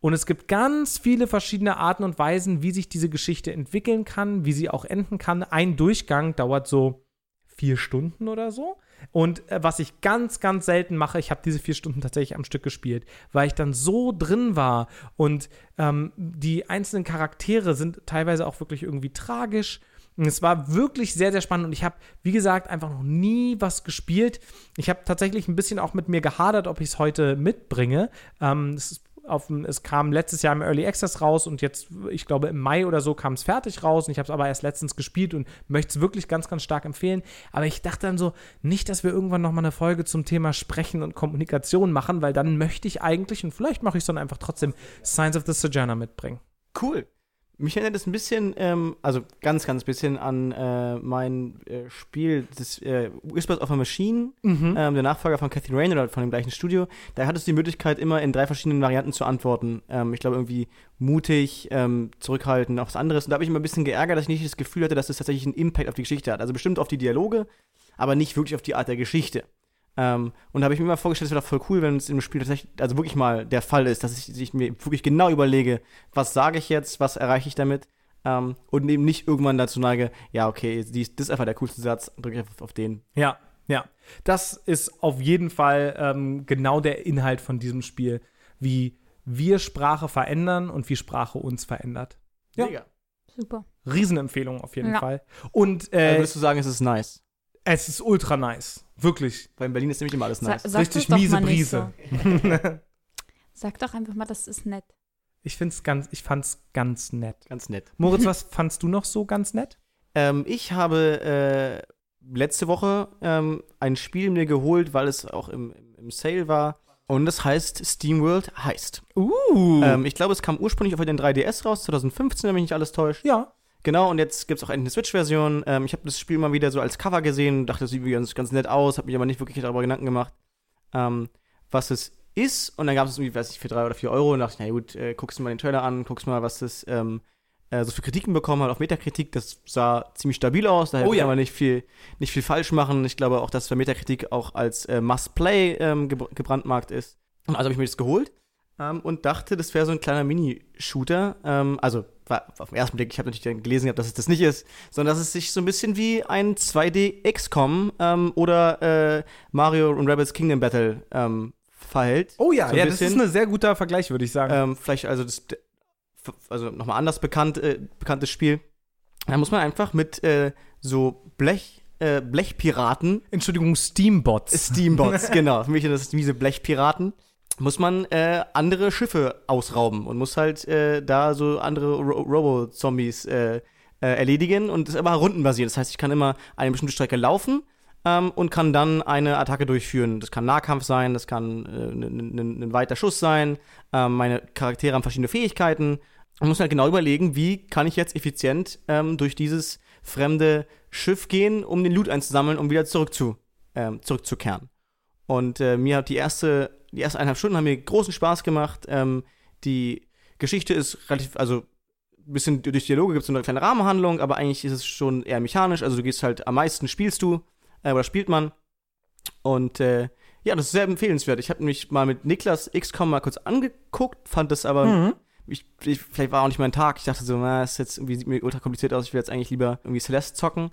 Und es gibt ganz viele verschiedene Arten und Weisen, wie sich diese Geschichte entwickeln kann, wie sie auch enden kann. Ein Durchgang dauert so vier Stunden oder so. Und äh, was ich ganz, ganz selten mache, ich habe diese vier Stunden tatsächlich am Stück gespielt, weil ich dann so drin war und ähm, die einzelnen Charaktere sind teilweise auch wirklich irgendwie tragisch. Und es war wirklich sehr, sehr spannend und ich habe, wie gesagt, einfach noch nie was gespielt. Ich habe tatsächlich ein bisschen auch mit mir gehadert, ob ich es heute mitbringe. Ähm, ist auf, dem- es kam letztes Jahr im Early Access raus und jetzt, ich glaube, im Mai oder so kam es fertig raus und ich habe es aber erst letztens gespielt und möchte es wirklich ganz, ganz stark empfehlen. Aber ich dachte dann so, nicht, dass wir irgendwann noch mal eine Folge zum Thema Sprechen und Kommunikation machen, weil dann möchte ich eigentlich, und vielleicht mache ich es dann einfach trotzdem, Signs of the Sojourner mitbringen. Cool. Mich erinnert es ein bisschen, ähm, also ganz, ganz bisschen an äh, mein äh, Spiel, das äh, Whispers of a Machine, ähm, der Nachfolger von Cathy Rain oder von dem gleichen Studio. Da hattest du die Möglichkeit, immer in drei verschiedenen Varianten zu antworten. Ähm, ich glaube, irgendwie mutig, ähm, zurückhaltend, auch was anderes. Und da habe ich immer ein bisschen geärgert, dass ich nicht das Gefühl hatte, dass das tatsächlich einen Impact auf die Geschichte hat. Also bestimmt auf die Dialoge, aber nicht wirklich auf die Art der Geschichte. Ähm, und da habe ich mir immer vorgestellt, es wäre doch voll cool, wenn es im Spiel tatsächlich, also wirklich mal der Fall ist, dass ich, ich mir wirklich genau überlege, was sage ich jetzt, was erreiche ich damit. Ähm, und eben nicht irgendwann dazu neige, ja, okay, dies, das ist einfach der coolste Satz, drücke ich einfach auf den. Ja, ja. Das ist auf jeden Fall ähm, genau der Inhalt von diesem Spiel, wie wir Sprache verändern und wie Sprache uns verändert. Ja. Mega. Super. Riesenempfehlung auf jeden Ja. Fall. Und Also äh, würdest du sagen, es ist nice? es ist ultra nice. Wirklich. Weil in Berlin ist nämlich immer alles Sa nice. sag Richtig miese Brise. So. Sag doch einfach mal, das ist nett. Ich find's ganz, ich fand's ganz nett. Ganz nett. Moritz, was fandst du noch so ganz nett? Ähm, ich habe äh, letzte Woche ähm, ein Spiel mir geholt, weil es auch im, im, Sale war. Und das heißt SteamWorld Heist. Uh. Ähm, ich glaube, es kam ursprünglich auf den 3DS raus, 2015, wenn mich nicht alles täuscht. ja. Genau, und jetzt gibt es auch endlich eine Switch-Version. Ähm, ich habe das Spiel mal wieder so als Cover gesehen, dachte, das sieht ganz, ganz nett aus, habe mich aber nicht wirklich darüber Gedanken gemacht, ähm, was es ist. Und dann gab es irgendwie, weiß ich, für drei oder vier Euro und dachte ich, na gut, äh, guckst du mal den Trailer an, guckst mal, was das ähm, äh, so für Kritiken bekommen hat, auf Metakritik. Das sah ziemlich stabil aus, daher Oh ja. kann man nicht viel, nicht viel falsch machen. Ich glaube auch, dass für Metakritik auch als äh, Must-Play ähm, gebr gebrandmarkt ist. Und also habe ich mir das geholt ähm, und dachte, das wäre so ein kleiner Mini-Shooter. Ähm, also war auf den ersten Blick, ich habe natürlich dann gelesen, gehabt, dass es das nicht ist, sondern dass es sich so ein bisschen wie ein 2D XCOM ähm, oder äh, Mario und Rebels Kingdom Battle ähm, verhält. Oh ja, So ja, das ist ein sehr guter Vergleich, würde ich sagen. Ähm, vielleicht also das, also nochmal anders bekannt, äh, bekanntes Spiel. Da muss man einfach mit äh, so Blech, äh, Blechpiraten Entschuldigung, Steambots. Steambots, genau. Für mich sind das diese Blechpiraten. Muss man äh, andere Schiffe ausrauben und muss halt äh, da so andere Ro Robo-Zombies äh, äh, erledigen und ist immer rundenbasiert. Das heißt, ich kann immer eine bestimmte Strecke laufen ähm, und kann dann eine Attacke durchführen. Das kann Nahkampf sein, das kann äh, ein ein weiter Schuss sein. Ähm, meine Charaktere haben verschiedene Fähigkeiten. Man muss halt genau überlegen, wie kann ich jetzt effizient ähm, durch dieses fremde Schiff gehen, um den Loot einzusammeln, um wieder zurück zu, ähm, zurückzukehren. Und äh, mir hat die erste, die ersten eineinhalb Stunden haben mir großen Spaß gemacht. Ähm, die Geschichte ist relativ, also ein bisschen durch Dialoge gibt es eine kleine Rahmenhandlung, aber eigentlich ist es schon eher mechanisch. Also du gehst halt am meisten spielst du äh, oder spielt man. Und äh, ja, das ist sehr empfehlenswert. Ich habe mich mal mit Niklas XCOM mal kurz angeguckt, fand das aber Mhm. ich, ich, vielleicht war auch nicht mein Tag. Ich dachte so, na, ist jetzt irgendwie sieht mir ultra kompliziert aus. Ich will jetzt eigentlich lieber irgendwie Celeste zocken.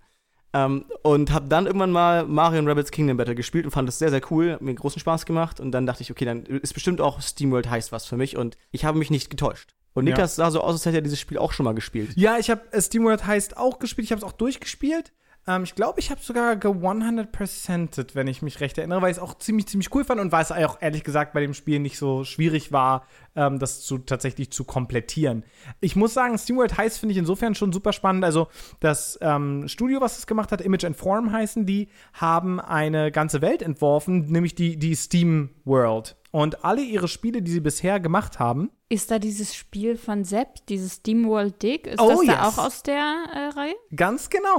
Ähm, und habe dann irgendwann mal Mario und Rabbits Kingdom Battle gespielt und fand das sehr, sehr cool. Hat mir großen Spaß gemacht. Und dann dachte ich, okay, dann ist bestimmt auch SteamWorld heißt was für mich. Und ich habe mich nicht getäuscht. Und Ja. Niklas sah so aus, als hätte er dieses Spiel auch schon mal gespielt. Ja, ich habe äh, SteamWorld heißt auch gespielt. Ich habe es auch durchgespielt. Ähm, ich glaube, ich habe sogar ge 100%ed, wenn ich mich recht erinnere, weil ich es auch ziemlich, ziemlich cool fand und weil es auch ehrlich gesagt bei dem Spiel nicht so schwierig war, ähm, das zu, tatsächlich zu komplettieren. Ich muss sagen, SteamWorld heißt, finde ich insofern schon super spannend. Also, das ähm, Studio, was es gemacht hat, Image and Form heißen die, haben eine ganze Welt entworfen, nämlich die, die Steam World. Und alle ihre Spiele, die sie bisher gemacht haben, Ist da dieses Spiel von Sepp, dieses SteamWorld Dig? Ist Oh, das da yes. auch aus der äh, Reihe? ganz genau.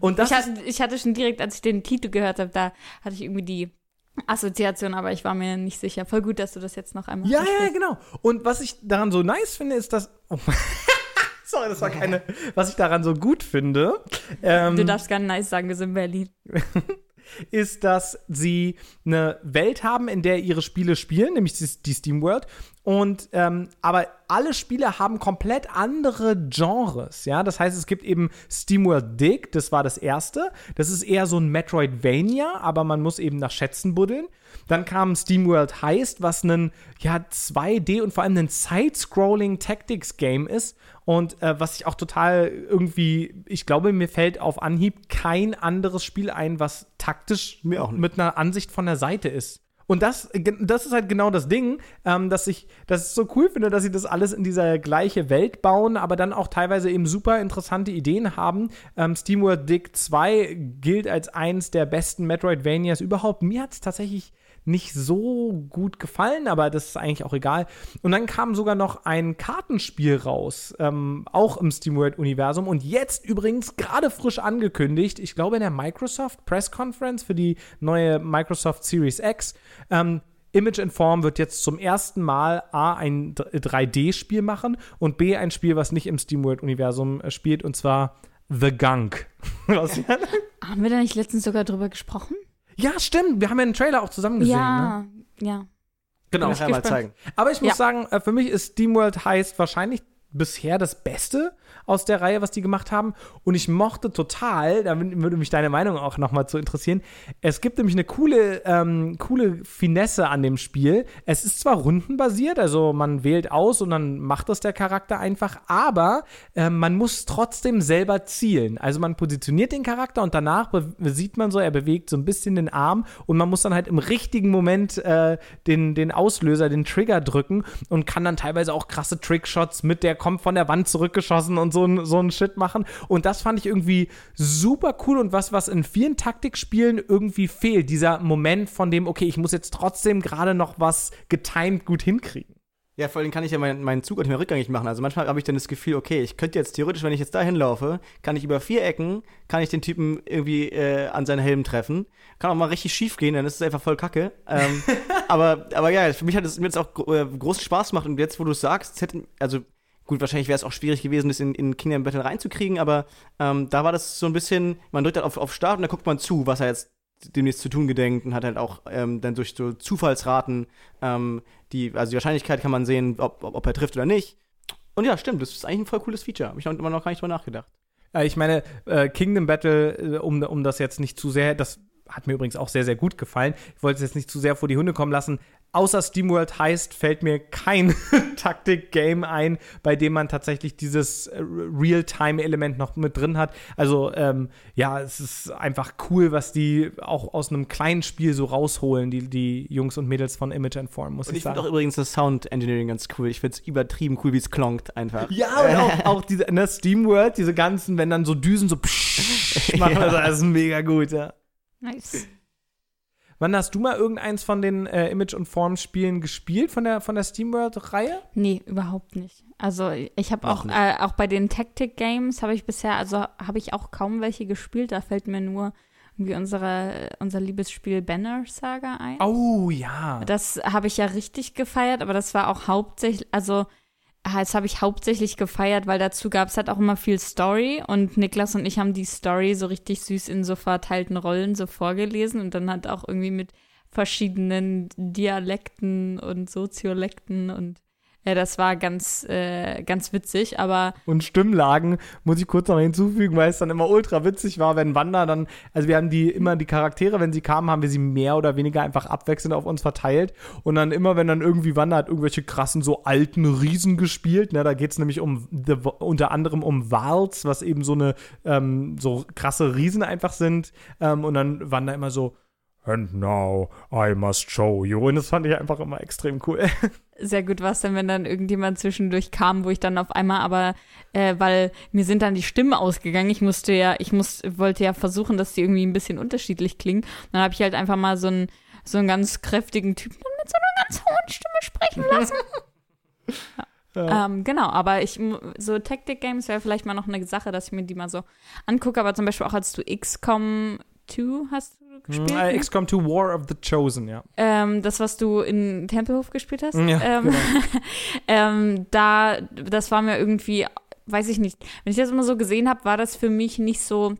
Und das Ich ist hatte, ich hatte schon direkt, als ich den Titel gehört habe, da hatte ich irgendwie die Assoziation, aber ich war mir nicht sicher. Voll gut, dass du das jetzt noch einmal Ja, ja, genau. Und was ich daran so nice finde, ist, dass. Oh. Sorry, das war keine. Was ich daran so gut finde, ähm, Du darfst gar nicht nice sagen, wir sind in Berlin. ist, dass sie eine Welt haben, in der ihre Spiele spielen, nämlich die, die Steam World. Und ähm, aber alle Spiele haben komplett andere Genres, ja. Das heißt, es gibt eben SteamWorld Dig, das war das erste. Das ist eher so ein Metroidvania, aber man muss eben nach Schätzen buddeln. Dann kam SteamWorld Heist, was ein ja 2D und vor allem ein Side-Scrolling Tactics Game ist und äh, was ich auch total irgendwie, ich glaube, mir fällt auf Anhieb kein anderes Spiel ein, was taktisch Mir auch mit einer Ansicht von der Seite ist. Und das, das ist halt genau das Ding, ähm, dass ich das so cool finde, dass sie das alles in dieser gleiche Welt bauen, aber dann auch teilweise eben super interessante Ideen haben. Ähm, SteamWorld Dig 2 gilt als eins der besten Metroidvanias überhaupt. Mir hat es tatsächlich nicht so gut gefallen, aber das ist eigentlich auch egal. Und dann kam sogar noch ein Kartenspiel raus, ähm, auch im SteamWorld-Universum und jetzt übrigens gerade frisch angekündigt, ich glaube in der Microsoft Press Conference für die neue Microsoft Series X. Ähm, Image Inform wird jetzt zum ersten Mal A ein 3D-Spiel machen und B ein Spiel, was nicht im SteamWorld-Universum äh, spielt, und zwar The Gunk. Haben wir da nicht letztens sogar drüber gesprochen? Ja, stimmt. Wir haben ja einen Trailer auch zusammen gesehen. Ne? ja, ja. Genau. Nachher mal zeigen. Aber ich muss Ja. sagen, äh, für mich ist SteamWorld heißt wahrscheinlich bisher das Beste aus der Reihe, was die gemacht haben. Und ich mochte total, da würde mich deine Meinung auch nochmal zu interessieren. Es gibt nämlich eine coole, ähm, coole Finesse an dem Spiel. Es ist zwar rundenbasiert, also man wählt aus und dann macht das der Charakter einfach, aber ähm, man muss trotzdem selber zielen. Also man positioniert den Charakter und danach sieht man so, er bewegt so ein bisschen den Arm und man muss dann halt im richtigen Moment äh, den, den Auslöser, den Trigger drücken und kann dann teilweise auch krasse Trickshots mit, der kommt von der Wand zurückgeschossen und so, ein- so ein Shit machen. Und das fand ich irgendwie super cool und was, was in vielen Taktikspielen irgendwie fehlt. Dieser Moment von dem, okay, ich muss jetzt trotzdem gerade noch was getimed gut hinkriegen. Ja, vor allem kann ich ja meinen, meinen Zug auch nicht mehr rückgängig machen. Also manchmal habe ich dann das Gefühl, okay, ich könnte jetzt theoretisch, wenn ich jetzt da hinlaufe, kann ich über vier Ecken, kann ich den Typen irgendwie äh, an seinen Helm treffen. Kann auch mal richtig schief gehen, dann ist es einfach voll kacke. Ähm, aber, aber ja, für mich hat es mir jetzt auch äh, großen Spaß gemacht. Und jetzt, wo du es sagst, hätte, also gut, wahrscheinlich wäre es auch schwierig gewesen, das in, in Kingdom Battle reinzukriegen, aber ähm, da war das so ein bisschen, man drückt halt auf, auf Start und dann guckt man zu, was er jetzt demnächst zu tun gedenkt und hat halt auch ähm, dann durch so Zufallsraten ähm, die, also die Wahrscheinlichkeit kann man sehen, ob, ob, ob er trifft oder nicht. Und ja, stimmt, das ist eigentlich ein voll cooles Feature. Hab ich noch immer noch gar nicht drüber nachgedacht. Äh, ich meine, äh, Kingdom Battle, äh, um, um das jetzt nicht zu sehr, das hat mir übrigens auch sehr, sehr gut gefallen. Ich wollte es jetzt nicht zu sehr vor die Hunde kommen lassen. Außer SteamWorld heißt, fällt mir kein Taktik-Game ein, bei dem man tatsächlich dieses äh, Real-Time-Element noch mit drin hat. Also, ähm, ja, es ist einfach cool, was die auch aus einem kleinen Spiel so rausholen, die, die Jungs und Mädels von Image and Form, muss Und ich, ich finde sagen. auch übrigens das Sound Engineering ganz cool. Ich finde es übertrieben cool, wie es klonkt einfach. Ja, und auch, auch diese, in der SteamWorld, diese ganzen, wenn dann so Düsen so psch machen, also das ist mega gut, ja. Nice. Wann hast du mal irgendeins von den äh, Image- und Form-Spielen gespielt von der, von der SteamWorld-Reihe? Nee, überhaupt nicht. Also ich habe Auch auch, äh, auch bei den Tactic Games habe ich bisher, also habe ich auch kaum welche gespielt. Da fällt mir nur irgendwie unsere, unser Liebesspiel Banner Saga ein. Oh, ja. Das habe ich ja richtig gefeiert, aber das war auch hauptsächlich, also das habe ich hauptsächlich gefeiert, weil dazu gab es halt auch immer viel Story und Niklas und ich haben die Story so richtig süß in so verteilten Rollen so vorgelesen und dann hat auch irgendwie mit verschiedenen Dialekten und Soziolekten und ja, das war ganz, äh, ganz witzig, aber Und Stimmlagen muss ich kurz noch hinzufügen, weil es dann immer ultra witzig war, wenn Wanda dann, also wir haben die immer die Charaktere, wenn sie kamen, haben wir sie mehr oder weniger einfach abwechselnd auf uns verteilt. Und dann immer, wenn dann irgendwie Wanda hat irgendwelche krassen, so alten Riesen gespielt, ne, da geht es nämlich um the, unter anderem um Wals, was eben so eine ähm, so krasse Riesen einfach sind. Ähm, und dann Wanda immer so. And now I must show you. Und das fand ich einfach immer extrem cool. sehr gut war es dann, wenn dann irgendjemand zwischendurch kam, wo ich dann auf einmal aber, äh, weil mir sind dann die Stimmen ausgegangen. Ich musste ja, ich muss, wollte ja versuchen, dass die irgendwie ein bisschen unterschiedlich klingen. Dann habe ich halt einfach mal so einen, so einen ganz kräftigen Typen mit so einer ganz hohen Stimme sprechen lassen. ja. Ähm, genau, aber ich, so Tactic Games wäre vielleicht mal noch eine Sache, dass ich mir die mal so angucke, aber zum Beispiel auch als du XCOM 2 hast du gespielt. Ne? XCOM 2 War of the Chosen, ja. Ähm, das, was du in Tempelhof gespielt hast. Ja, ähm, genau. ähm, da, das war mir irgendwie, weiß ich nicht, wenn ich das immer so gesehen habe, war das für mich nicht so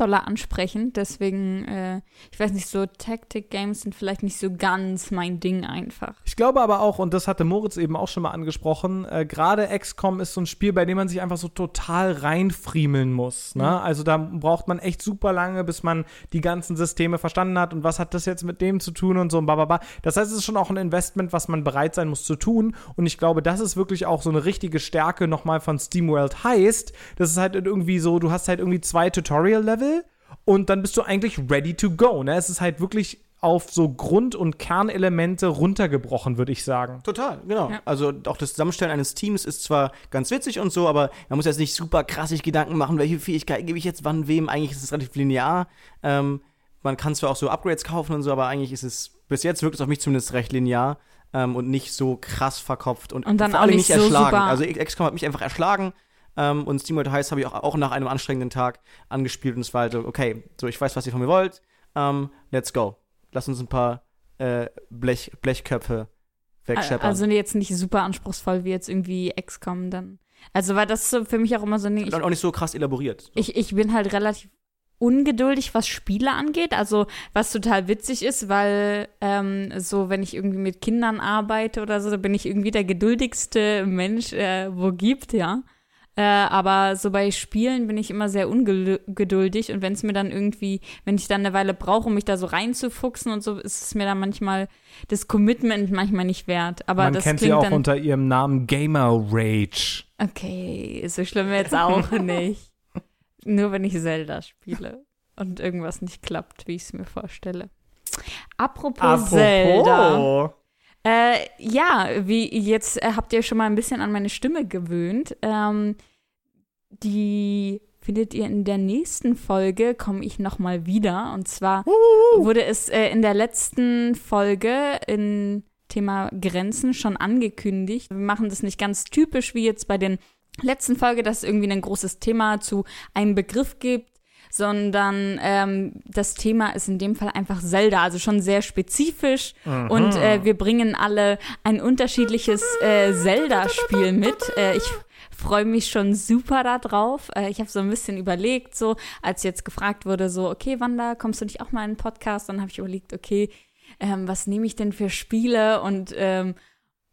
doller ansprechen. Deswegen, äh, ich weiß nicht, so Tactic-Games sind vielleicht nicht so ganz mein Ding einfach. Ich glaube aber auch, und das hatte Moritz eben auch schon mal angesprochen, äh, gerade XCOM ist so ein Spiel, bei dem man sich einfach so total reinfriemeln muss. Ne? Mhm. Also da braucht man echt super lange, bis man die ganzen Systeme verstanden hat und was hat das jetzt mit dem zu tun und so und bababa. Das heißt, es ist schon auch ein Investment, was man bereit sein muss zu tun. Und ich glaube, das ist wirklich auch so eine richtige Stärke nochmal von SteamWorld heißt. Das ist halt irgendwie so, du hast halt irgendwie zwei Tutorial-Level und dann bist du eigentlich ready to go. Ne? Es ist halt wirklich auf so Grund- und Kernelemente runtergebrochen, würde ich sagen. Total, genau. Ja. Also auch das Zusammenstellen eines Teams ist zwar ganz witzig und so, aber man muss jetzt nicht super krass sich Gedanken machen, welche Fähigkeiten gebe ich jetzt wann wem. Eigentlich ist es relativ linear. Ähm, man kann zwar auch so Upgrades kaufen und so, aber eigentlich ist es, bis jetzt wirkt es auf mich zumindest recht linear ähm, und nicht so krass verkopft und, Und dann vor auch allem nicht nicht so erschlagen. super- Also XCOM hat mich einfach erschlagen. Ähm, und SteamWorld Heist habe ich auch, auch nach einem anstrengenden Tag angespielt und es war halt so, okay, so ich weiß, was ihr von mir wollt. Ähm, let's go. Lass uns ein paar äh, Blech, Blechköpfe wegscheppern. Also jetzt nicht super anspruchsvoll wie jetzt irgendwie XCOM dann. Also war das so für mich auch immer so ein Ding. Ich, und auch nicht so krass elaboriert. So. ich, ich bin halt relativ ungeduldig, was Spiele angeht. Also was total witzig ist, weil ähm, so, wenn ich irgendwie mit Kindern arbeite oder so, bin ich irgendwie der geduldigste Mensch, äh, wo gibt, ja. Äh, aber so bei Spielen bin ich immer sehr ungeduldig und wenn es mir dann irgendwie, wenn ich dann eine Weile brauche, um mich da so reinzufuchsen und so, ist es mir dann manchmal das Commitment manchmal nicht wert. Aber Man das kennt klingt sie auch dann, unter ihrem Namen Gamer Rage. Okay, so schlimm jetzt auch nicht. Nur wenn ich Zelda spiele und irgendwas nicht klappt, wie ich es mir vorstelle. Apropos, Zelda. Äh, ja, wie jetzt äh, habt ihr schon mal ein bisschen an meine Stimme gewöhnt. Ähm, die findet ihr in der nächsten Folge, komme ich noch mal wieder. Und zwar wurde es äh, in der letzten Folge in Thema Grenzen schon angekündigt. Wir machen das nicht ganz typisch wie jetzt bei den letzten Folge, dass es irgendwie ein großes Thema zu einem Begriff gibt, sondern ähm, das Thema ist in dem Fall einfach Zelda, also schon sehr spezifisch. Und äh, wir bringen alle ein unterschiedliches äh, Zelda-Spiel mit. Äh, ich freue mich schon super darauf. Äh, ich habe so ein bisschen überlegt, so als jetzt gefragt wurde, so, okay, Wanda, kommst du nicht auch mal in einen Podcast? Dann habe ich überlegt, okay, ähm, was nehme ich denn für Spiele? Und ähm,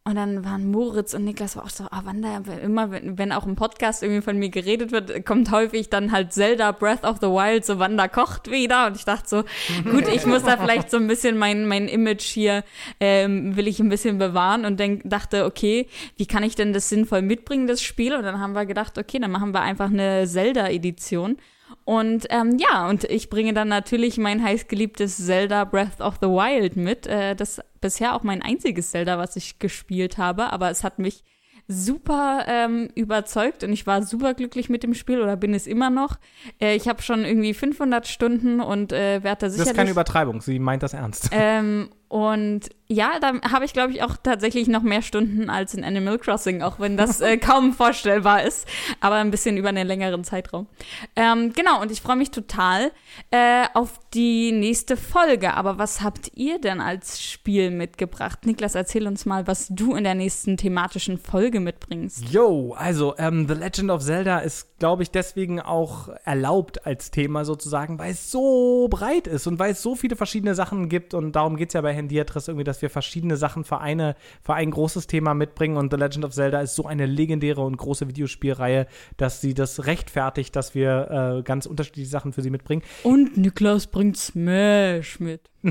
und dann waren Moritz und Niklas auch so, ah, Wanda, immer, wenn, wenn auch im Podcast irgendwie von mir geredet wird, kommt häufig dann halt Zelda Breath of the Wild, so Wanda kocht wieder. Und ich dachte so, gut, ich muss da vielleicht so ein bisschen mein, mein Image hier, ähm, will ich ein bisschen bewahren und denk, dachte, okay, wie kann ich denn das sinnvoll mitbringen, das Spiel? Und dann haben wir gedacht, okay, dann machen wir einfach eine Zelda-Edition. Und ähm, ja, und ich bringe dann natürlich mein heißgeliebtes Zelda Breath of the Wild mit. Äh, das bisher auch mein einziges Zelda, was ich gespielt habe, aber es hat mich super ähm, überzeugt und ich war super glücklich mit dem Spiel oder bin es immer noch. Äh, ich habe schon irgendwie 500 Stunden und äh, werde da Das sicherlich ist keine Übertreibung, sie meint das ernst. ähm, und ja, da habe ich, glaube ich, auch tatsächlich noch mehr Stunden als in Animal Crossing, auch wenn das äh, kaum vorstellbar ist, aber ein bisschen über einen längeren Zeitraum. Ähm, genau, und ich freue mich total äh, auf die nächste Folge. Aber was habt ihr denn als Spiel mitgebracht? Niklas, erzähl uns mal, was du in der nächsten thematischen Folge mitbringst. Yo, also ähm, The Legend of Zelda ist, glaube ich, deswegen auch erlaubt als Thema sozusagen, weil es so breit ist und weil es so viele verschiedene Sachen gibt und darum geht es ja bei Handiatris irgendwie, dass wir verschiedene Sachen für, eine, für ein großes Thema mitbringen und The Legend of Zelda ist so eine legendäre und große Videospielreihe, dass sie das rechtfertigt, dass wir äh, ganz unterschiedliche Sachen für sie mitbringen. Und Niklas bringt Smash mit.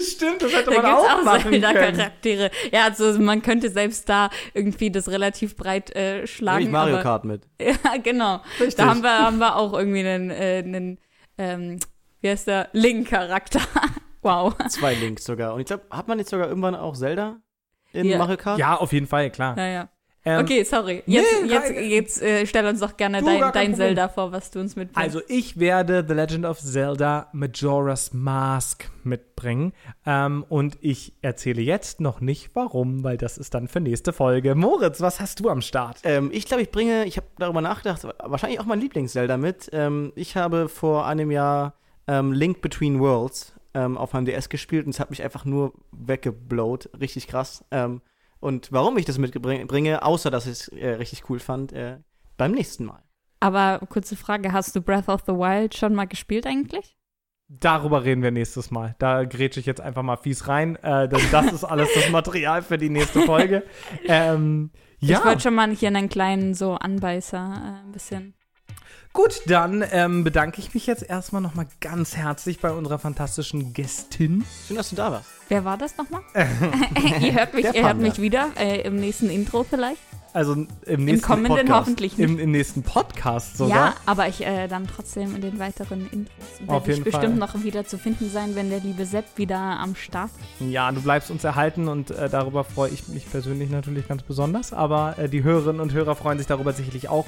Stimmt, das hätte Da gibt's auch Zelda-Charaktere. Ja, also man könnte selbst da irgendwie das relativ breit äh, Nehme schlagen. ich Mario aber, Kart mit. Ja, genau. Richtig. Da haben wir, haben wir auch irgendwie einen, äh, einen ähm, wie heißt der, Link-Charakter. Wow. Zwei Links sogar. Und ich glaube, hat man jetzt sogar irgendwann auch Zelda in Ja. Mario Kart? Ja, auf jeden Fall, klar. Ja, ja. Ähm, Okay, sorry. Jetzt, nee, jetzt, jetzt äh, stell uns doch gerne Du, dein, dein. Zelda vor, was du uns mitbringst. Also ich werde The Legend of Zelda Majora's Mask mitbringen. Ähm, und ich erzähle jetzt noch nicht warum, weil das ist dann für nächste Folge. Moritz, was hast du am Start? Ähm, ich glaube, ich bringe, ich habe darüber nachgedacht, wahrscheinlich auch mein Lieblings-Zelda mit. Ähm, ich habe vor einem Jahr ähm, Link Between Worlds ähm, auf meinem DS gespielt und es hat mich einfach nur weggeblowt. Richtig krass. Ähm, und warum ich das mitbringe, außer dass ich es äh, richtig cool fand, äh, beim nächsten Mal. Aber kurze Frage, hast du Breath of the Wild schon mal gespielt eigentlich? Darüber reden wir nächstes Mal. Da grätsche ich jetzt einfach mal fies rein, äh, denn das ist alles das Material für die nächste Folge. Ähm, ja, Ich wollte schon mal hier einen kleinen so Anbeißer äh, ein bisschen. Gut, dann ähm, bedanke ich mich jetzt erstmal nochmal ganz herzlich bei unserer fantastischen Gästin. Schön, dass du da warst. Wer war das nochmal? ihr hört mich, ihr hört mich wieder äh, im nächsten Intro vielleicht. Also im nächsten kommenden Podcast. hoffentlich nicht. Im, Im nächsten Podcast sogar. Ja, aber ich äh, dann trotzdem in den weiteren Intros. Auf Werde ich bestimmt Fall. noch wieder zu finden sein, wenn der liebe Sepp wieder am Start ist. Ja, du bleibst uns erhalten und äh, darüber freue ich mich persönlich natürlich ganz besonders. Aber äh, die Hörerinnen und Hörer freuen sich darüber sicherlich auch.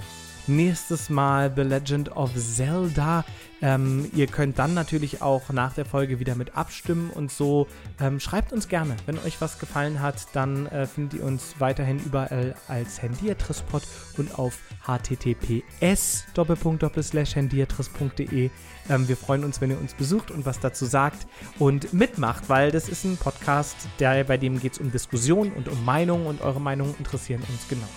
Nächstes Mal The Legend of Zelda. Ähm, ihr könnt dann natürlich auch nach der Folge wieder mit abstimmen und so. Ähm, schreibt uns gerne, wenn euch was gefallen hat, dann äh, findet ihr uns weiterhin überall als Handiatrispod und auf https handiatris.de. Ähm, wir freuen uns, wenn ihr uns besucht und was dazu sagt und mitmacht, weil das ist ein Podcast, der, bei dem geht es um Diskussion und um Meinungen und eure Meinungen interessieren uns genau.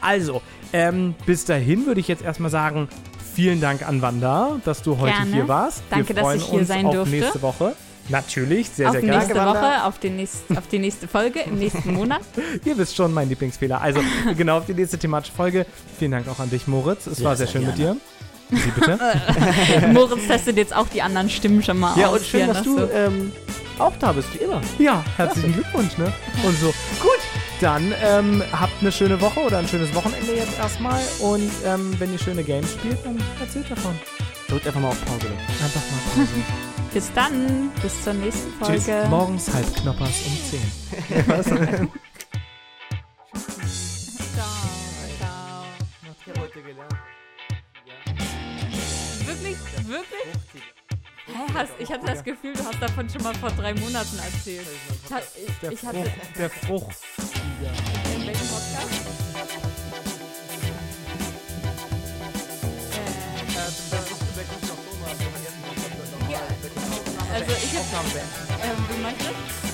Also, ähm, bis dahin würde ich jetzt erstmal sagen, vielen Dank an Wanda, dass du heute Gerne. hier warst. Danke, wir dass freuen ich hier uns sein auf durfte. nächste Woche. Natürlich, sehr, auf sehr gerne. nächste Wanda. Woche, auf, den nächst, auf die nächste Folge, im nächsten Monat. Ihr wisst schon, mein Lieblingsfehler. Also, genau auf die nächste thematische Folge. Vielen Dank auch an dich, Moritz. Es Ja, war sehr sehr schön mit dir. Sie bitte? Moritz testet jetzt auch die anderen Stimmen schon mal Ja, aus. und schön, dass das du so- ähm, auch da bist, wie immer. Ja, herzlichen Glückwunsch, ne? Und so. Gut, dann ähm, habt eine schöne Woche oder ein schönes Wochenende jetzt erstmal. Und ähm, wenn ihr schöne Games spielt, dann erzählt davon. Drückt einfach mal auf Pause. Einfach mal Pause. Bis dann, bis zur nächsten Folge. Tschüss. Morgens halb Knoppers um 10. Ciao, ciao. Ich habe heute gelernt. Wirklich? Wirklich? Hä, hast, ich hatte das Gefühl, du hast davon schon mal vor drei Monaten erzählt. Ich, hat, Der ich, ich hatte. Frucht. Der Frucht. In welchem Podcast? Äh, also ich hab, ähm, wie meinst du das?